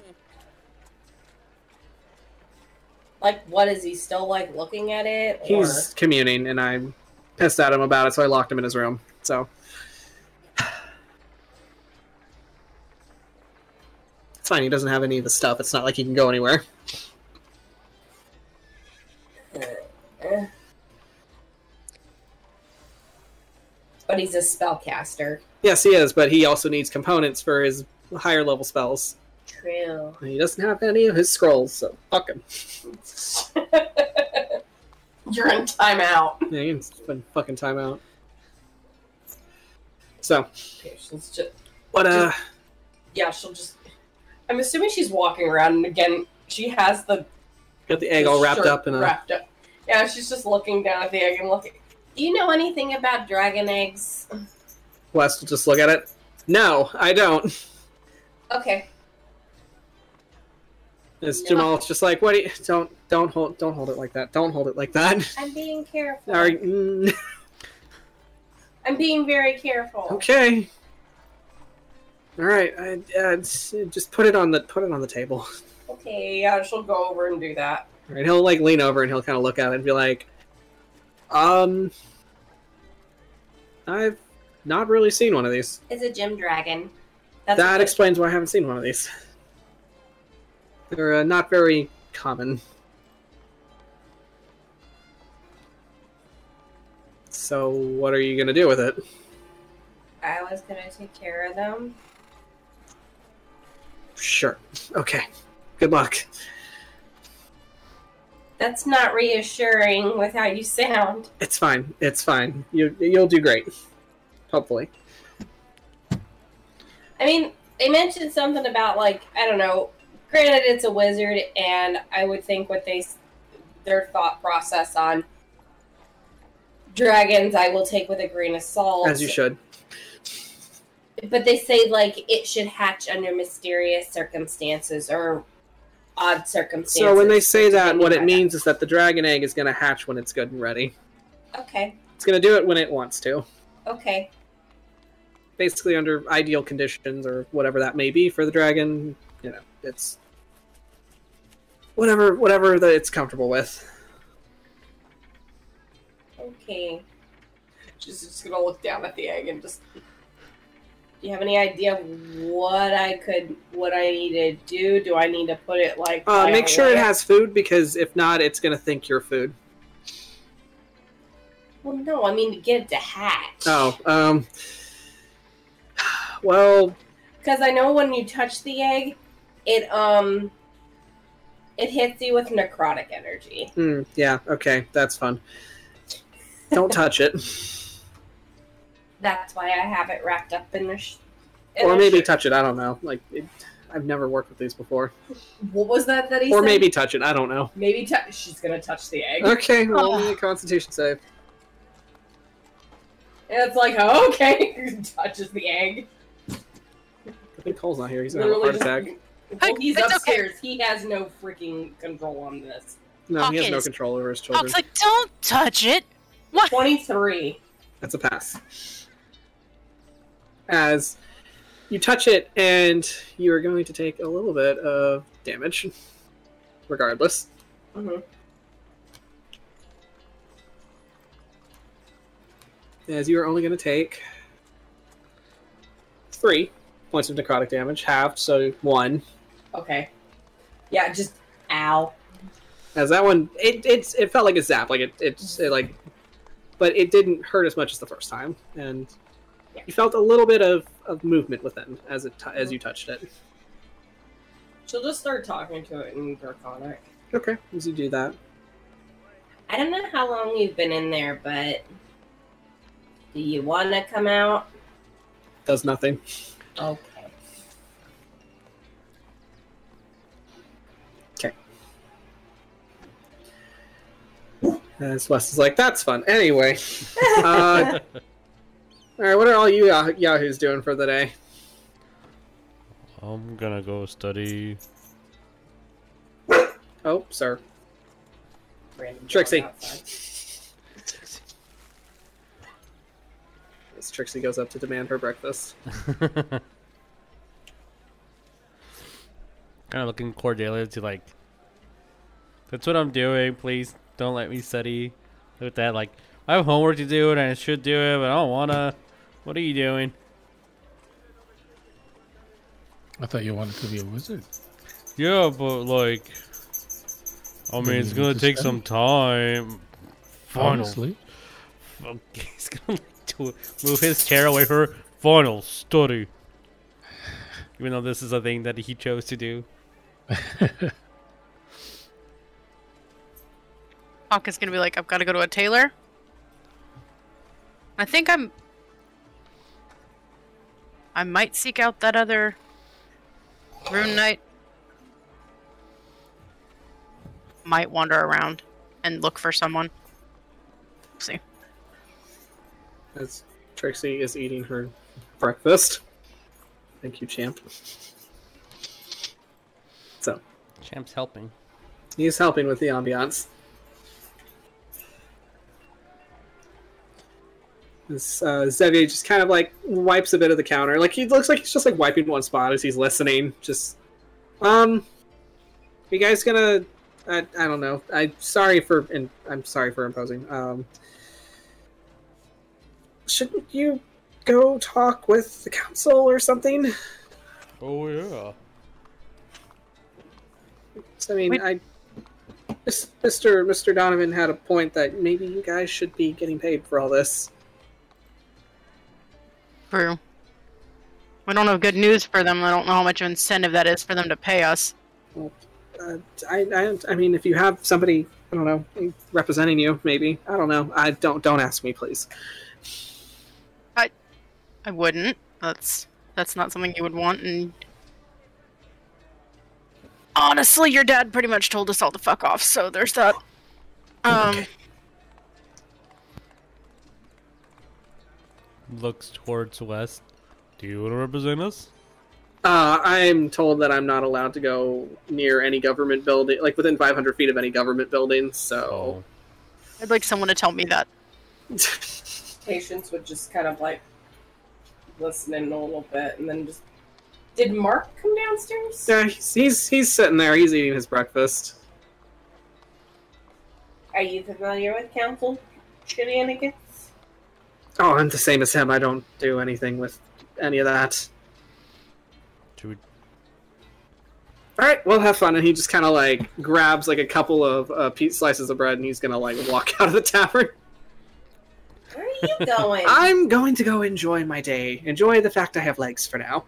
Like, what is he still like looking at it? Or... He's communing, and I'm pissed at him about it, so I locked him in his room. So it's fine. He doesn't have any of the stuff. It's not like he can go anywhere. But he's a spellcaster. Yes, he is, but he also needs components for his higher level spells. True. He doesn't have any of his scrolls, so fuck him. You're in timeout. Yeah, can spend fucking time out. So, Patience just what uh, yeah, she'll just. I'm assuming she's walking around, and again, she has the got the egg all wrapped up in a. wrapped up. Yeah, she's just looking down at the egg and looking. Do you know anything about dragon eggs? West will just look at it. No, I don't. Okay. As No. Jamal's just like, what? Do you, don't don't hold don't hold it like that. Don't hold it like that. I'm being careful. Mm, I'm being very careful. Okay. All right. I, uh, just put it on the put it on the table. Okay, yeah, she'll go over and do that. All right. He'll like lean over and he'll kind of look at it and be like, um, I've not really seen one of these. It's a gem dragon. That's that explains why I haven't seen one of these. They're uh, not very common. So, what are you gonna do with it? I was gonna take care of them. Sure. Okay. Good luck. That's not reassuring with how you sound. It's fine. It's fine. You you'll do great. Hopefully. I mean, they mentioned something about like I don't know. Granted, it's a wizard, and I would think what they their thought process on dragons, I will take with a grain of salt. As you should. But they say like it should hatch under mysterious circumstances or odd circumstances. So when they say that, what it means is that the dragon egg is going to hatch when it's good and ready. Okay. It's going to do it when it wants to. Okay. Basically, under ideal conditions or whatever that may be for the dragon. You know, it's whatever whatever that it's comfortable with. Okay. She's just gonna look down at the egg and just. Do you have any idea what I could, what I need to do? Do I need to put it like? Uh, make sure it has food because if not, it's going to think you're food. Well, no, I mean to get it to hatch. Oh, um, well, Because I know when you touch the egg, it um, it hits you with necrotic energy. hmm, yeah, okay, that's fun. Don't touch it, That's why I have it wrapped up in the. Sh- in or a maybe shirt. touch it. I don't know. Like, it, I've never worked with these before, What was that that he or said? maybe touch it. I don't know. Maybe touch. She's gonna touch the egg. Okay, roll Oh. me a Constitution save. And it's like, oh, okay, touches the egg. I think Cole's not here. He's gonna have a heart Literally attack. just- Well, he's It's okay. upstairs. He has no freaking control on this. No, he has no control over his I children. was like, don't touch it. What? Twenty-three. That's a pass. As you touch it, and you are going to take a little bit of damage, regardless. Mhm. As you are only going to take three points of necrotic damage, halved, so one. Okay. Yeah, just ow. As that one, it it's it felt like a zap, like it it's it like, but it didn't hurt as much as the first time, and Yeah. you felt a little bit of, of movement within as it t- as you touched it. She'll just start talking to it in Draconic. Okay, as you do that, I don't know how long you've been in there, but do you want to come out? Does nothing. Okay. As Wes is like, that's fun. Anyway. Uh, Alright, what are all you yah- yahoos doing for the day? I'm gonna go study. Oh, sir. Random Trixie. As Trixie goes up to demand her breakfast. kind of looking Cordelia to like. That's what I'm doing. Please don't let me study. With that, like, I have homework to do and I should do it, but I don't wanna. What are you doing? I thought you wanted to be a wizard. Yeah, but like, I mean, Then it's gonna to take study. some time. Final. Honestly, Okay, he's gonna like to move his chair away for final study. Even though this is a thing that he chose to do. Hawk is gonna be like, I've got to go to a tailor. I think I'm. I might seek out that other rune knight. Might wander around and look for someone. see. As Trixie is eating her breakfast. Thank you, champ. So, Champ's helping. he's helping with the ambiance. This uh, Zevier just kind of like wipes a bit of the counter. Like he looks like he's just like wiping one spot as he's listening. Just, um, you guys gonna? I, I don't know. I'm sorry for and I'm sorry for imposing. Um, shouldn't you go talk with the council or something? Oh yeah. I mean, Wait. I, Mr. Mr. Donovan had a point that maybe you guys should be getting paid for all this. True. We don't have good news for them. I don't know how much of incentive that is for them to pay us. Uh, I, I, I mean, if you have somebody, I don't know, representing you, maybe. I don't know. I don't don't ask me, please. I wouldn't. That's that's not something you would want. And honestly, your dad pretty much told us all to fuck off. So there's that. Um, Looks towards west. Do you want to represent us? Uh, I'm told that I'm not allowed to go near any government building, like within 500 feet of any government building. So, I'd like someone to tell me that. Patience would just kind of like listen in a little bit and then just. Did Mark come downstairs? yeah, he's, he's he's sitting there. He's eating his breakfast. Are you familiar with council shenanigans? Oh, I'm the same as him. I don't do anything with any of that. Should we? All right, well, have fun. And he just kind of like grabs like a couple of uh, piece slices of bread, and he's gonna like walk out of the tavern. Where are you going? I'm going to go enjoy my day. Enjoy the fact I have legs for now.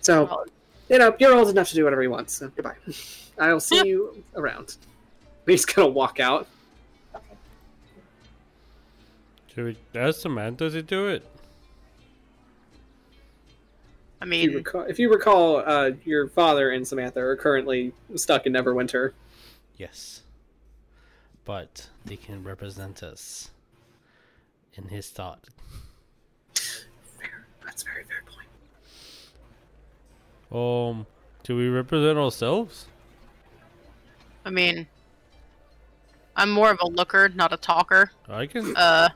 So, Well, you know, you're old enough to do whatever you want. So goodbye. I'll see you around. He's gonna walk out. Should we ask Samantha to do it? I If you mean, recall, if you recall uh, your father and Samantha are currently stuck in Neverwinter. Yes. But they can represent us in his thought. Fair. That's a very fair point. Um, do we represent ourselves? I mean, I'm more of a looker, not a talker. I can Uh,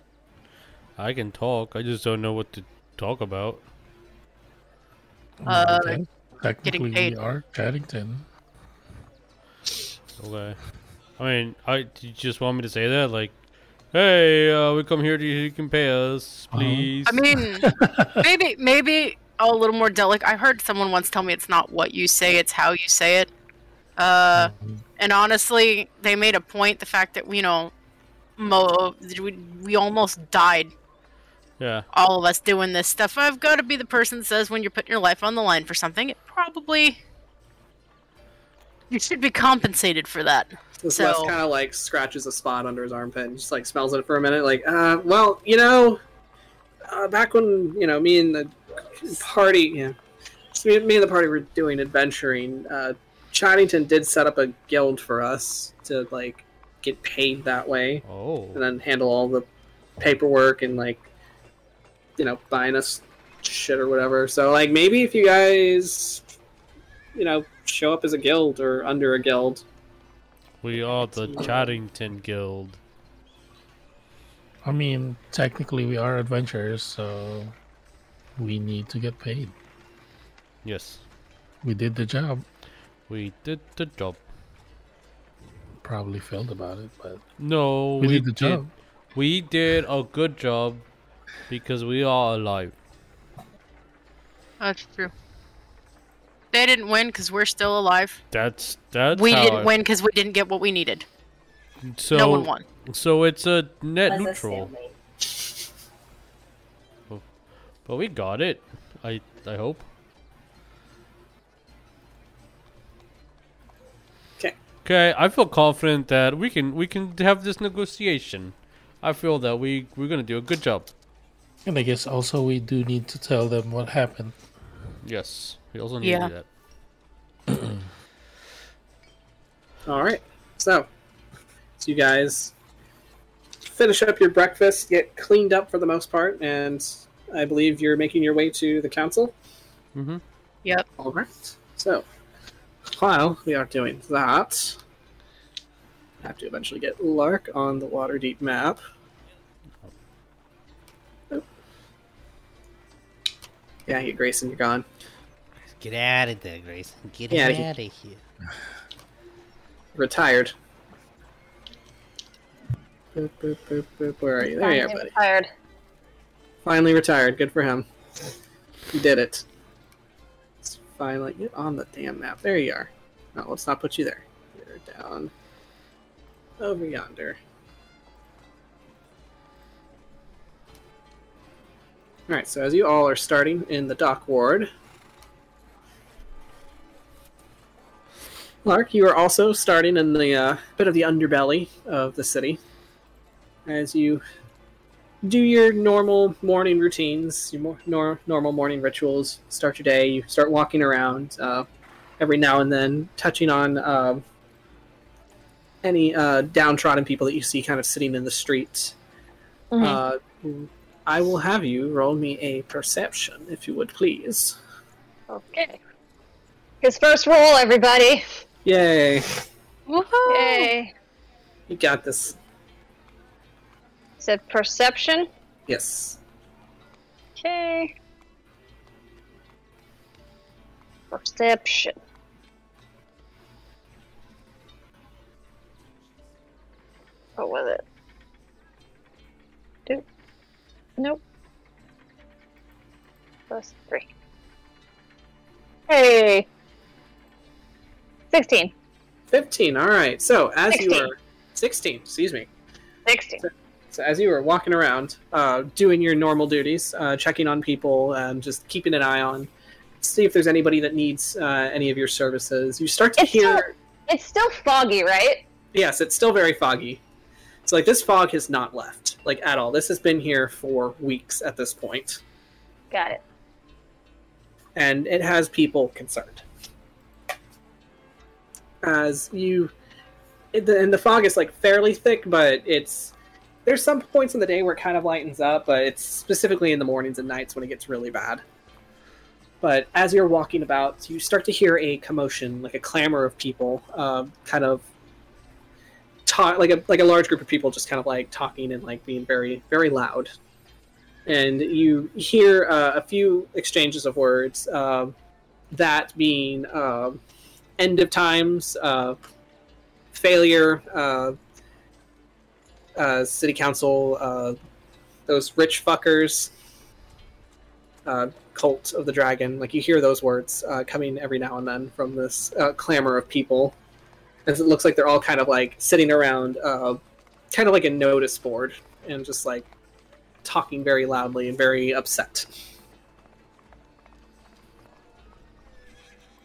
I can talk. I just don't know what to talk about. Uh, Okay. Technically, paid. we are Chadington. Okay. I mean, I do you just want me to say that like, hey, uh, we come here to you can pay us, Uh-huh. please. I mean, maybe maybe a little more delicate. I heard someone once tell me it's not what you say, it's how you say it. Uh, Mhm. and honestly, they made a point. The fact that you know, mo we, we almost died, yeah. all of us doing this stuff. I've got to be the person that says when you're putting your life on the line for something, it probably you should be compensated for that. This So- Wes kind of like scratches a spot under his armpit and just like smells it for a minute. Like, uh, well, you know, uh, back when you know me and the party, yeah, me, me and the party were doing adventuring. Uh, Chadington did set up a guild for us to like get paid that way, Oh. and then handle all the paperwork and like, you know, buying us shit or whatever. So like maybe if you guys, you know, show up as a guild or under a guild. We are the Chadington Guild. I mean, technically, we are adventurers, so we need to get paid. Yes. We did the job. We did the job. Probably failed about it, but No, we, we, did the job. We did a good job because we are alive. That's true. They didn't win because we're still alive. That's that's we how didn't I- win because we didn't get what we needed. So no one won. So it's a net As a neutral, stalemate. Oh, but we got it. I I hope. Okay. Okay, I feel confident that we can we can have this negotiation. I feel that we we're gonna do a good job. And I guess also we do need to tell them what happened. Yes, we also need Yeah. to do that. All right. So, so you guys finish up your breakfast, get cleaned up for the most part, and I believe you're making your way to the council. Mm-hmm. Yep. All right. So, while we are doing that, I have to eventually get Lark on the Waterdeep map. Yeah, you Grayson, you're gone. Get out of there, Grayson. Get Yeah, out he- of here. Retired. Boop, boop, boop, boop. Where are you? There you are, buddy. tired. Finally retired. Good for him. He did it. Let's finally get on the damn map. There you are. No, let's not put you there. You're down over yonder. Alright, so as you all are starting in the dock ward, Lark, you are also starting in the uh, bit of the underbelly of the city. As you do your normal morning routines, your more, nor, normal morning rituals. Start your day. You start walking around uh, every now and then, touching on uh, any uh, downtrodden people that you see kind of sitting in the street. Mhm. I will have you roll me a perception, if you would please. Okay. His first roll, everybody. Yay! Woohoo! Yay. You got this. Said perception. Yes. Okay. Perception. What was it? Nope. Plus three. Hey. Sixteen. 15. All right. So, as you were. 16, excuse me. Sixteen. So as you were walking around, uh, doing your normal duties, uh, checking on people, and just keeping an eye on, see if there's anybody that needs uh, any of your services, you start to It's hear. still- It's still foggy, right? Yes, it's still very foggy. So like this fog has not left, like at all. This has been here for weeks at this point, Got it. and it has people concerned. As you, and the fog is like fairly thick, but it's there's some points in the day where it kind of lightens up, but it's specifically in the mornings and nights when it gets really bad. But as you're walking about, you start to hear a commotion, like a clamor of people, um, kind of talk, like a like a large group of people, just kind of like talking and like being very very loud. And you hear uh, a few exchanges of words. Um, that being um end of times, uh, failure, uh, uh, city council, uh, those rich fuckers, uh, cult of the dragon. Like you hear those words uh, coming every now and then from this uh, clamor of people, as it looks like they're all kind of like sitting around, uh, kind of like a notice board, and just like talking very loudly and very upset.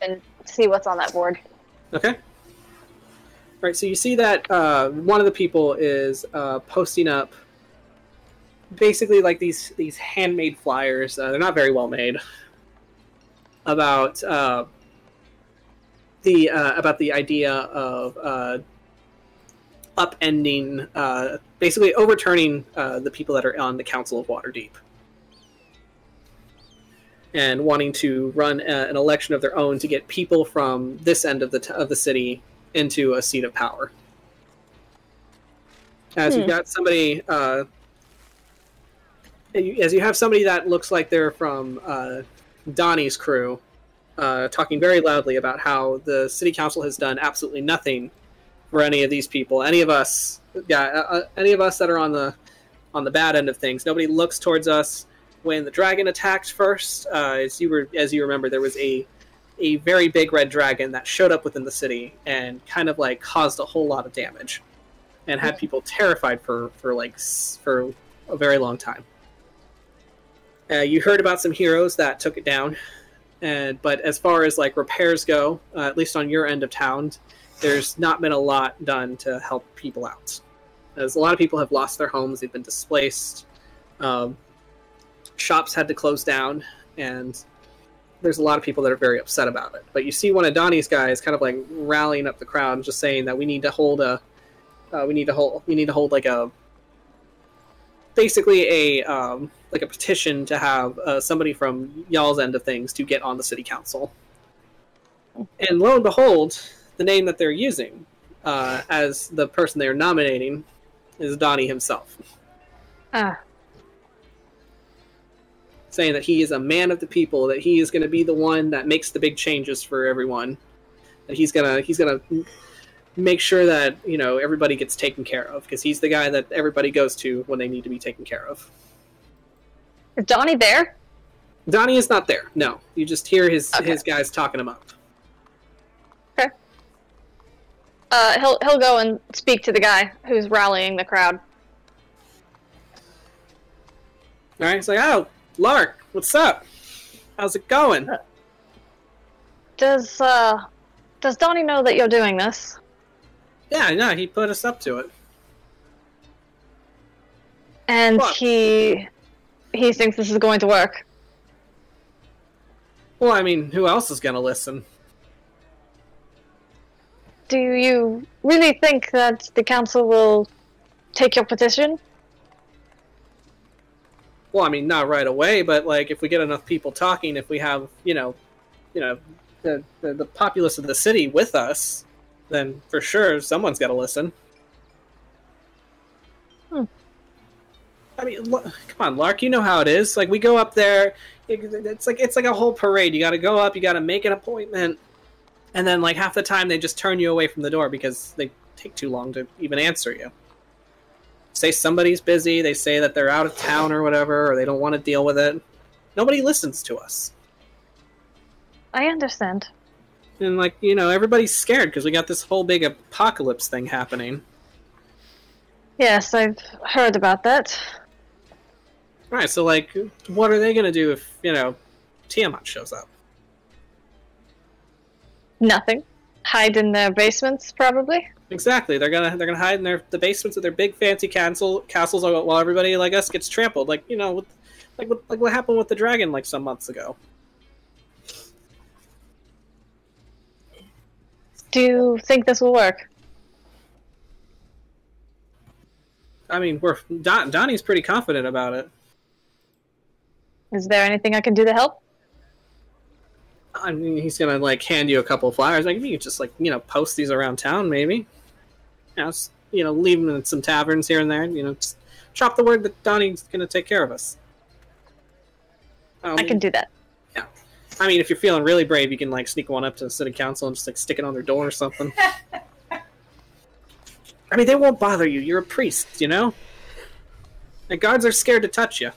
And see what's on that board. Okay. Right, so you see that uh, one of the people is uh, posting up basically like these these handmade flyers. Uh, they're not very well made about uh, the uh, about the idea of uh, upending, uh, basically overturning uh, the people that are on the Council of Waterdeep, and wanting to run a, an election of their own to get people from this end of the t- of the city into a seat of power. As you've Hmm. got somebody, uh, as you have somebody that looks like they're from uh, Donnie's crew, uh, talking very loudly about how the city council has done absolutely nothing for any of these people, any of us, yeah, uh, uh, any of us that are on the on the bad end of things. Nobody looks towards us. When the dragon attacked first, uh, as you were as you remember, there was a a very big red dragon that showed up within the city and kind of like caused a whole lot of damage and had people terrified for for like for a very long time. Uh, you heard about some heroes that took it down, and but as far as like repairs go, uh, at least on your end of town, there's not been a lot done to help people out. As a lot of people have lost their homes, they've been displaced. Um, shops had to close down, and there's a lot of people that are very upset about it. But you see one of Donnie's guys kind of like rallying up the crowd and just saying that we need to hold a, uh, we need to hold, we need to hold like a, basically a um, like a petition to have uh, somebody from y'all's end of things to get on the city council. And lo and behold, the name that they're using uh, as the person they're nominating is Donnie himself, Ah, saying that he is a man of the people, that he is going to be the one that makes the big changes for everyone, that he's gonna he's gonna make sure that you know everybody gets taken care of because he's the guy that everybody goes to when they need to be taken care of. Is Donnie there? Donnie is not there. No, you just hear his Okay. his guys talking him up. Okay. Uh, he'll he'll go and speak to the guy who's rallying the crowd. All right, it's like, oh, Lark, what's up? How's it going? Does uh, does Donnie know that you're doing this? Yeah, no, he put us up to it. And What? he he thinks this is going to work. Well, I mean, who else is gonna listen? Do you really think that the council will take your petition? Well, I mean, not right away, but like if we get enough people talking, if we have, you know, you know, the the, the populace of the city with us, then for sure someone's got to listen. I mean, lo- come on, Lark, you know how it is. Like we go up there, it's like it's like a whole parade. You got to go up, you got to make an appointment, and then like half the time they just turn you away from the door because they take too long to even answer you say somebody's busy, they say that they're out of town or whatever, or they don't want to deal with it. Nobody listens to us. I understand. And, like, you know, everybody's scared because we got this whole big apocalypse thing happening. Yes, I've heard about that. Alright, so, like, what are they going to do if, you know, Tiamat shows up? Nothing. Hide in their basements, probably. Exactly. They're gonna they're gonna hide in their the basements of their big fancy castle castles while everybody like us gets trampled. Like you know, with, like what like what happened with the dragon like some months ago. Do you think this will work? I mean, we're Don, Donnie's pretty confident about it. Is there anything I can do to help? I mean, he's gonna like hand you a couple of flyers. Like, you could just like you know post these around town, maybe. You know, s- you know, leave them in some taverns here and there. You know, just drop the word that Donnie's gonna take care of us. Um, I can do that. Yeah, I mean, if you're feeling really brave, you can like sneak one up to the city council and just like stick it on their door or something. I mean, they won't bother you. You're a priest, you know. The guards are scared to touch you.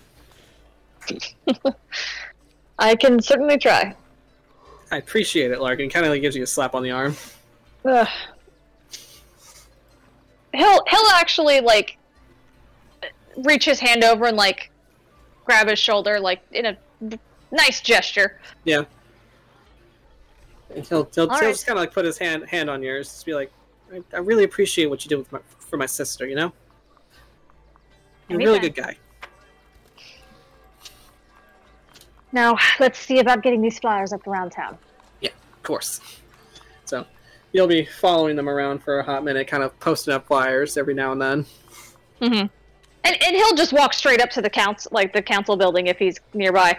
I can certainly try. I appreciate it, Larkin. Kind of like gives you a slap on the arm. Ugh. He'll he'll actually like reach his hand over and like grab his shoulder like in a nice gesture. Yeah. And he'll he'll, he'll right. just kind of like put his hand hand on yours, just be like, I, I really appreciate what you did with my, for my sister. You know, you're a really good guy. Now let's see about getting these flyers up around town. Yeah, of course. So you'll be following them around for a hot minute, kind of posting up flyers every now and then. Mm-hmm. And and he'll just walk straight up to the council, like the council building, if he's nearby.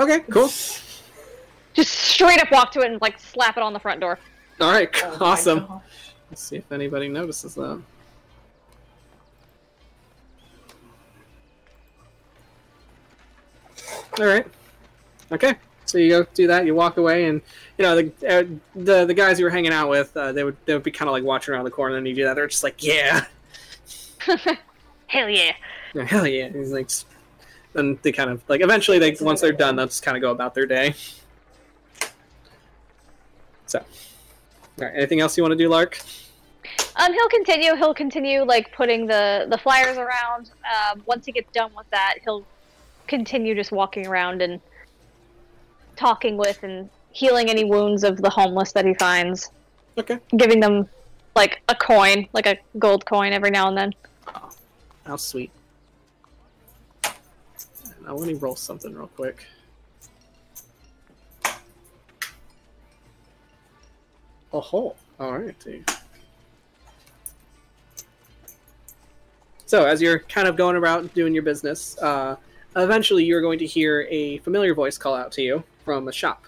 Okay, cool. Just straight up walk to it and like slap it on the front door. All right, Oh awesome. Let's see if anybody notices that. All right. Okay. So you go do that. You walk away, and you know the uh, the the guys you were hanging out with, uh, they would they would be kind of like watching around the corner, and you do that. They're just like, yeah, Hell yeah! yeah hell yeah. And he's like, then they kind of like eventually they once they're done, they'll just kind of go about their day. So, all right. Anything else you want to do, Lark? Um, he'll continue. He'll continue like putting the the flyers around. Um, once he gets done with that, he'll continue just walking around and talking with and healing any wounds of the homeless that he finds, Okay. giving them like a coin, like a gold coin every now and then. Oh, How sweet. Now let me roll something real quick. Oh, ho. All right. dude. So, as you're kind of going about doing your business, uh, eventually you're going to hear a familiar voice call out to you from a shop.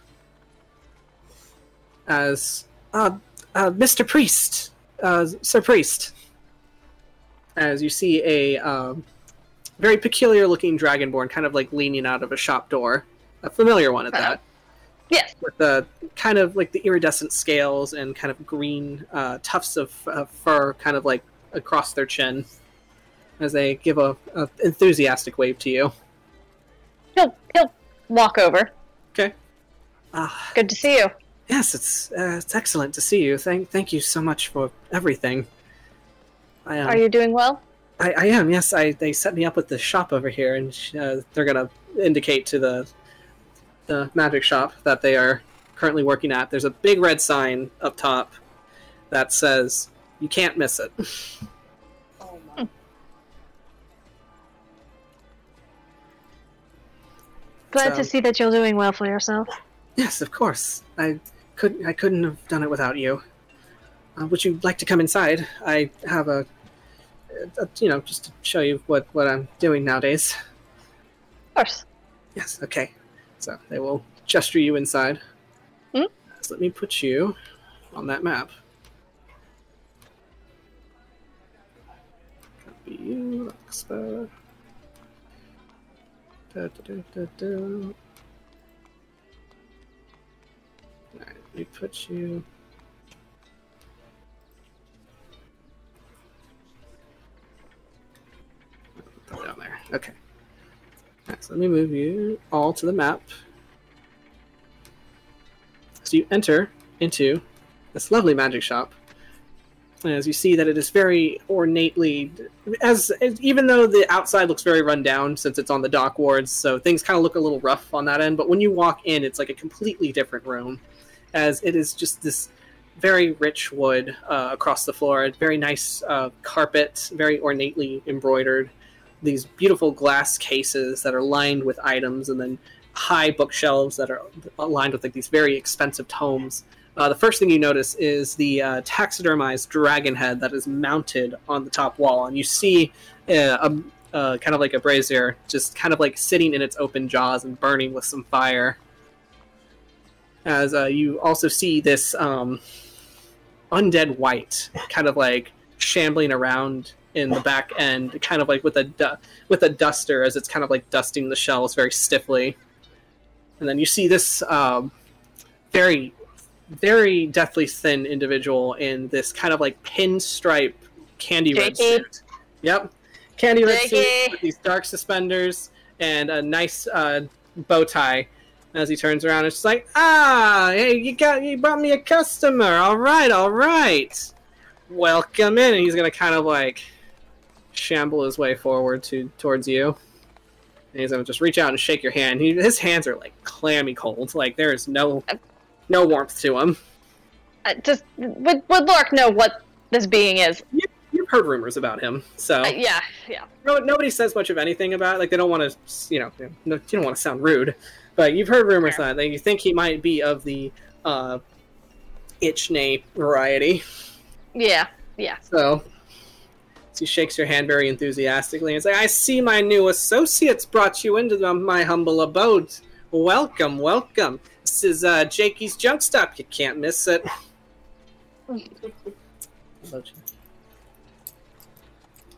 As, uh, uh, Mr. Priest, uh, Sir Priest, as you see a um, very peculiar looking dragonborn kind of like leaning out of a shop door. A familiar one at that. Yes. With the kind of like the iridescent scales and kind of green uh, tufts of uh, fur kind of like across their chin as they give a, a enthusiastic wave to you. He'll he'll walk over. Ah, Good to see you. yes, it's uh, it's excellent to see you. Thank thank you so much for everything. I, um, Are you doing well? I, I am. Yes, I they set me up with the shop over here, and uh, they're gonna indicate to the the magic shop that they are currently working at. There's a big red sign up top that says you can't miss it. Oh my. Glad So- to see that you're doing well for yourself. Yes, of course. I couldn't. I couldn't have done it without you. Uh, would you like to come inside? I have a, a, you know, just to show you what what I'm doing nowadays. Of course. Yes, okay. So they will gesture you inside. Hmm? So let me put you on that map. Copy you, Rockstar. Da, da, da, me put you. Down there. Okay. Alright, so let me move you all to the map. So you enter into this lovely magic shop. And as you see that it is very ornately as, as even though the outside looks very run down since it's on the dock wards, so things kind of look a little rough on that end, but when you walk in it's like a completely different room as it is just this very rich wood uh, across the floor, very nice uh, carpet, very ornately embroidered. These beautiful glass cases that are lined with items and then high bookshelves that are lined with like these very expensive tomes. Uh, the first thing you notice is the uh, taxidermized dragon head that is mounted on the top wall and you see uh, a, uh, kind of like a brazier just kind of like sitting in its open jaws and burning with some fire as uh, you also see this um, undead white kind of like shambling around in the back end, kind of like with a du- with a duster as it's kind of like dusting the shells very stiffly. And then you see this um, very, very deathly thin individual in this kind of like pinstripe candy red suit. Yep, candy red suit with these dark suspenders and a nice uh, bow tie. As he turns around, it's just like, ah, hey, you got you brought me a customer. All right, all right. Welcome in. And he's gonna kind of like shamble his way forward to towards you. And he's gonna just reach out and shake your hand. He, his hands are like clammy cold. Like there is no no warmth to him. Uh, just would would Lark know what this being is. You've heard rumors about him, so Uh, yeah, yeah. no, nobody says much of anything about. It. Like they don't want to, you know, you don't want to sound rude, but you've heard rumors Fair. that that you think he might be of the uh, Itchnay variety. Yeah, yeah. So, she shakes your hand very enthusiastically and says, "I see my new associates brought you into the, my humble abode. Welcome, welcome. This is uh, Jakey's Junk Stop. You can't miss it."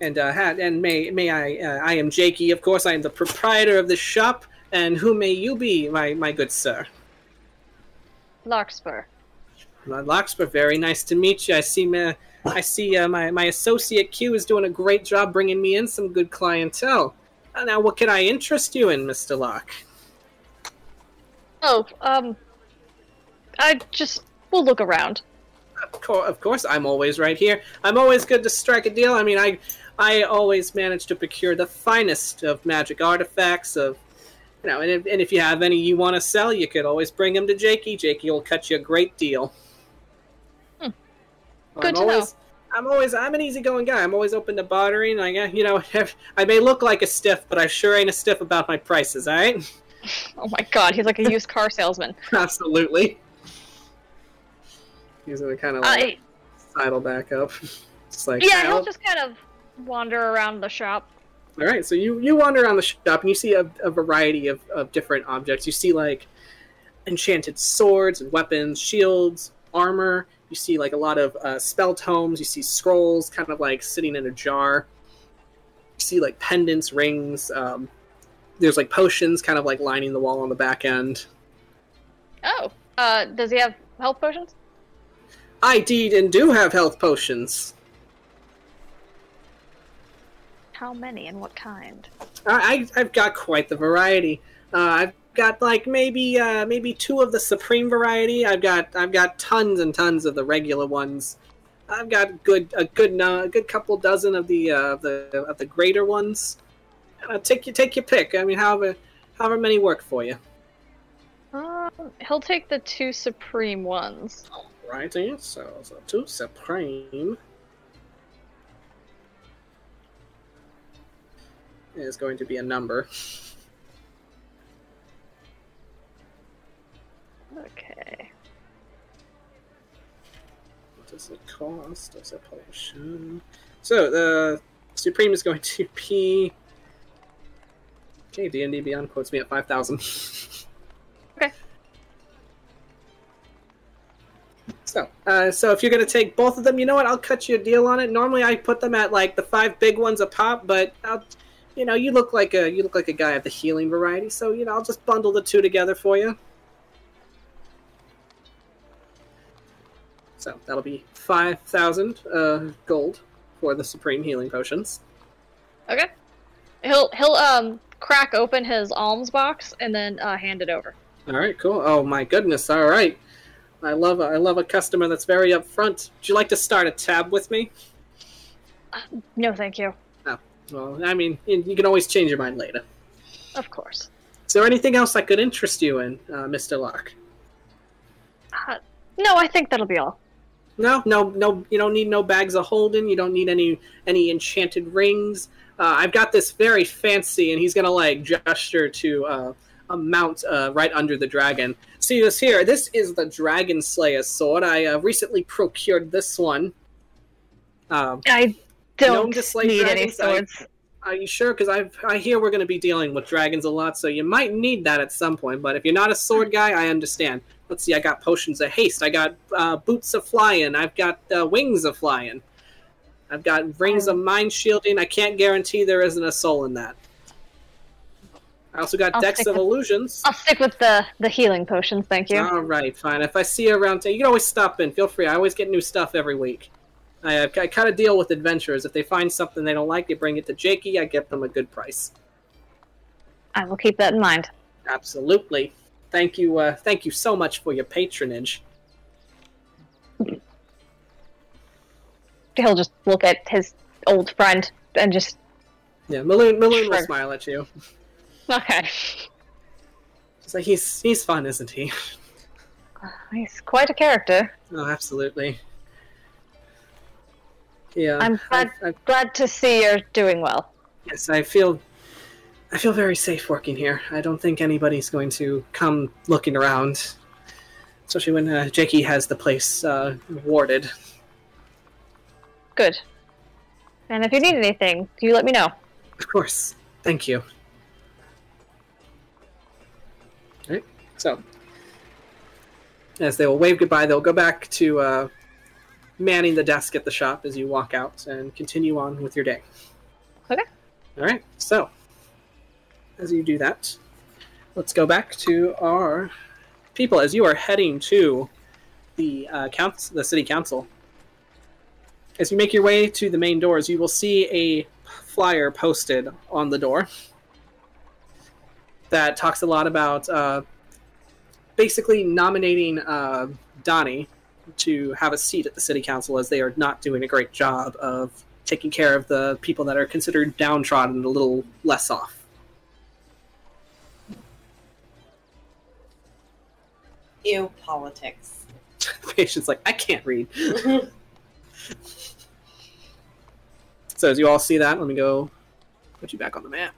And uh, and may may I uh, I am Jakey. Of course, I am the proprietor of this shop. And who may you be, my my good sir? Larkspur. Larkspur, very nice to meet you. I see my, I see uh, my, my associate Q is doing a great job bringing me in some good clientele. Uh, now, what can I interest you in, Mister Locke? Oh, um, I just we'll look around. Of, cour of course, I'm always right here. I'm always good to strike a deal. I mean, I I always manage to procure the finest of magic artifacts. Of you know, and if, and if you have any you want to sell, you could always bring them to Jakey. Jakey will cut you a great deal. Hmm. I'm Good to know. I'm always I'm an easygoing guy. I'm always open to bartering. I you know I may look like a stiff, but I sure ain't a stiff about my prices. All right, Oh my god, he's like a used car salesman. absolutely. He's gonna kind of like I, sidle back up. Just like yeah, "Well, he'll just kind of wander around the shop. All right, so you you wander around the shop and you see a, a variety of, of different objects. You see like enchanted swords and weapons, shields, armor. You see like a lot of uh, spell tomes. You see scrolls, kind of like sitting in a jar. You see like pendants, rings. Um, there's like potions, kind of like lining the wall on the back end. Oh, uh, does he have health potions? I did and do have health potions. How many and what kind? I, I've got quite the variety. Uh, I've got like maybe uh, maybe two of the supreme variety. I've got I've got tons and tons of the regular ones. I've got good a good no- a good couple dozen of the uh, the of the greater ones. Uh, take your take your pick. I mean, however however many work for you. Um, he'll take the two supreme ones. Right, so so two supreme is going to be a number. Okay. What does it cost as a potion? So the supreme is going to be. Okay, D and D Beyond quotes me at five thousand. Okay. So, uh, so if you're gonna take both of them, you know what? I'll cut you a deal on it. Normally, I put them at like the five big ones a pop, but I'll, you know, you look like a you look like a guy of the healing variety, so you know, I'll just bundle the two together for you. So that'll be five thousand uh, gold for the supreme healing potions. Okay. He'll he'll um crack open his alms box and then uh, hand it over. All right, cool. Oh my goodness! All right, I love a, I love a customer that's very upfront. Would you like to start a tab with me? No, thank you. Well, I mean, you can always change your mind later. Of course. Is there anything else I could interest you in, uh, Mister Locke? Uh, no, I think that'll be all. No, no, no. You don't need no bags of holding. You don't need any any enchanted rings. Uh, I've got this very fancy, and he's gonna like gesture to uh, a mount uh, right under the dragon. See this here? This is the Dragon Slayer sword. I uh, recently procured this one. Um, I don't to slay need any dragons, I- swords. are you sure? Because I I hear we're gonna be dealing with dragons a lot, so you might need that at some point. But if you're not a sword guy, I understand. Let's see. I got potions of haste. I got uh, boots of flying. I've got uh, wings of flying. I've got rings of mind shielding. I can't guarantee there isn't a soul in that. I also got I'll decks of with- illusions. I'll stick with the the healing potions, thank you. All right, fine. If I see you around, you can always stop in. Feel free. I always get new stuff every week. I, I kind of deal with adventurers. If they find something they don't like, they bring it to Jakey. I get them a good price. I will keep that in mind. Absolutely. Thank you. Uh, thank you so much for your patronage. He'll just look at his old friend and just Yeah, Maloon. Maloon will smile at you. okay. Like, he's he's fun, isn't he? He's quite a character. Oh, absolutely. Yeah, I'm glad, I, I, glad to see you're doing well. yes, I feel, I feel very safe working here. I don't think anybody's going to come looking around, especially when uh, Jakey has the place uh, warded. Good. And if you need anything, you let me know. Of course. Thank you. Alright, so as they will wave goodbye, they'll go back to uh, manning the desk at the shop as you walk out and continue on with your day. Okay. Alright, so as you do that, let's go back to our people as you are heading to the uh, council, the city council. As you make your way to the main doors, you will see a flyer posted on the door that talks a lot about uh, basically nominating uh, Donnie to have a seat at the city council as they are not doing a great job of taking care of the people that are considered downtrodden and a little less off. Ew, politics. The patient's like, I can't read. so as you all see that, let me go put you back on the map.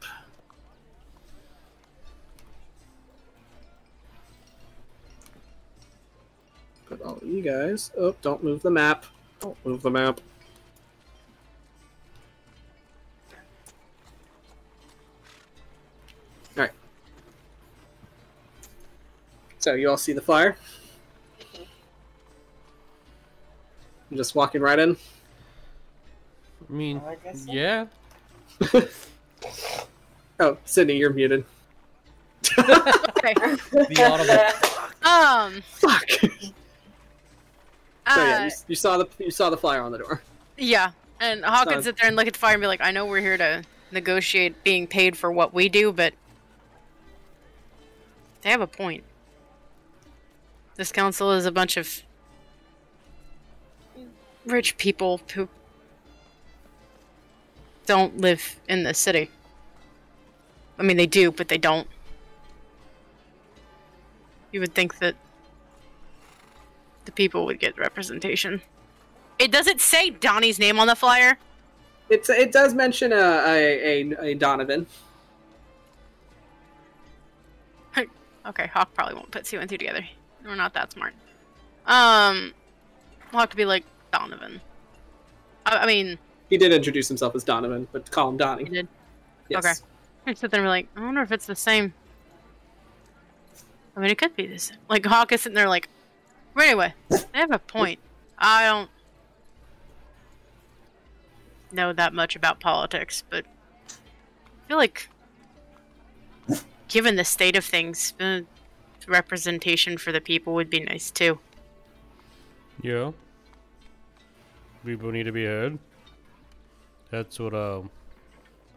Put all of you guys. Oh, don't move the map. Don't move the map. Alright. So you all see the fire? I'm just walking right in. I mean, I guess so. yeah. Oh, Sydney, you're muted. Okay. The audible. Um. Fuck. So yeah, Uh, you, you saw the you saw the flyer on the door. yeah. And Hawk So- sit there and look at the fire and be like, "I know we're here to negotiate being paid for what we do, but they have a point. This council is a bunch of rich people who don't live in the city. I mean, they do, but they don't. You would think that the people would get representation. It doesn't say Donnie's name on the flyer. It's it does mention a a, a, a Donovan. Okay, Hawk probably won't put two and two together. We're not that smart. Um, we'll have to be like Donovan. I, I mean, He did introduce himself as Donovan, but call him Donnie. he did. Yes. Okay. I sit there and be like, I wonder if it's the same. I mean, it could be this. Like Hawk is sitting there like, but anyway, they have a point. I don't know that much about politics, but I feel like, given the state of things, uh, representation for the people would be nice too. Yeah. People need to be heard. That's what um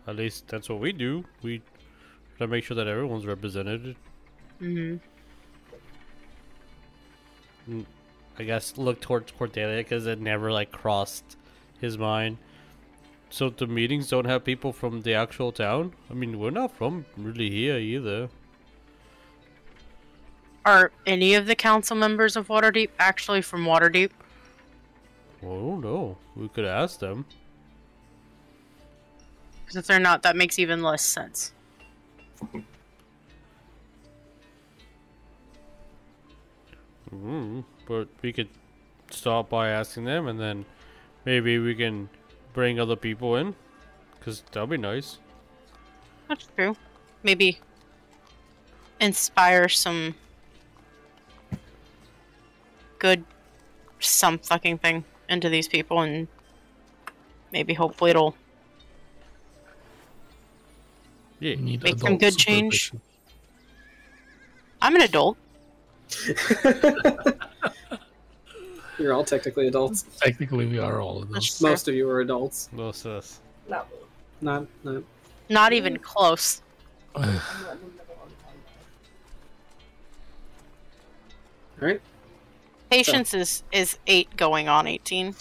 at least that's what we do. We try to make sure that everyone's represented. Mm-hmm. I guess look towards Cordelia because it never like crossed his mind. So the meetings don't have people from the actual town. I mean, we're not from really here either. Are any of the council members of Waterdeep actually from Waterdeep? Well, I don't know. We could ask them. Because if they're not, that makes even less sense. Mm, but we could start by asking them, and then maybe we can bring other people in, cause that'll be nice. That's true. Maybe inspire some good some fucking thing into these people and maybe hopefully it'll Yeah. Need Make some good change. I'm an adult. You're all technically adults. Technically, we are all of That's true. Most of you are adults. Most of us. Not. Not not. Not even close. I'm not in the middle of the All right. Patience is is eight going on eighteen.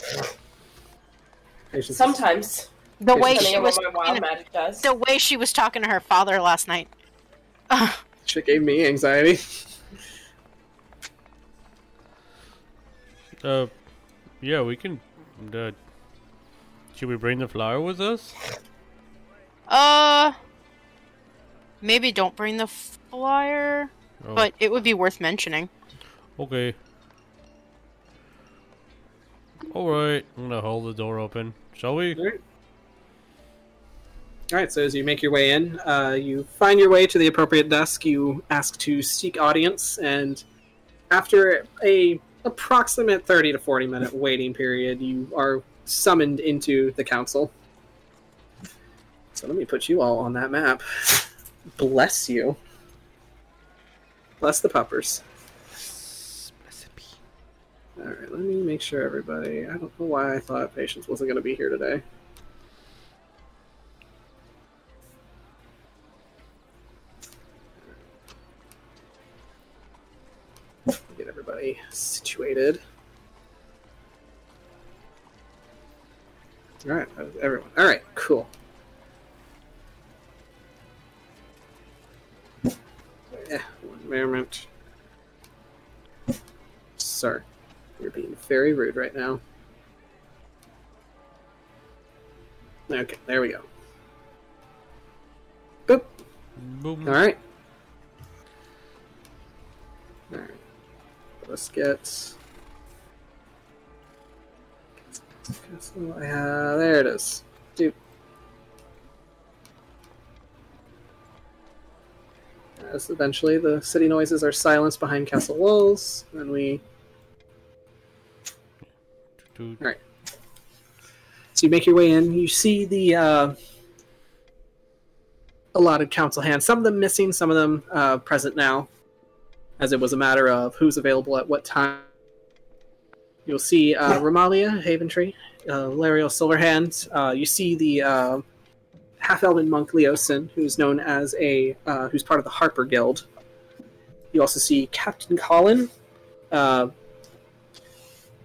Patience. Sometimes. The way she was wild magic does. the way she was talking to her father last night. Ugh. Shit gave me anxiety. Uh, yeah, we can. Uh, Should we bring the flower with us? Uh, maybe don't bring the flyer, Oh, but it would be worth mentioning. okay. All right, I'm gonna hold the door open. Shall we? All right. All right. So as you make your way in, uh, you find your way to the appropriate desk. You ask to seek audience, and after a approximate thirty to forty minute waiting period, you are summoned into the council. So let me put you all on that map. Bless you. Bless the puppers. All right. Let me make sure everybody. I don't know why I thought Patience wasn't going to be here today. Everybody situated. All right, everyone. All right, cool. Yeah, one moment. Sir, you're being very rude right now. Okay, there we go. Boop. Boom. All right. All right. Let's get. Castle. Uh, there it is. Dude. As eventually the city noises are silenced behind castle walls, and we. Dude. All right. So you make your way in. You see the uh, allotted council hands. Some of them missing, some of them uh, present now, as it was a matter of who's available at what time. You'll see uh, Romalia Haventree, uh, Laeral Silverhand. Uh, you see the uh, half-elven monk Leosin, who's known as a uh, who's part of the Harper Guild. You also see Captain Colin. Uh,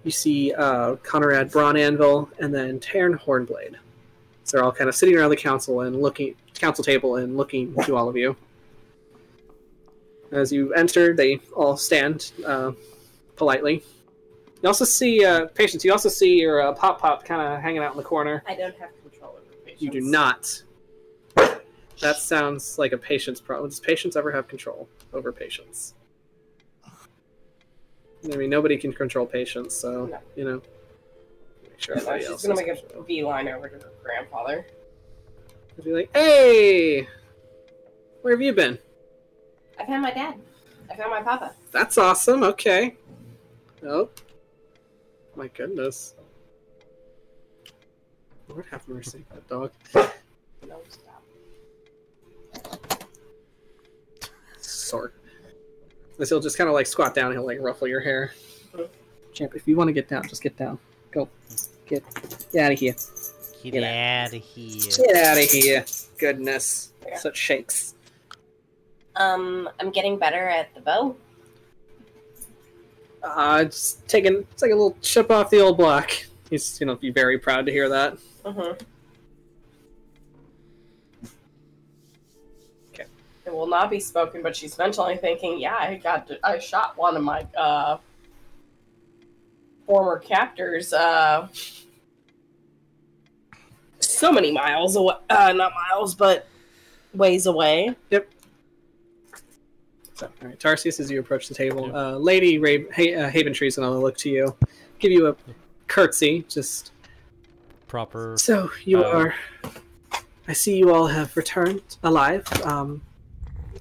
you see uh, Connerad Brawnanvil, and then Taryn Hornblade. So they're all kind of sitting around the council and looking council table and looking to all of you. As you enter, they all stand uh, politely. You also see uh, patience. You also see your uh, pop pop kind of hanging out in the corner. I don't have control over Patience. You do not. That sounds like a patience problem. Does patience ever have control over patience? I mean, nobody can control patience, so No. you know. Make sure No, she's gonna make a control. beeline over to her grandfather. Be like, hey, where have you been? I found my dad. I found my papa. That's awesome. Okay. Oh, my goodness. Lord have mercy, that dog. No, stop. Sort. This he'll just kind of like squat down. He'll like ruffle your hair. Champ, if you want to get down, just get down. Go. Get, get out of here. Get Get out of here. Get out of here. Goodness. Yeah. Such shakes. Um, I'm getting better at the bow. Uh, just taking, it's like a little chip off the old block. He's, you know, be very proud to hear that. Mm-hmm. Okay. It will not be spoken, but she's mentally thinking, "Yeah, I got, I shot one of my uh, former captors. Uh, so many miles away. Uh, not miles, but ways away. So, all right, Tarsius, as you approach the table, uh, Lady Ra- ha- uh, Haventree is going to look to you, give you a curtsy. Just Proper. so you Uh, are. I see you all have returned alive. Um,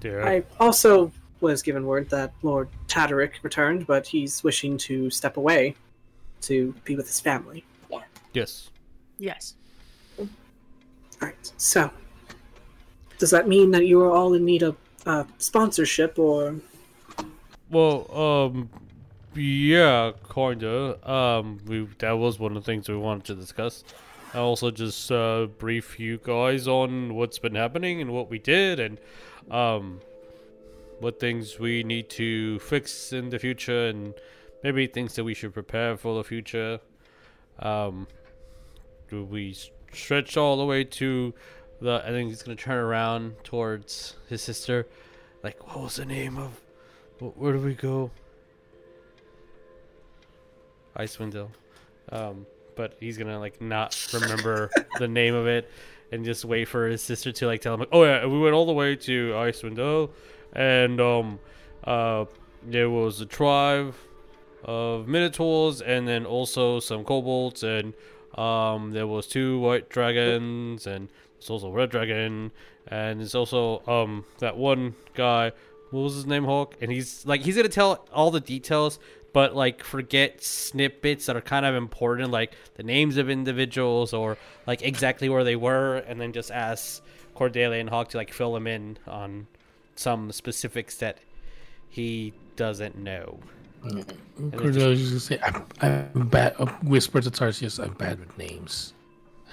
Yeah. I also was given word that Lord Tataric returned, but he's wishing to step away to be with his family. Yes. Yes. All right. So, does that mean that you are all in need of uh, sponsorship, or Well, um, yeah, kinda. Um, we that was one of the things we wanted to discuss. I also just uh, brief you guys on what's been happening and what we did, and um, what things we need to fix in the future, and maybe things that we should prepare for the future. Um, do we stretch all the way to the? I think he's gonna turn around towards his sister. Like, what was the name of? Wh- Where do we go? Icewind Dale. Um, but but he's gonna like not remember the name of it and just wait for his sister to like tell him like, oh yeah we went all the way to Icewind Dale and um uh there was a tribe of minotaurs and then also some kobolds and um there was two white dragons and there's also red dragon and it's also um that one guy what was his name hawk and he's like he's gonna tell all the details but like forget snippets that are kind of important like the names of individuals or like exactly where they were and then just ask cordelia and hawk to like fill him in on some specifics that he doesn't know Cordelia's just gonna say, I'm, I'm bad. Uh, whisper to Tarsius, I'm bad with names.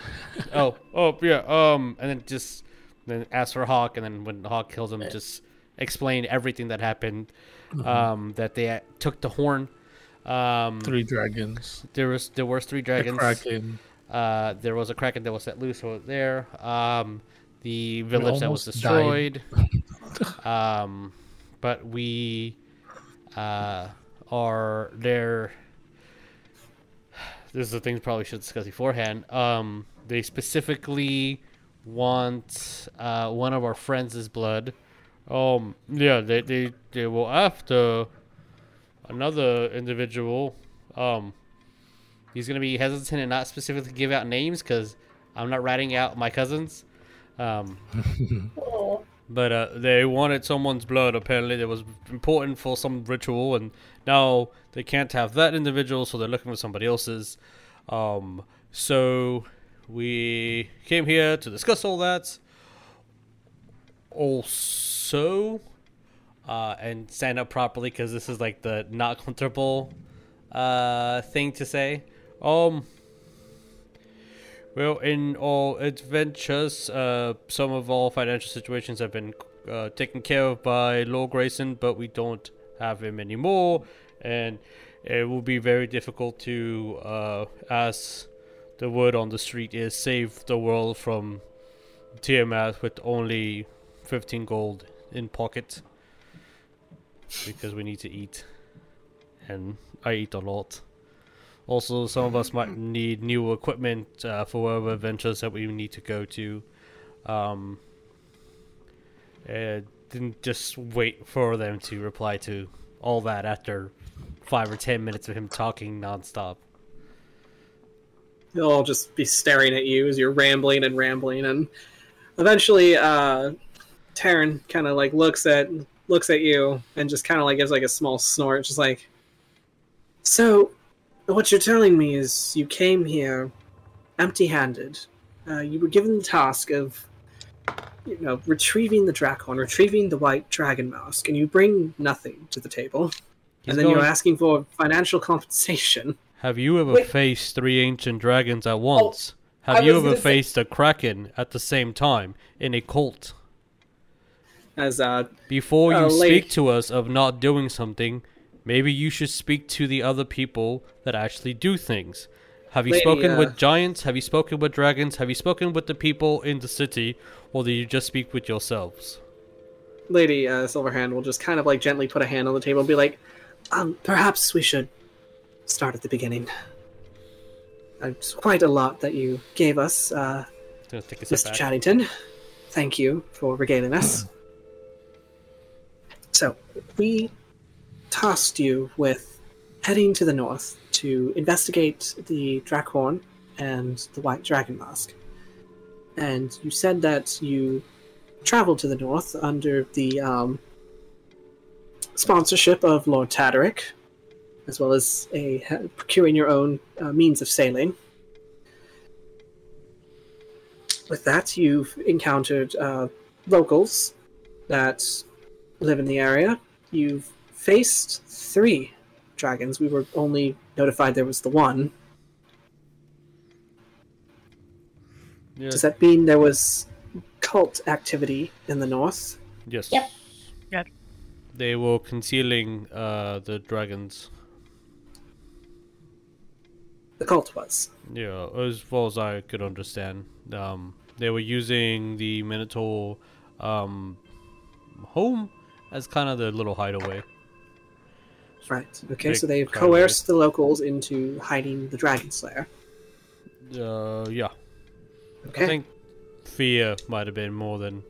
oh, oh yeah. Um, and then just then ask for Hawk, and then when Hawk kills him, just explain everything that happened. Um, that they took the horn. Um, Three dragons. there was there was three A dragons. kraken. Uh, there was a kraken that was set loose over there. Um, the village that was destroyed. um, but we uh, are there. This is the things probably should discuss beforehand. Um, they specifically want uh, one of our friends' blood. Um, yeah, they they they will after another individual. Um, he's gonna be hesitant and not specifically give out names because I'm not writing out my cousins. Um, but uh, they wanted someone's blood apparently that was important for some ritual, and now they can't have that individual, so they're looking for somebody else's. Um, so we came here to discuss all that. Also, uh, and stand up properly because this is like the not comfortable uh, thing to say. Um. Well, in all adventures, uh, some of our financial situations have been uh, taken care of by Lord Greyson, but we don't have him anymore, and it will be very difficult to, uh, as the word on the street is, save the world from Tiamat with only 15 gold in pocket, because we need to eat, and I eat a lot. Also, some of us might need new equipment uh, for whatever adventures that we need to go to. Um, and just wait for them to reply to all that after five or ten minutes of him talking nonstop. They'll all just be staring at you as you're rambling and rambling, and eventually, uh, Taryn kind of like looks at looks at you and just kind of like gives like a small snort, just like. So, what you're telling me is you came here empty-handed. Uh, you were given the task of, you know, retrieving the Draakhorn, retrieving the White Dragon Mask, and you bring nothing to the table. He's and then you're asking for financial compensation. Have you ever Wait. faced three ancient dragons at once? I Have you ever gonna say- faced a kraken at the same time in a cult? As uh, Before you Uh, speak to us of not doing something, maybe you should speak to the other people that actually do things. Have you spoken uh, with giants? Have you spoken with dragons? Have you spoken with the people in the city? Or do you just speak with yourselves? Lady uh, Silverhand will just kind of like gently put a hand on the table and be like, um, perhaps we should start at the beginning. Uh, It's quite a lot that you gave us, uh, Gonna take a step Mr. back. Chadington. Thank you for regaling us. So, we tasked you with heading to the north to investigate the Draakhorn and the White Dragon Mask. And you said that you traveled to the north under the um, sponsorship of Lord Tataric, as well as a procuring your own uh, means of sailing. With that, you've encountered uh, locals that live in the area. You've faced three dragons. We were only notified there was the one. Yeah, Does that mean there was cult activity in the north? yes. Yep. Yep. They were concealing uh, the dragons. The cult was. Yeah, as far as I could understand, um, they were using the Minotaur um, home as kind of their little hideaway. Right. Okay, Big so they've kind of coerced the locals into hiding the Dragon Slayer. Uh, yeah. Okay. I think fear might have been more than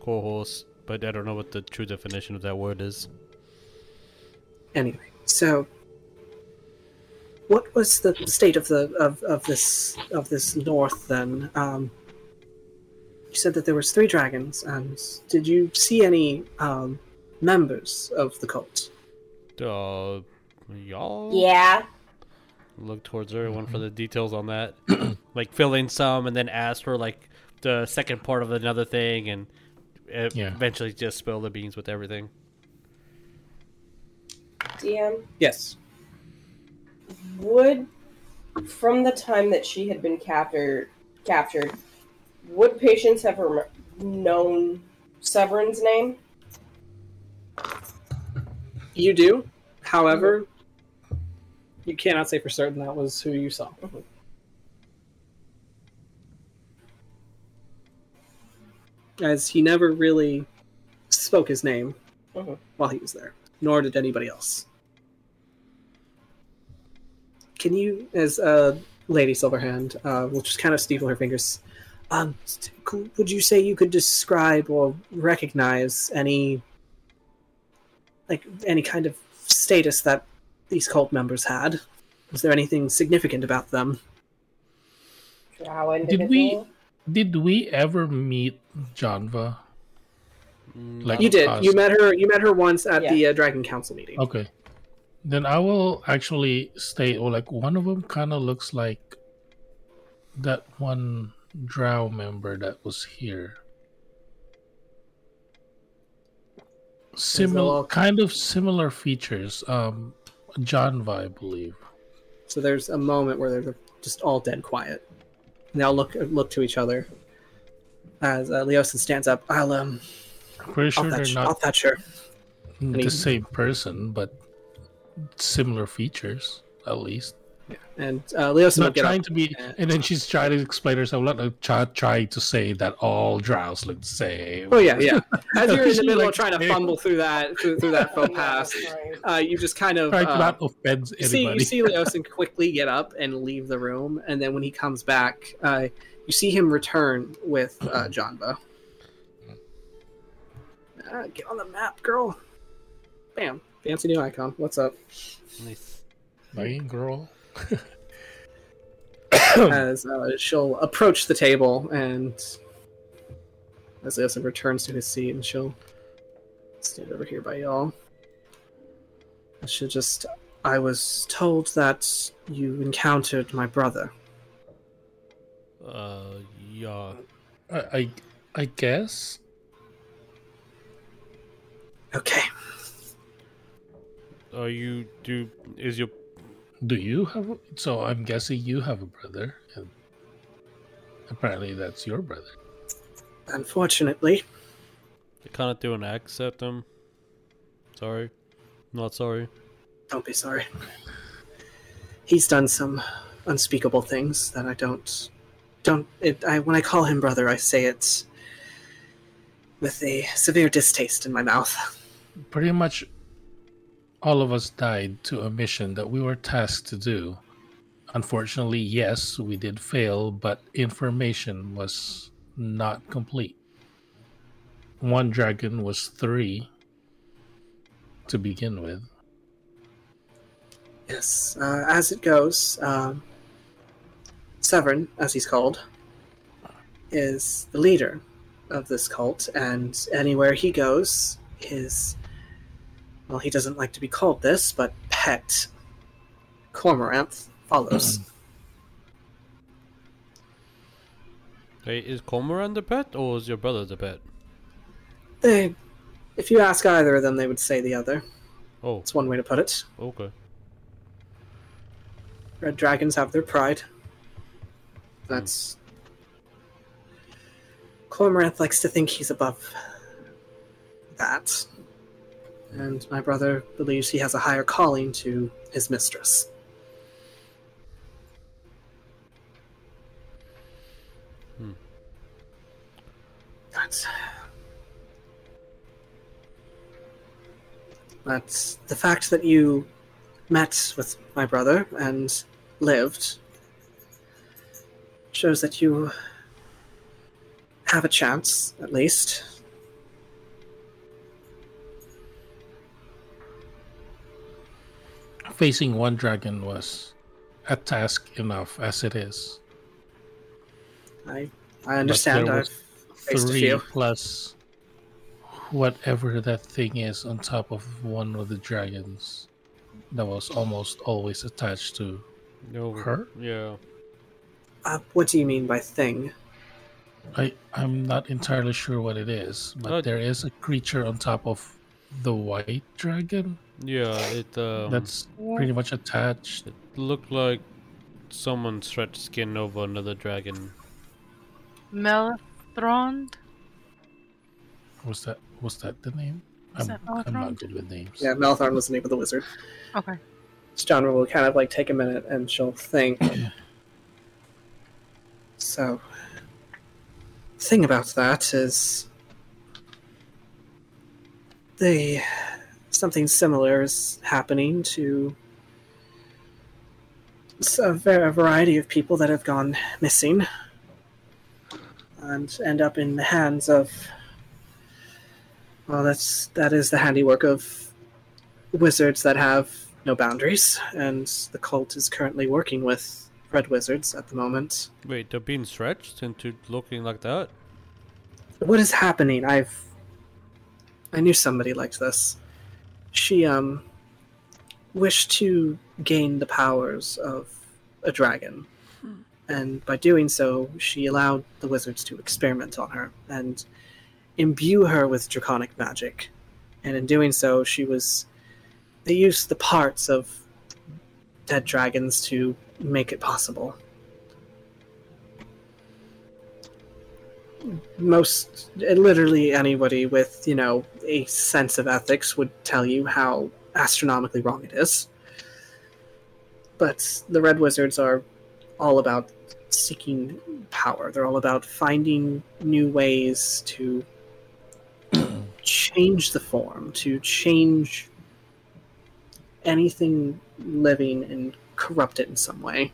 cohorse, but I don't know what the true definition of that word is. Anyway, so what was the state of the of, of this of this north then? Um, you said that there was three dragons, and did you see any um, members of the cult? Uh, y'all Yeah. look towards everyone for the details on that. like fill in some and then ask for like the second part of another thing and Yeah. eventually just spill the beans with everything. DM, Yes. would from the time that she had been captured, captured, would Patience have rem- known Severin's name? You do. However, you cannot say for certain that was who you saw. As he never really spoke his name Mhm. while he was there, nor did anybody else. Can you, as uh, Lady Silverhand, uh, will just kind of steeple her fingers, um, would you say you could describe or recognize any like any kind of status that these cult members had? Was there anything significant about them? Did we did we ever meet Janva? Like You did. us? You met her. You met her once at Yeah. the uh, Dragon Council meeting. Okay. Then I will actually state, or like one of them kind of looks like that one Drow member that was here. Similar, kind of similar features. Um, Janva, I believe. So there's a moment where they're just all dead quiet. And they all look look to each other. As uh, Leosin stands up, I'll um, Pretty I'll sure they're fetch, I'll not fetch her. the he- same person, but similar features at least. And uh, Leosin will not get trying up. to be, and- and then she's trying to explain herself. Not like try, try to say that all drows look the same. Oh yeah, yeah. As you're in the middle like, of trying to fumble through that through, through that faux pas, uh, you just kind of Try uh, not offend you see anybody. you see Leosin quickly get up and leave the room, and then when he comes back, uh, you see him return with uh, Janva. Uh, get on the map, girl. Bam, fancy new icon. What's up? Nice. Hey, girl. As uh, she'll approach the table, and as Leosin returns to his seat, and she'll stand over here by y'all. And She'll just. I was told that you encountered my brother. Uh, yeah. I, I, I guess. Okay. Are you do is your Do you have? Mm-hmm. a- So I'm guessing you have a brother, and apparently that's your brother. Unfortunately, I kind of threw an axe at them? Sorry, not sorry. don't be sorry. He's done some unspeakable things that I don't don't it, I when I call him brother I say it with a severe distaste in my mouth. Pretty much, all of us died to a mission that we were tasked to do. Unfortunately, yes, we did fail, but information was not complete. One dragon was three to begin with. Yes, uh, as it goes, um, Severin, as he's called, is the leader of this cult, and anywhere he goes, his well, he doesn't like to be called this, but pet Cormoranth follows. Hey, is Cormoran the pet or is your brother the pet? they, if you ask either of them, they would say the other. Oh, It's one way to put it. okay. Red dragons have their pride. That's. Hmm. Cormoranth likes to think he's above that. And my brother believes he has a higher calling to his mistress. Hmm. That's. That's the fact that you met with my brother and lived shows that you have a chance, at least. Facing one dragon was a task enough as it is. I I understand. there I've was faced a Three few. plus whatever that thing is on top of one of the dragons that was almost always attached to No. her. Yeah. Uh, what do you mean by thing? I I'm not entirely sure what it is, but Oh. there is a creature on top of the white dragon Yeah. It um. that's pretty much attached. It looked like someone stretched skin over another dragon. Melathrond? Was that was that the name? Is I'm, that I'm not good with names. Yeah, Malthorn was the name of the wizard. Okay. John will kind of like take a minute and she'll think. so, thing about that is the something similar is happening to a, va- a variety of people that have gone missing and end up in the hands of well that's that is the handiwork of wizards that have no boundaries, and the cult is currently working with red wizards at the moment. Wait, they're being stretched into looking like that? What is happening? I've I knew somebody like this. She um wished to gain the powers of a dragon. And by doing so, she allowed the wizards to experiment on her and imbue her with draconic magic. And in doing so, she was they used the parts of dead dragons to make it possible. Most, literally anybody with, you know, a sense of ethics would tell you how astronomically wrong it is. But the Red Wizards are all about seeking power. They're all about finding new ways to change the form, to change anything living and corrupt it in some way.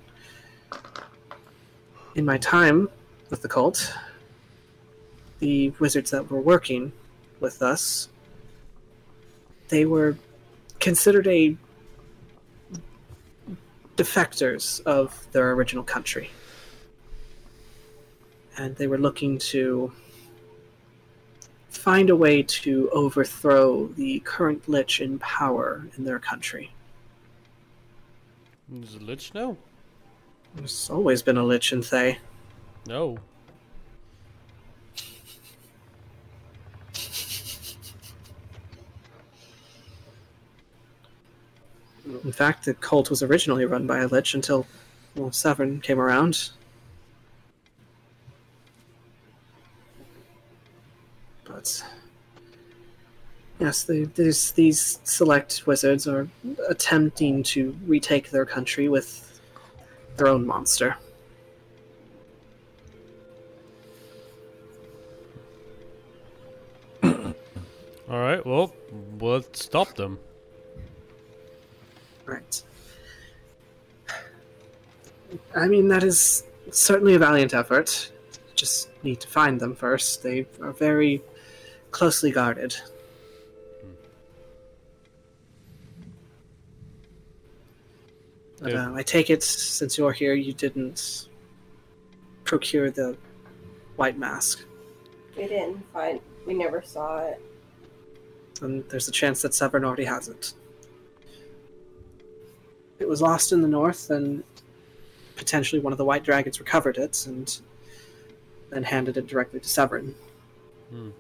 In my time with the cult, the wizards that were working with us, they were considered a defectors of their original country. And they were looking to find a way to overthrow the current lich in power in their country. Is it Lich now? There's always been a lich in Thay. No. In fact, the cult was originally run by a lich until, well, Severn came around. But yes, the, these these select wizards are attempting to retake their country with their own monster. Alright, well, let's stop them. Right. I mean, that is certainly a valiant effort. Just need to find them first. They are very closely guarded. But Yeah. uh, I take it, since you're here, you didn't procure the white mask. We didn't find. We never saw it. And there's a chance that Severn already has it. It was lost in the north, and potentially one of the white dragons recovered it and then handed it directly to Severn. Hmm.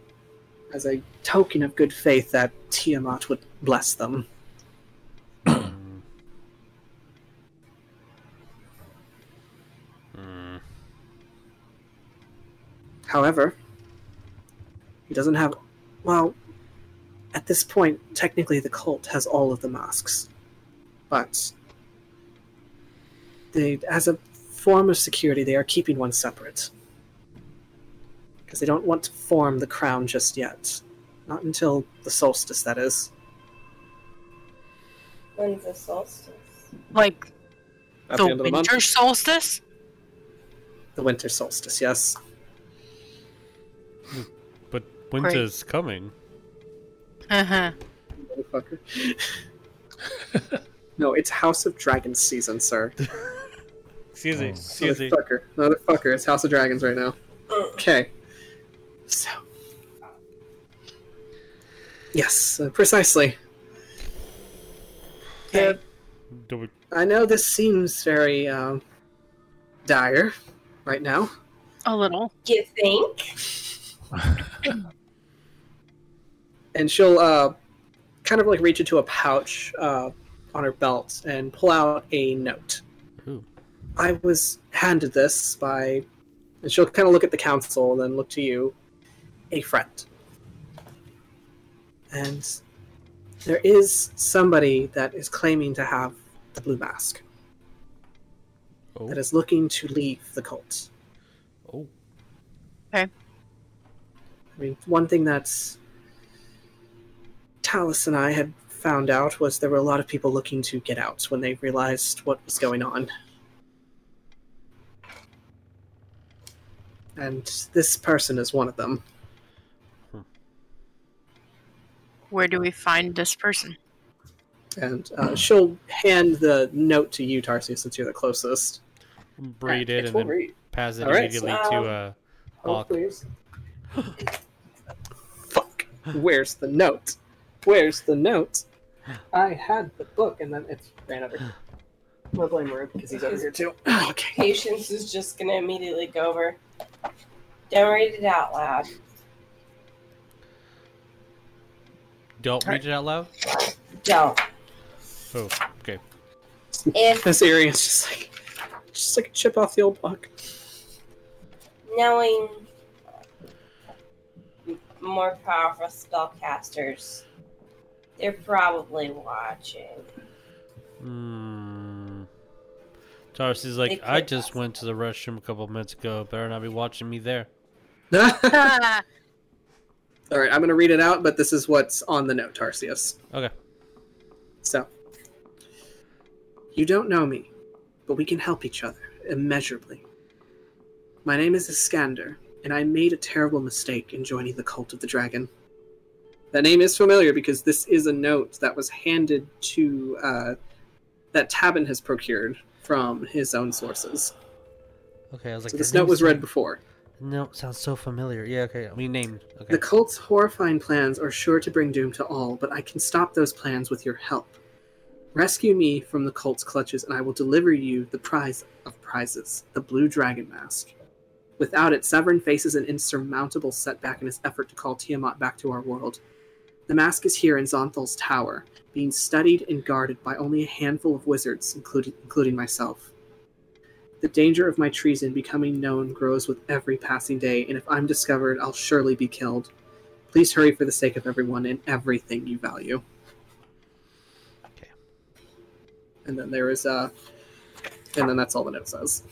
As a token of good faith that Tiamat would bless them. Hmm. However, he doesn't have. Well, at this point, technically the cult has all of the masks. But. They, as a form of security, they are keeping one separate. Because they don't want to form the crown just yet. Not until the solstice, that is. When's the solstice? Like At the the end of the winter solstice? The winter solstice, yes. But winter's coming. Uh-huh. Motherfucker. no, it's House of Dragons season, sir. Excuse me. Excuse me. Motherfucker. Motherfucker, it's House of Dragons right now. Okay. So. Yes, uh, precisely. Okay. Do we- I know this seems very um, dire right now. A little. You think? and she'll uh, kind of like reach into a pouch uh, on her belt and pull out a note. Ooh. I was handed this by, and she'll kind of look at the council, and then look to you, a friend. And there is somebody that is claiming to have the blue mask Oh. that is looking to leave the cult. Oh. Okay. I mean, one thing that's Talus and I had found out was there were a lot of people looking to get out when they realized what was going on. And this person is one of them. Where do we find this person? And uh, she'll hand the note to you, Tarsi, since you're the closest. Read it and then read. pass it All right, immediately so- to uh, Oh, Hawk. please. Fuck. Where's the note? Where's the note? I had the book and then it ran over. I'm gonna blame Rube because he's over here too. Okay. Patience is just gonna immediately go over. Don't read it out loud. Don't read it out loud. Don't. Oh, okay. If This area is just like just like a chip off the old block. knowing more powerful spellcasters, they're probably watching. Hmm. Tarsy's like, I just possibly- went to the restroom a couple minutes ago. Better not be watching me there. All right, I'm gonna read it out, but this is what's on the note, Tarsius. Okay. So, you don't know me, but we can help each other immeasurably. My name is Iskander, and I made a terrible mistake in joining the Cult of the Dragon. That name is familiar because this is a note that was handed to uh, that Tabin has procured from his own sources. Okay, I was like, So this note was read before. No, sounds so familiar. Yeah, okay. I mean, name. Okay. The cult's horrifying plans are sure to bring doom to all, but I can stop those plans with your help. Rescue me from the cult's clutches, and I will deliver you the prize of prizes, the Blue Dragon Mask. Without it, Severn faces an insurmountable setback in his effort to call Tiamat back to our world. The mask is here in Xonthal's tower, being studied and guarded by only a handful of wizards, including, including myself. The danger of my treason becoming known grows with every passing day, and if I'm discovered, I'll surely be killed. Please hurry for the sake of everyone and everything you value. Okay. And then there is uh and then that's all the note says.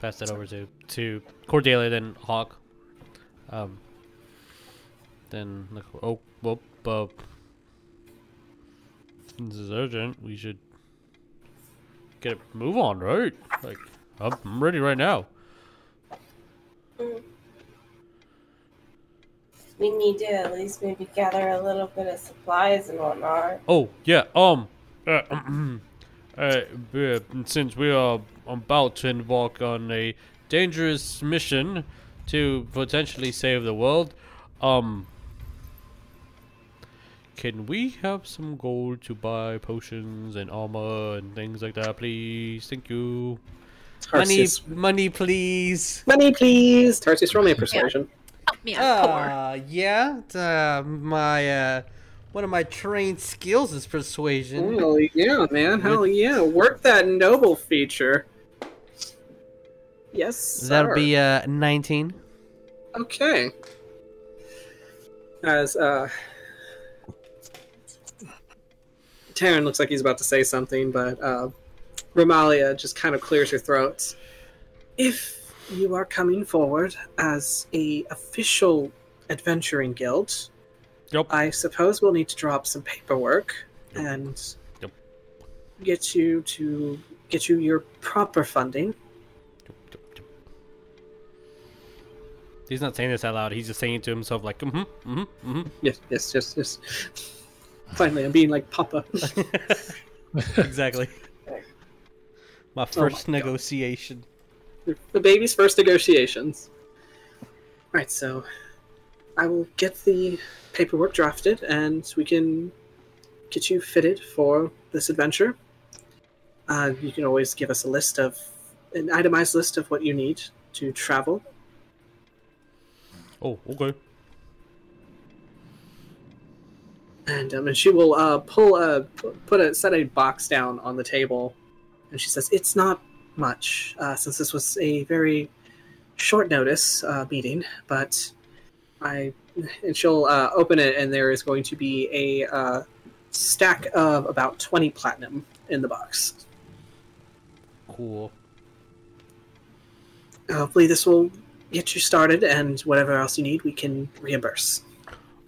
Pass that over to to Cordelia, then Hawk. Um. Then like, oh, whoop, uh, this is urgent. We should get it. Move on, right? Like, I'm ready right now. We need to at least maybe gather a little bit of supplies and whatnot. Oh yeah. Um. Uh, uh, uh, since we are about to embark on a dangerous mission to potentially save the world, um, can we have some gold to buy potions and armor and things like that, please? Thank you. Money, money, please. Money, please. Tarsius, roll me a persuasion. Help me, I'm poor. Uh, yeah. Uh, my uh, one of my trained skills is persuasion. Hell yeah, man. Hell yeah. Work that noble feature. Yes. That'll be uh 19. Okay. As uh Taryn looks like he's about to say something, but uh Romalia just kind of clears her throat. If you are coming forward as a official adventuring guild, Yep. I suppose we'll need to draw up some paperwork and Yep. get you to get you your proper funding. He's not saying this out loud. He's just saying it to himself, like, mm-hmm, mm-hmm, mm-hmm. Yes, yes, yes, yes. Finally, I'm being like Papa. exactly. My Oh first my God. negotiation. the baby's first negotiations. Right, so I will get the paperwork drafted, and we can get you fitted for this adventure. Uh, you can always give us a list of an itemized list of what you need to travel. Oh, okay. and um, and she will uh, pull a put a set a box down on the table, and she says, "It's not much uh, since this was a very short notice uh, meeting, but I." And she'll uh, open it, and there is going to be a uh, stack of about twenty platinum in the box. Cool. Hopefully, this will get you started, and whatever else you need, we can reimburse.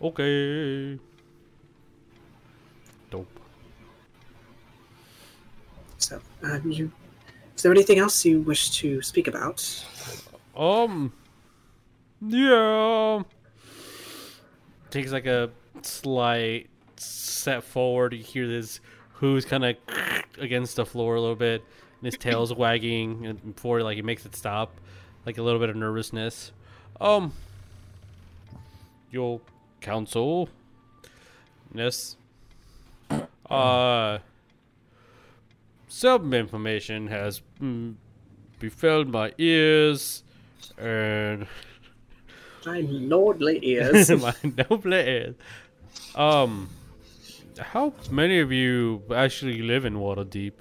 Okay. Dope. So, uh, you, is there anything else you wish to speak about? Um. Yeah. Takes like a slight step forward. You hear this who's kind of against the floor a little bit, and his tail's wagging, and before like he makes it stop, like a little bit of nervousness. Um. Your counsel. Yes. Uh. Some information has mm, befell my ears, and My lordly ears. my noble ears. Um, how many of you actually live in Waterdeep?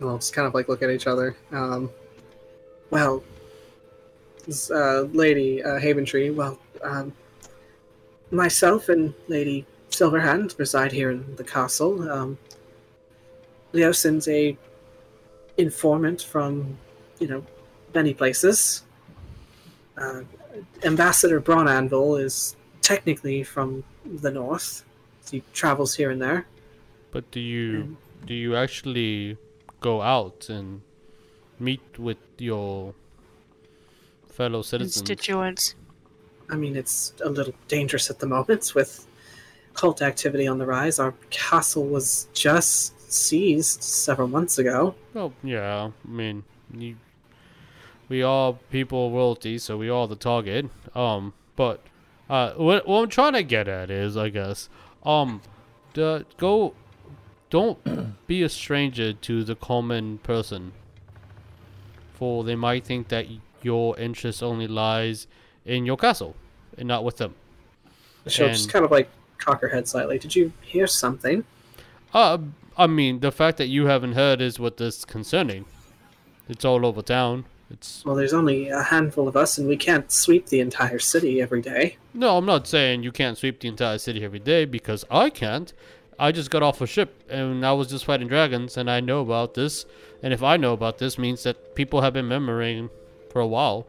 We'll just kind of like look at each other. Um, well, this uh, Lady uh, Haventree, well, um, myself and Lady Silverhand reside here in the castle. Um, Leosin's a informant from, you know, many places. Uh, Ambassador Brawnanvil is technically from the north. He travels here and there. But do you do you actually go out and meet with your fellow citizens? Constituents. I mean, it's a little dangerous at the moment with cult activity on the rise. Our castle was just seized several months ago. Well, yeah. I mean, you, we are people of royalty, so we are the target. Um, but uh, what, what I'm trying to get at is, I guess, um, the go, don't be a stranger to the common person, for they might think that your interest only lies in your castle and not with them. She'll just kind of like cock her head slightly. Did you hear something? Uh, I mean, the fact that you haven't heard is what is concerning. It's all over town. It's Well, there's only a handful of us, and we can't sweep the entire city every day. No, I'm not saying you can't sweep the entire city every day because I can't. I just got off a ship and I was just fighting dragons and I know about this. And if I know about this means that people have been memorizing for a while.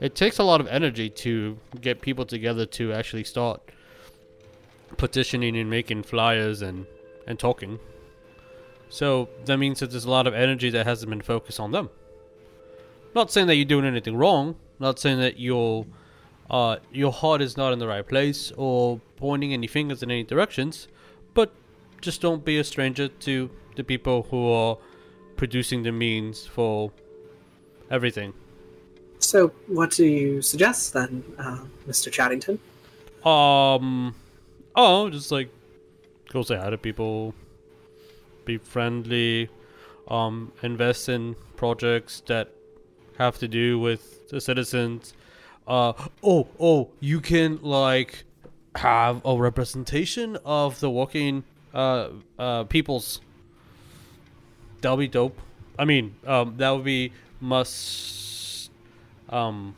It takes a lot of energy to get people together to actually start petitioning and making flyers and, and talking. So that means that there's a lot of energy that hasn't been focused on them. Not saying that you're doing anything wrong. Not saying that you're uh, your heart is not in the right place or pointing any fingers in any directions, but just don't be a stranger to the people who are producing the means for everything. So, what do you suggest then, uh, Mr. Chadington? Um, oh, just like go say hi to people, be friendly, um, invest in projects that have to do with the citizens. Uh, oh, oh, you can like have a representation of the walking uh uh peoples. That'll be dope. I mean, um, that would be must um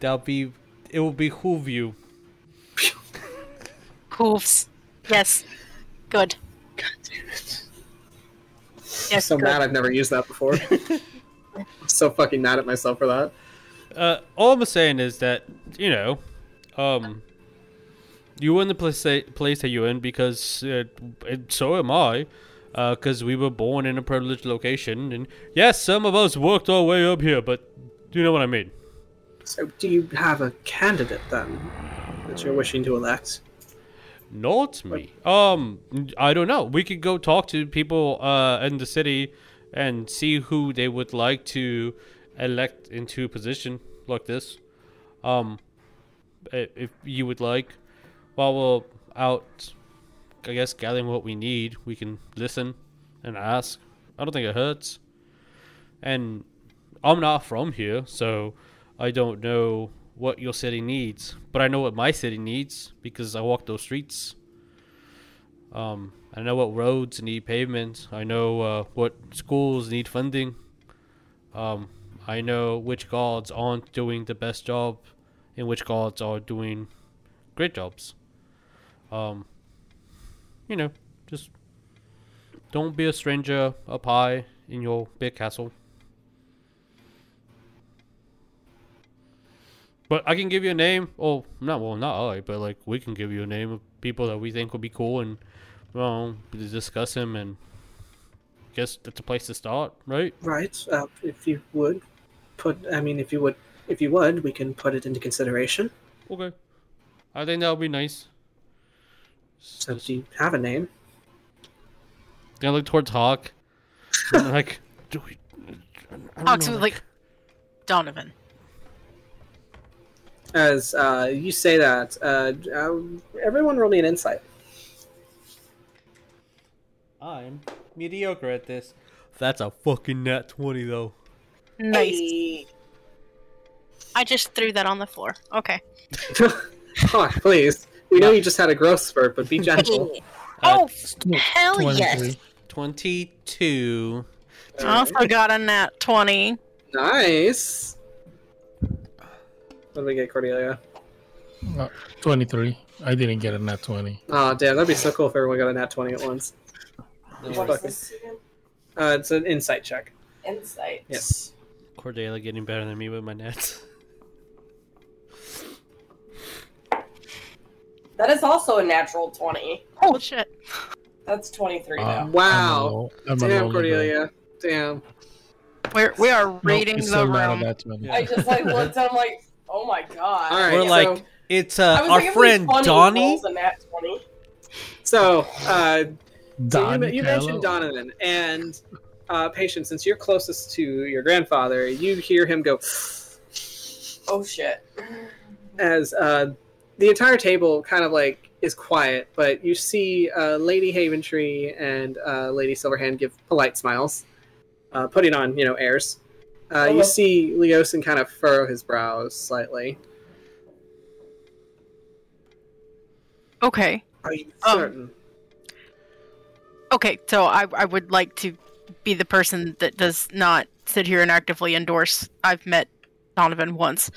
that'll be it will behoove you. Hooves. Yes. Good. God damn it. Yes, so good. mad I've never used that before. I'm so fucking mad at myself for that. Uh, all I'm saying is that you know, um, you in the place place that you're in because uh, and so am I. Because we were born in a privileged location, and yes, some of us worked our way up here, but do you know what I mean. So, do you have a candidate then that you're wishing to elect? Not me. Um, I don't know. We could go talk to people uh in the city and see who they would like to elect into a position like this. Um, if you would like, while we're out, I guess gathering what we need, we can listen and ask. I don't think it hurts. And I'm not from here, so I don't know what your city needs, but I know what my city needs because I walk those streets. Um, I know what roads need pavement. I know uh, what schools need funding. Um, I know which guards aren't doing the best job, and which gods are doing great jobs. Um, you know, just don't be a stranger up high in your big castle. But I can give you a name. Oh, not well, not I, but like we can give you a name of people that we think would be cool and well discuss him and guess that's a place to start, right? Right. Uh, if you would put, I mean, if you would, if you would, we can put it into consideration. Okay. I think that would be nice. So, do you have a name? Then I look towards Hawk. like, do we? Hawks know, was like Donovan. As uh, you say that, uh, um, everyone roll me an insight. I'm mediocre at this. That's a fucking nat twenty though. Nice. I just threw that on the floor. Okay. oh, please. We know you just had a growth spurt, but be gentle. oh, Still hell yes. Twenty-two. I also got a nat 20. Nice. What do we get, Cordelia? Uh, 23. I didn't get a nat 20. Oh, damn, that'd be so cool if everyone got a nat 20 at once. What Fuck is it. this again? Uh, it's an insight check. Insight. Yes. Cordelia getting better than me with my nets. That is also a natural 20. Oh, shit. That's 23 Uh, now. Wow. I'm a- I'm Damn, lonely Cordelia. Damn. We're, we are girl. Nope, rating it's the still not a room. nat 20. I just like looked and I'm like, oh my god. All right, We're so- like, it's uh, our like, friend Donnie. a nat 20. So, uh, so you, you mentioned Callow. Donovan, and uh, Patience, since you're closest to your grandfather, you hear him go Oh shit. as uh, the entire table kind of like is quiet, but you see uh, Lady Haventree and uh, Lady Silverhand give polite smiles, uh, putting on you know airs. Uh, You see Leosin kind of furrow his brows slightly. Okay. Are you Um, certain? Okay, so I, I would like to be the person that does not sit here and actively endorse. I've met Donovan once.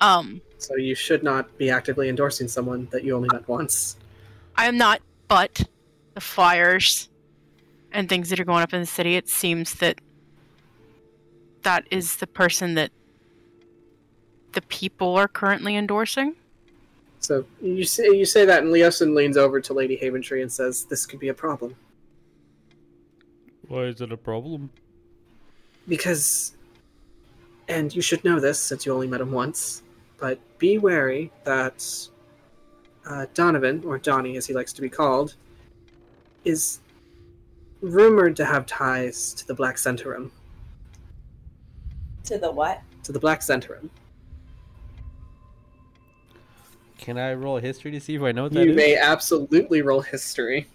Um, So you should not be actively endorsing someone that you only met once. I am not, but the fires and things that are going up in the city, it seems that that is the person that the people are currently endorsing. So you say you say that, and Leosin leans over to Lady Haventree and says, "This could be a problem Why is it a problem? because, and you should know this since you only met him once, but be wary that uh, Donovan, or Donnie as he likes to be called, is rumored to have ties to the Black Zhentarim. To the what? To the Black Zhentarim. Can I roll history to see if I know what that You is? may absolutely roll history.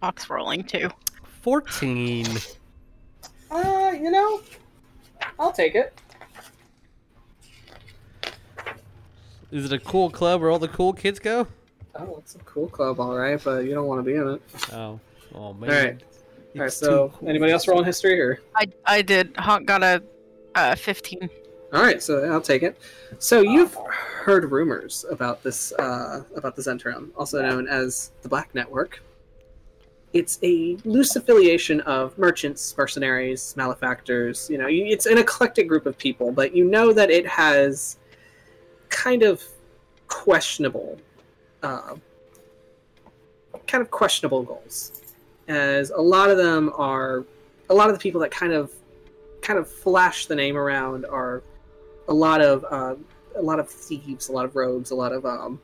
Fox rolling too. Fourteen. Uh, you know, I'll take it. Is it a cool club where all the cool kids go? Oh, it's a cool club, all right, but you don't want to be in it. Oh, oh man. All right. All right. So, cool. anybody else roll rolling history or? I I did. Hawk got a uh, fifteen. All right, so I'll take it. So you've heard rumors about this uh, about the Zhentarim, also known as the Black Network. It's a loose affiliation of merchants, mercenaries, malefactors. You know, it's an eclectic group of people, but you know that it has kind of questionable, uh, kind of questionable goals, as a lot of them are, a lot of the people that kind of, kind of flash the name around are a lot of, uh, a lot of thieves, a lot of rogues, a lot of um,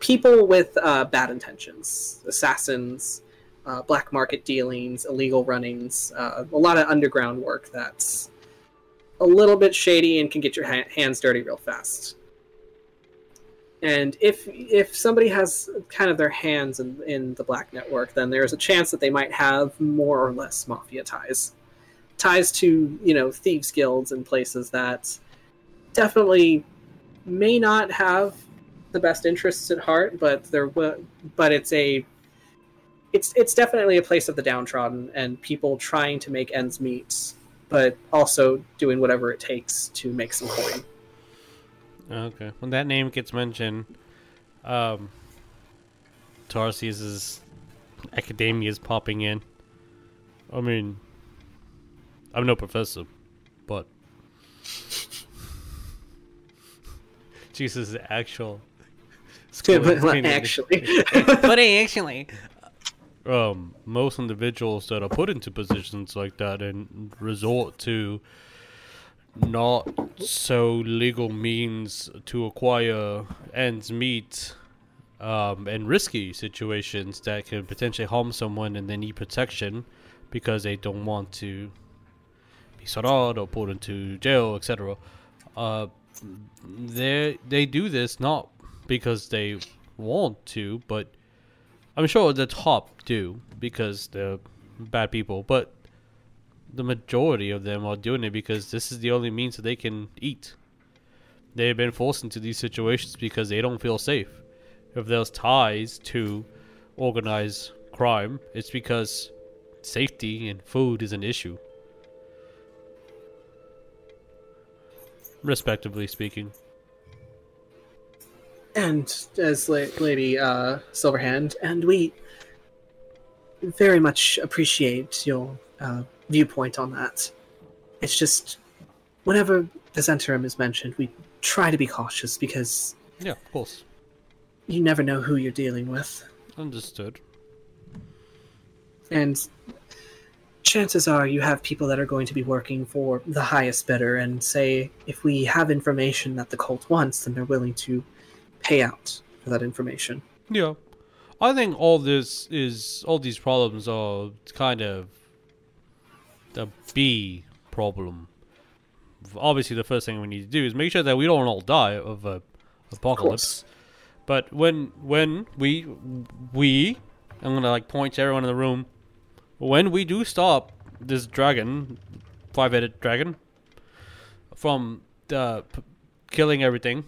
people with uh, bad intentions, assassins, uh, black market dealings, illegal runnings, uh, a lot of underground work that's a little bit shady and can get your ha- hands dirty real fast. And if if somebody has kind of their hands in, in the black network, then there's a chance that they might have more or less mafia ties, ties to you know thieves guilds and places that definitely may not have the best interests at heart, but they're but it's a it's it's definitely a place of the downtrodden and people trying to make ends meet, but also doing whatever it takes to make some coin. Okay. When that name gets mentioned, um, Tarsius's academia is popping in. I mean, I'm no professor, but Jesus, actual. Yeah, but school- actually, but actually, um, most individuals that are put into positions like that and resort to not so legal means to acquire ends meet um, and risky situations that can potentially harm someone and they need protection because they don't want to be sorted or put into jail, etc. Uh, they they do this not because they want to, but I'm sure the top do because they're bad people, but the majority of them are doing it because this is the only means that they can eat. They've been forced into these situations because they don't feel safe. If there's ties to organized crime, it's because safety and food is an issue. Respectively speaking. and as La- Lady uh, Silverhand, and we very much appreciate your uh, viewpoint on that. It's just whenever the Zhentarim is mentioned, we try to be cautious because Yeah, of course. you never know who you're dealing with, Understood. and chances are you have people that are going to be working for the highest bidder, and say if we have information that the cult wants, then they're willing to pay out for that information. Yeah. I think all this is all these problems are kind of the B problem. Obviously, the first thing we need to do is make sure that we don't all die of a apocalypse. But when when we we I'm gonna like point to everyone in the room. When we do stop this dragon, five-headed dragon, from uh, p- killing everything,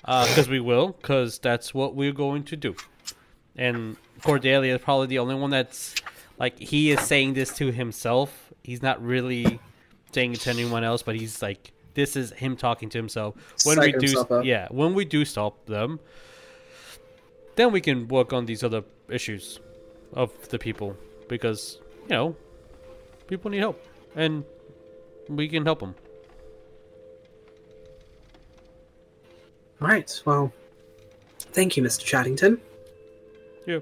because we will, because that's what we're going to do. And Cordelia is probably the only one that's like he is saying this to himself. He's not really saying it to anyone else, but he's like this is him talking to himself. When we do, up. yeah, when we do stop them, then we can work on these other issues of the people because you know people need help and we can help them. All right. Well, thank you, Mr. Chadington. Yeah,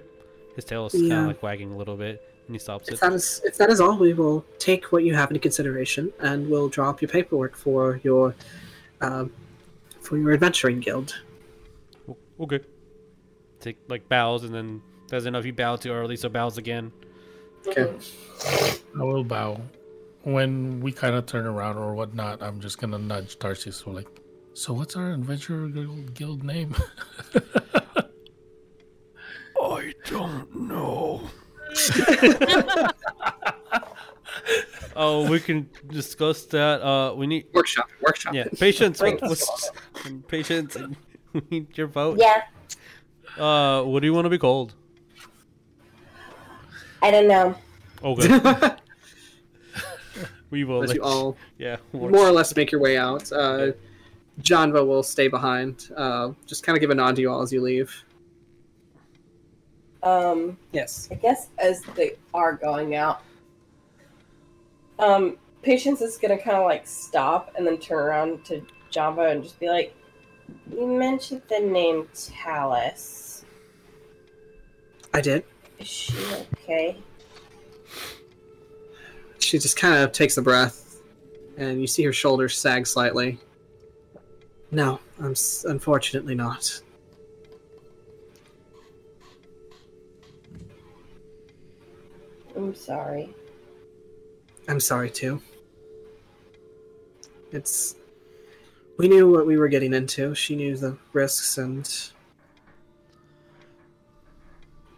his tail is kind of like wagging a little bit, and he stops If it. that is if that is all, we will take what you have into consideration, and we'll draw up your paperwork for your um, for your adventuring guild. Okay. Take like bows, and then doesn't know if he bowed too early, so bows again. Okay. I will bow. When we kind of turn around or whatnot, I'm just gonna nudge Tarsius. So like, so what's our adventurer guild, guild name? I don't know. oh, we can discuss that. Uh, we need Workshop. Workshop. yeah patience. what- what's- patience. and we need your vote. Yeah, Uh, what do you want to be called? I don't know. Okay, we will. Let you all yeah, more or less make your way out. Uh, Jamna will stay behind. Uh, just kind of give a nod to you all as you leave. Um, Yes. I guess as they are going out, um, Patience is gonna kind of like stop and then turn around to Jamna and just be like, You mentioned the name Talus. I did. Is she okay? She just kind of takes a breath, and you see her shoulders sag slightly. No, I'm s- unfortunately not. I'm sorry. I'm sorry too. It's. We knew what we were getting into. She knew the risks, and.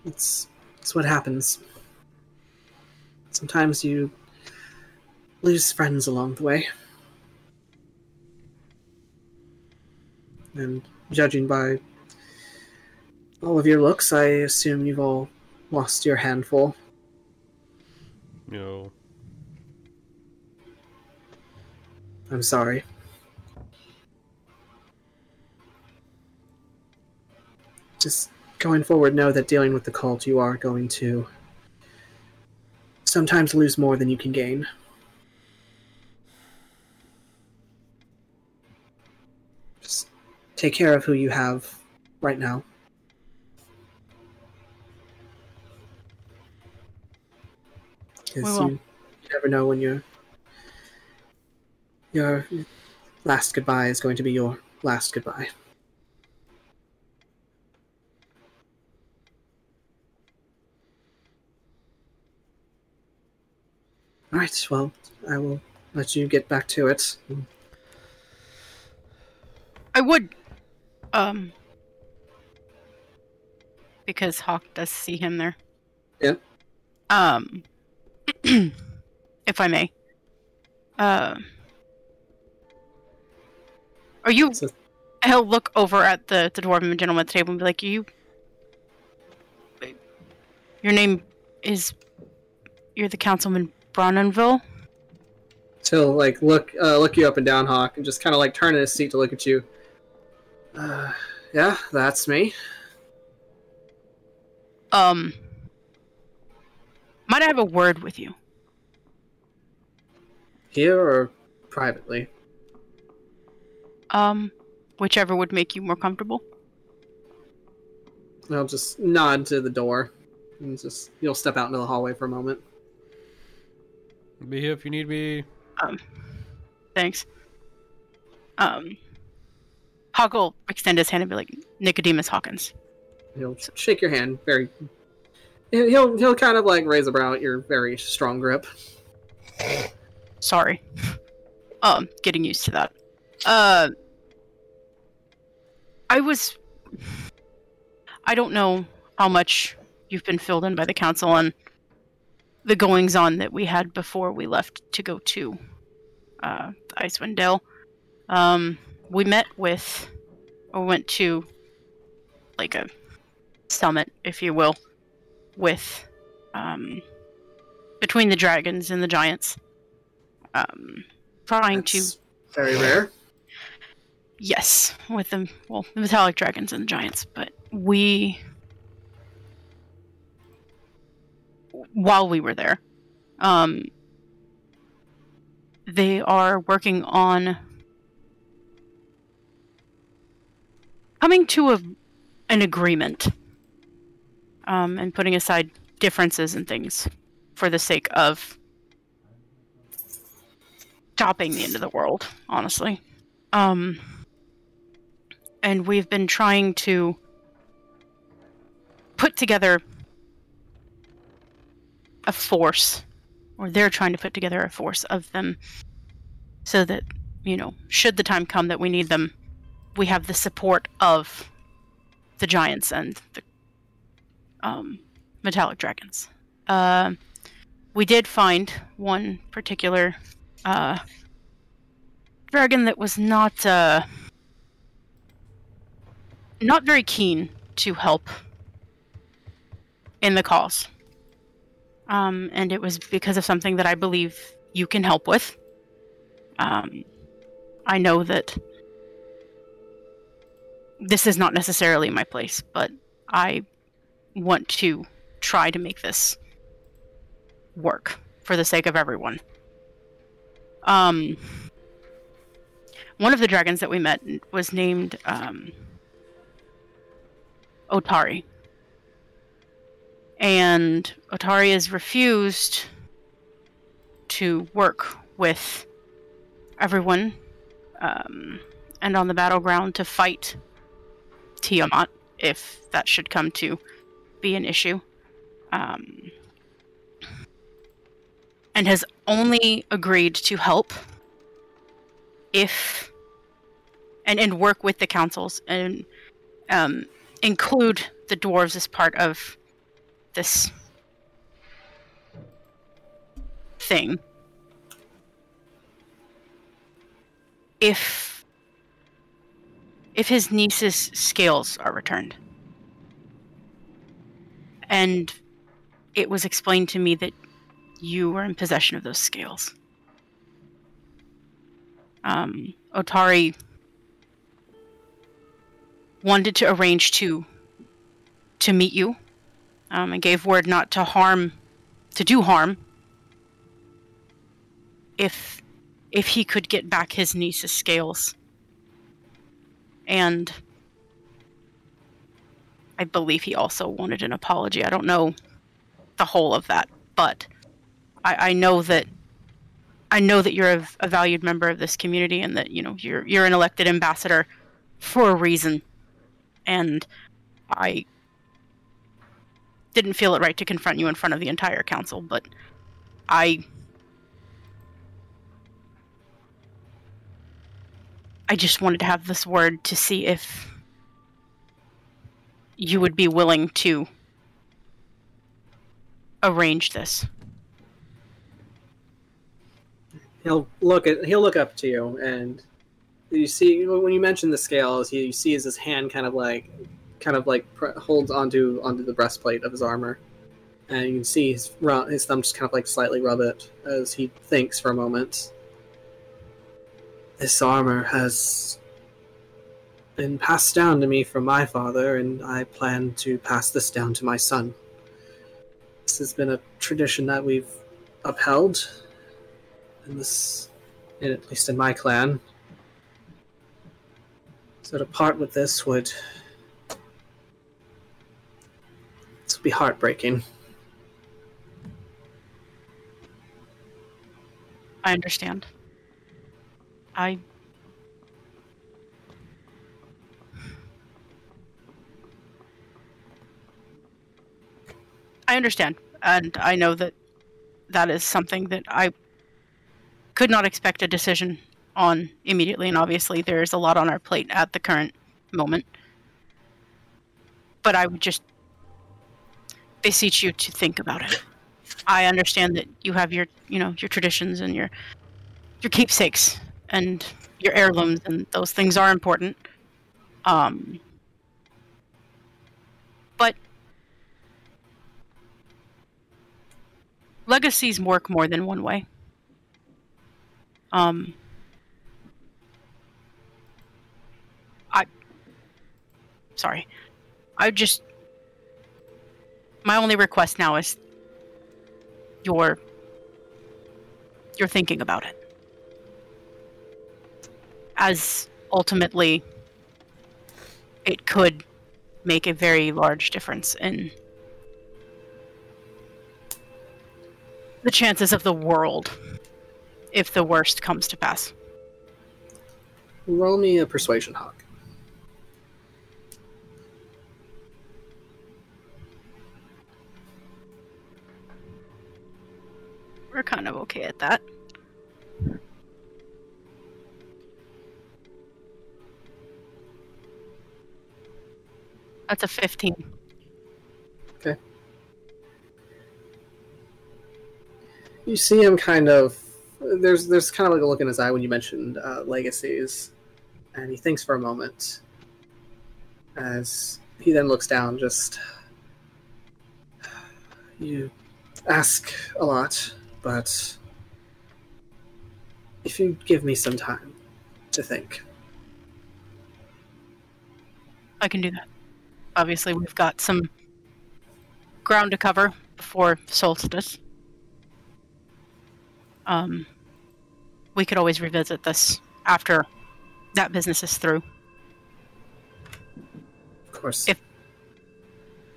It's. It's what happens. Sometimes you lose friends along the way. And judging by all of your looks, I assume you've all lost your handful. No. I'm sorry. Just going forward, know that dealing with the cult, you are going to sometimes lose more than you can gain. Just take care of who you have right now. Because you never know when your your last goodbye is going to be your last goodbye. All right. Well, I will let you get back to it. I would, um, because Hawk does see him there. Yeah. Um, if I may. Uh, are you? So- He'll look over at the the dwarven gentleman at the table and be like, "You, your name is, you're the councilman Brawnanvil." He'll like look uh, look you up and down, Hawk, and just kind of like turn in his seat to look at you. Uh, yeah, that's me. Um, might I have a word with you? Here or privately? Um, whichever would make you more comfortable. I'll just nod to the door, and just you'll step out into the hallway for a moment. Be here if you need me. Um, thanks. Um, Hawk will extend his hand and be like, Nicodemus Hawkins. He'll shake your hand very. He'll he'll kind of like raise a brow at your very strong grip. Sorry. Um, getting used to that. Uh, I was. I don't know how much you've been filled in by the council on the goings on that we had before we left to go to uh, Icewind Dale. Um, we met with, or went to, like a summit, if you will, with um, between the dragons and the giants. Um, trying to very rare. Yes, with the well, the metallic dragons and the giants, but we while we were there, um they are working on coming to a an agreement um and putting aside differences and things for the sake of stopping the end of the world, honestly. Um and we've been trying to put together a force or they're trying to put together a force of them so that you know should the time come that we need them we have the support of the giants and the um, metallic dragons uh, we did find one particular uh, dragon that was not uh, not very keen to help in the cause. Um, and it was because of something that I believe you can help with. Um, I know that this is not necessarily my place, but I want to try to make this work for the sake of everyone. Um, one of the dragons that we met was named um, Otari. And Otari has refused to work with everyone um, and on the battleground to fight Tiamat if that should come to be an issue. Um, and has only agreed to help if and and work with the councils and um, include the dwarves as part of this thing if if his niece's scales are returned and it was explained to me that you were in possession of those scales. Um, otari wanted to arrange to to meet you um, and gave word not to harm to do harm if if he could get back his niece's scales. And i believe he also wanted an apology. I don't know the whole of that but i, I know that i know that you're a, a valued member of this community and that you know you're you're an elected ambassador for a reason. And I didn't feel it right to confront you in front of the entire council, but I I just wanted to have this word to see if you would be willing to arrange this. He'll look at he'll look up to you and you see when you mention the scales, he sees his hand kind of like, kind of like holds onto onto the breastplate of his armor, and you can see his his thumb just kind of like slightly rub it as he thinks for a moment. This armor has been passed down to me from my father, and I plan to pass this down to my son. This has been a tradition that we've upheld, and this, at least in my clan, so to part with this would this would be heartbreaking. I understand. I I understand, and I know that that is something that I could not expect a decision on immediately, and obviously there's a lot on our plate at the current moment. But I would just beseech you to think about it. I understand that you have your, you know, your traditions and your your keepsakes and your heirlooms, and those things are important. Um, but legacies work more than one way. Um, I sorry. I just my only request now is your you're thinking about it. As ultimately it could make a very large difference in the chances of the world if the worst comes to pass. Roll me a persuasion hawk. We're kind of okay at that. That's a 15. You see him kind of. There's there's kind of like a look in his eye when you mentioned uh, legacies, and he thinks for a moment. As he then looks down, just you ask a lot, but if you give me some time to think, I can do that. Obviously, we've got some ground to cover before solstice. Um, we could always revisit this after that business is through. Of course. If-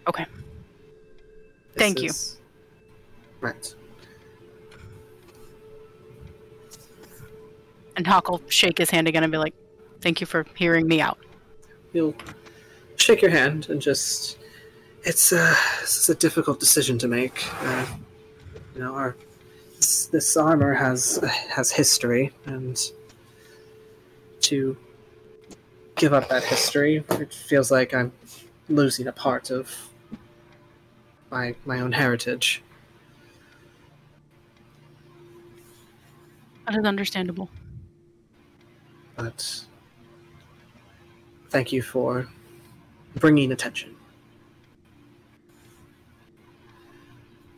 Okay. This Thank you. Right. And Hawk will shake his hand again and be like, "Thank you for hearing me out." He'll shake your hand and just. It's uh, this is a difficult decision to make. Uh, you know, our this, this armor has has history, and to give up that history, it feels like I'm losing a part of my my own heritage. That is understandable. But thank you for bringing attention.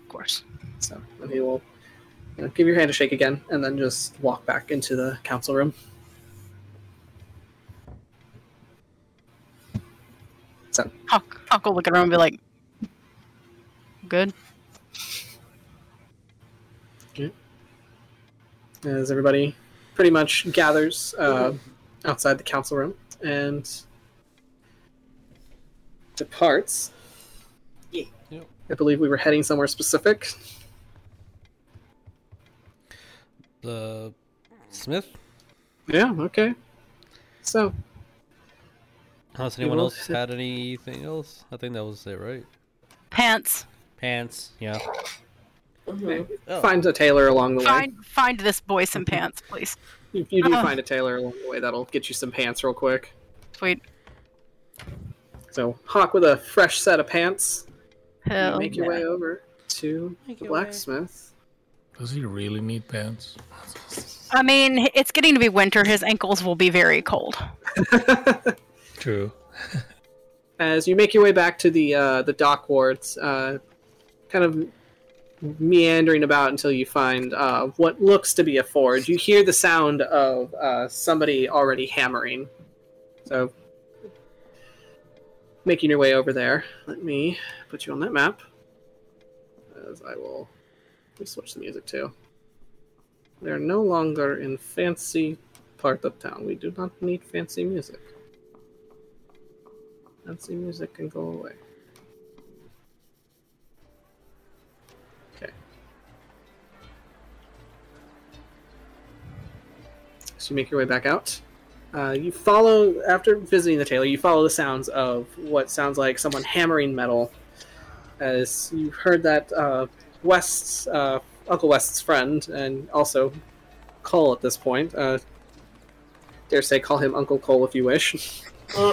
Of course. So he will you know, give your hand a shake again, and then just walk back into the council room. So Hawk, Hawk will look around and be like, "Good." as everybody pretty much gathers uh, outside the council room and departs. Yeah. Yep. I believe we were heading somewhere specific. The Smith. Yeah. Okay. So Has anyone else sit- had anything else? I think that was it, right? Pants. Pants. Yeah. Mhm. Oh. find a tailor along the way. Find find this boy some pants, please. If you do Uh. find a tailor along the way, that'll get you some pants real quick. Sweet. So Hawk with a fresh set of pants. you Hell make your yeah. way over to Make the your way. blacksmith. Does he really need pants? I mean, it's getting to be winter. His ankles will be very cold. True. As you make your way back to the uh, the dock wards, uh, kind of meandering about until you find uh, what looks to be a forge. You hear the sound of uh, somebody already hammering. So, making your way over there. Let me put you on that map. As I will let me switch the music too. They're no longer in fancy part of town. We do not need fancy music. Fancy music can go away. Okay. So you make your way back out. Uh, you follow, after visiting the tailor, you follow the sounds of what sounds like someone hammering metal. As you heard that uh, West's, uh, Uncle West's friend, and also Cole at this point, uh, dare say call him Uncle Cole if you wish.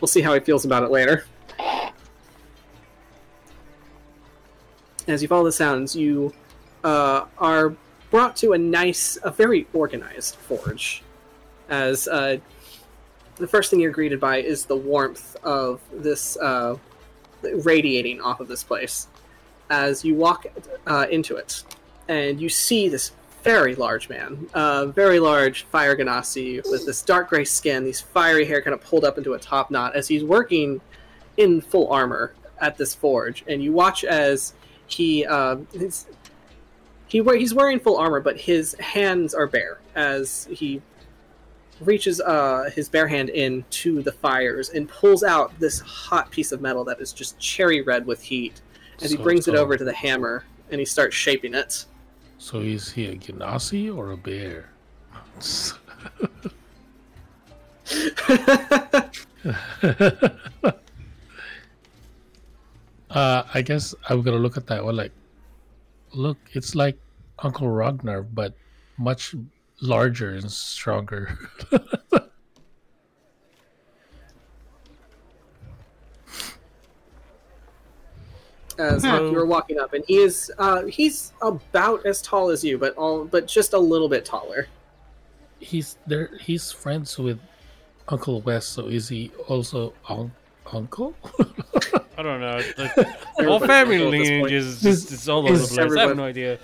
We'll see how he feels about it later. As you follow the sounds, you uh, are brought to a nice, a very organized forge. As uh, the first thing you're greeted by is the warmth of this uh, radiating off of this place. As you walk uh, into it, and you see this very large man, uh, very large fire genasi with this dark gray skin, these fiery hair kind of pulled up into a top knot as he's working in full armor at this forge. And you watch as he uh, his, he he's wearing full armor, but his hands are bare as he reaches uh, his bare hand in to the fires and pulls out this hot piece of metal that is just cherry red with heat. As he So- brings it over to the hammer and he starts shaping it. So is he a Genasi or a bear? uh, I guess I'm gonna look at that one like, look, it's like Uncle Ragnar, but much larger and stronger. as Hmm. You were walking up, and he is uh, he's about as tall as you, but all but just a little bit taller. he's there. He's friends with Uncle West, so is he also un- uncle? I don't know. Like, all family knows at this point. lineage is Is- just, it's all over the place. I have no idea.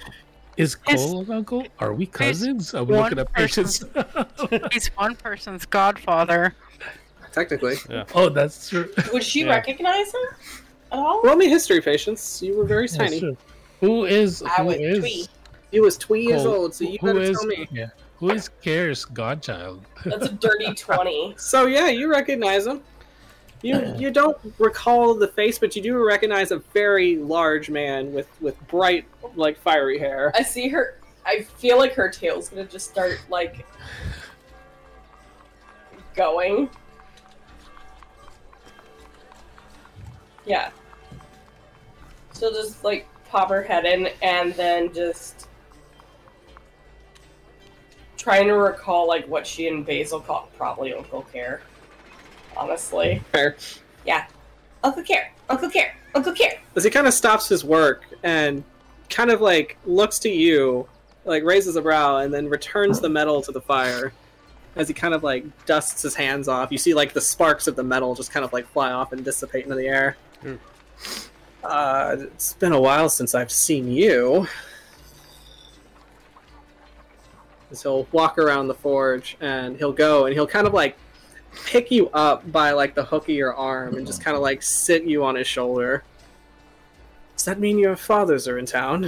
Is It's- Cole an uncle? Are we cousins? I'm looking at pictures. He's one person's godfather. Technically, oh, that's true. would she Yeah. recognize him at all? roll me history, patience. You were very That's tiny. true. Who is I who would is tweet. He was two years Cole? old, so you Who better is- tell me. Yeah. Who is cares, Godchild? That's a dirty 20. So yeah, you recognize him. You you don't recall the face, but you do recognize a very large man with with bright like fiery hair. I see her. I feel like her tail's gonna just start, like, going. Yeah. She'll just, like, pop her head in and then just. Trying to recall, like, what she and Basil called probably Uncle Care. Honestly. Fair. Yeah. Uncle Care! Uncle Care! Uncle Care! As he kind of stops his work and kind of like looks to you, like raises a brow, and then returns the metal to the fire. As he kind of like dusts his hands off, you see like the sparks of the metal just kind of like fly off and dissipate into the air. Mm. Uh, it's been a while since I've seen you. As he'll walk around the forge and he'll go and he'll kind of like pick you up by like the hook of your arm and just kind of like sit you on his shoulder. Does that mean your fathers are in town?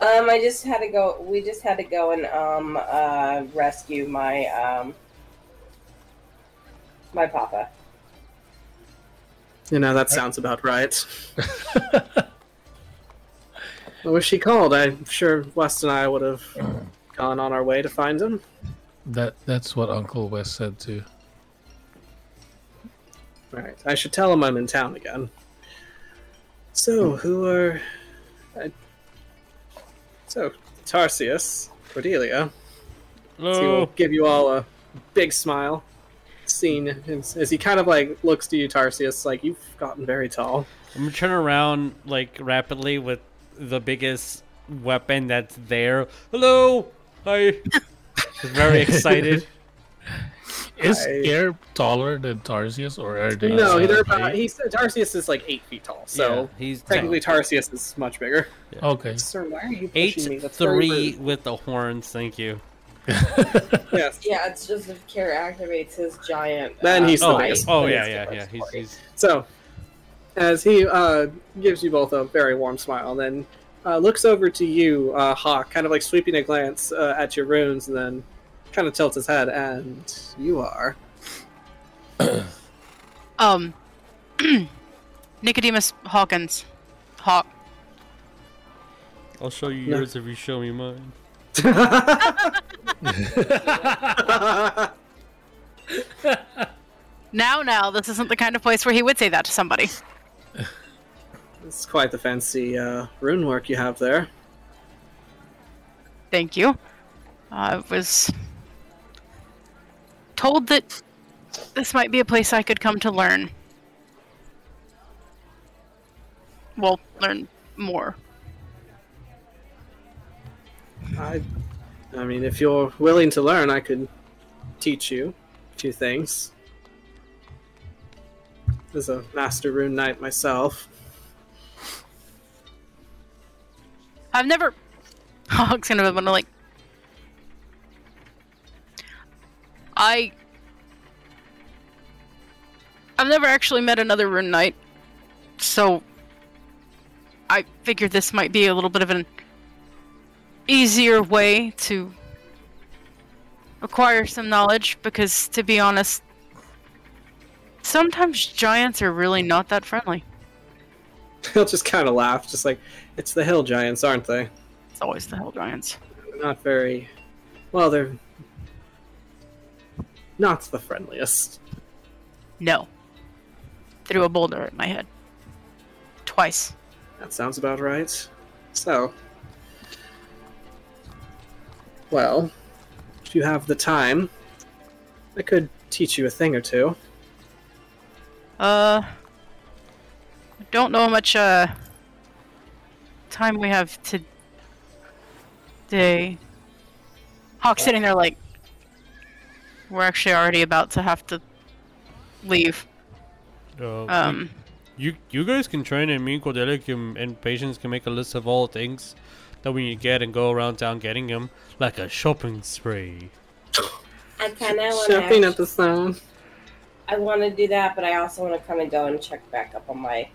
Um, I just had to go. We just had to go and um uh rescue my um my papa. You know, that sounds about right. I wish he called? I'm sure West and I would have gone on our way to find him. That that's what Uncle Wes said too. Right. I should tell him I'm in town again. So, hmm. who are. I... So, Tarsius, Cordelia. So he will Hello. give you all a big smile. Scene as, as he kind of like looks to you, Tarsius, like you've gotten very tall. I'm gonna turn around like rapidly with the biggest weapon that's there. Hello. Hi. Very excited. Is I- Scare taller than Tarsius, or are they? no, the they're same about. height? He's Tarsius is like eight feet tall, so Yeah, he's technically Tarsius is much bigger. Okay. Sir, why are you eight pushing me? That's three with the horns. Thank you. Yes. Yeah, it's just if Kara activates his giant. Then uh, he's the Oh, biggest. oh yeah, yeah, yeah. He's, he's So, as he uh, gives you both a very warm smile, then uh, looks over to you, uh, Hawk, kind of like sweeping a glance uh, at your runes, and then kind of tilts his head. And you are. Um, Nicodemus Hawkins. Hawk. I'll show you No. yours if you show me mine. Now, now, this isn't the kind of place where he would say that to somebody. it's quite the fancy uh, rune work you have there. Thank you. I was told that this might be a place I could come to learn. Well, learn more. I, I mean, if you're willing to learn, I could teach you a few things. As a master rune knight myself. I've never. Hawk's gonna want to like. I. I've never actually met another rune knight, so. I figured this might be a little bit of an easier way to acquire some knowledge because, to be honest, sometimes giants are really not that friendly. He'll just kind of laugh, just like, it's the hill giants, aren't they? It's always the hill giants. Not very. Well, they're. Not the friendliest. No. Threw a boulder at my head. Twice. That sounds about right. So. Well, if you have the time, I could teach you a thing or two. Uh. I don't know how much, uh. time we have today. Hawk's sitting there like. We're actually already about to have to leave. Uh, Um. you you guys can train, and me and Cordelia and Patience can make a list of all things that we need to get and go around town getting them, like a shopping spree. I kind of want Shopping to. episode. I want to do that, but I also want to kind of go and check back up on my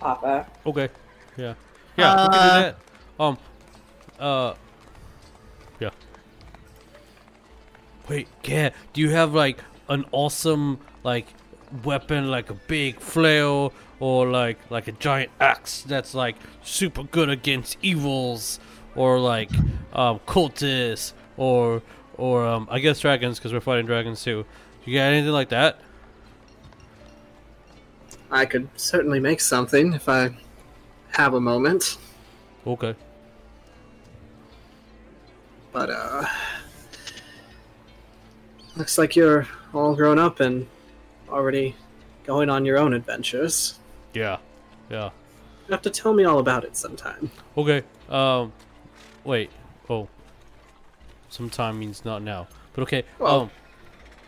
papa. Okay. Yeah. Yeah, we can Uh, do that. Um. Uh. Yeah. Wait, yeah. Do you have like an awesome like weapon, like a big flail, or like like a giant axe that's like super good against evils, or like um, cultists, or or um, I guess dragons because we're fighting dragons too. Do you got anything like that? I could certainly make something if I have a moment. Okay. But uh looks like you're all grown up and already going on your own adventures. Yeah. Yeah. You have to tell me all about it sometime. Okay. Um. Wait. Oh. Sometime means not now. But okay. Well- um.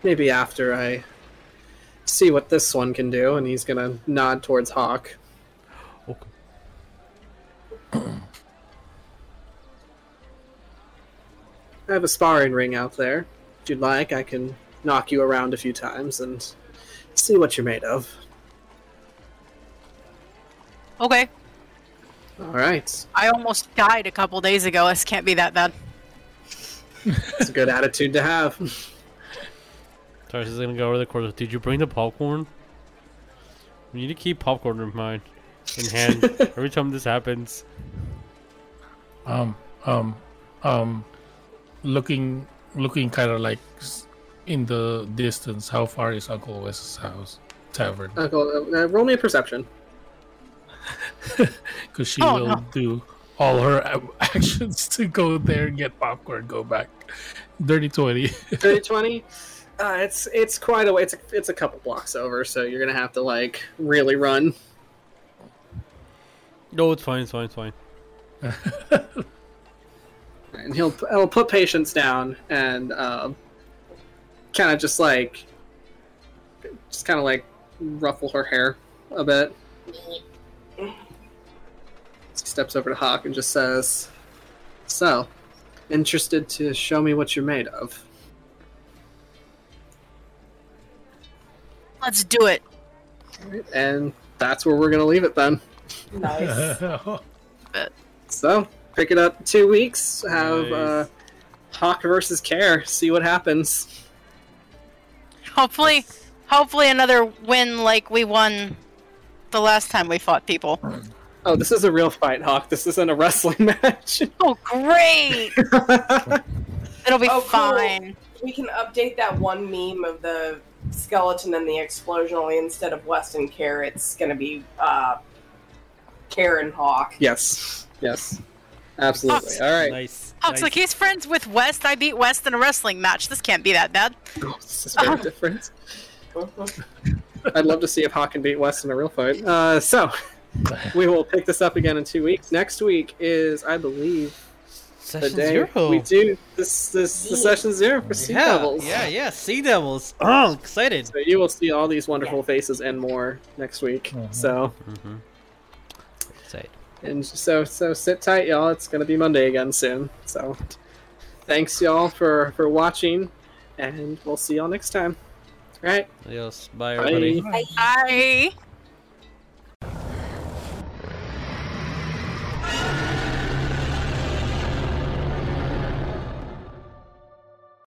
Maybe after I see what this one can do, and he's gonna nod towards Hawk. Okay. I have a sparring ring out there. If you'd like, I can knock you around a few times and see what you're made of. Okay. All right, I almost died a couple days ago. This can't be that bad. it's a good attitude to have. Tarsius is gonna go over the corner. Did you bring the popcorn? We need to keep popcorn in mind, in hand, every time this happens. Um, um, um, looking, looking kind of like in the distance. How far is Uncle Wes's house tavern? Uncle, uh, roll me a perception. Because she Oh, will no. do all her actions to go there and get popcorn, go back. Dirty twenty. 30, 20? Uh, it's it's quite a way. It's a, it's a couple blocks over, so you're gonna have to like really run. No, it's fine. It's fine. It's fine. And he'll he'll put Patience down and um, kind of just like just kind of like ruffle her hair a bit. He steps over to Hawk and just says, "So, interested to show me what you're made of?" Let's do it. And that's where we're gonna leave it then. Nice. So, pick it up two weeks. Have Nice. uh, Hawk versus Care. See what happens. Hopefully, hopefully another win like we won the last time we fought people. Oh, this is a real fight, Hawk. This isn't a wrestling match. Oh, great! It'll be Oh, cool. fine. we can update that one meme of the skeleton and the explosion. Only instead of Weston Care, it's gonna be uh, Karen Hawk. yes. Yes. Absolutely. Hawk's- All right. Nice. Hawk's like he's friends with West. I beat West in a wrestling match. This can't be that bad. Oh, this is very different. I'd love to see if Hawk can beat West in a real fight. Uh, so, we will pick this up again in two weeks. Next week is, I believe, the Session day zero. we do this. This the session zero for Sea yeah, Devils. yeah, yeah. Sea devils. Oh, excited. So you will see all these wonderful faces and more next week. Mhm. So Mm-hmm. Excited. and so so sit tight, y'all. It's gonna be Monday again soon. So thanks y'all for for watching, and we'll see y'all next time. All right. Adios. Bye, Bye. everybody. Bye.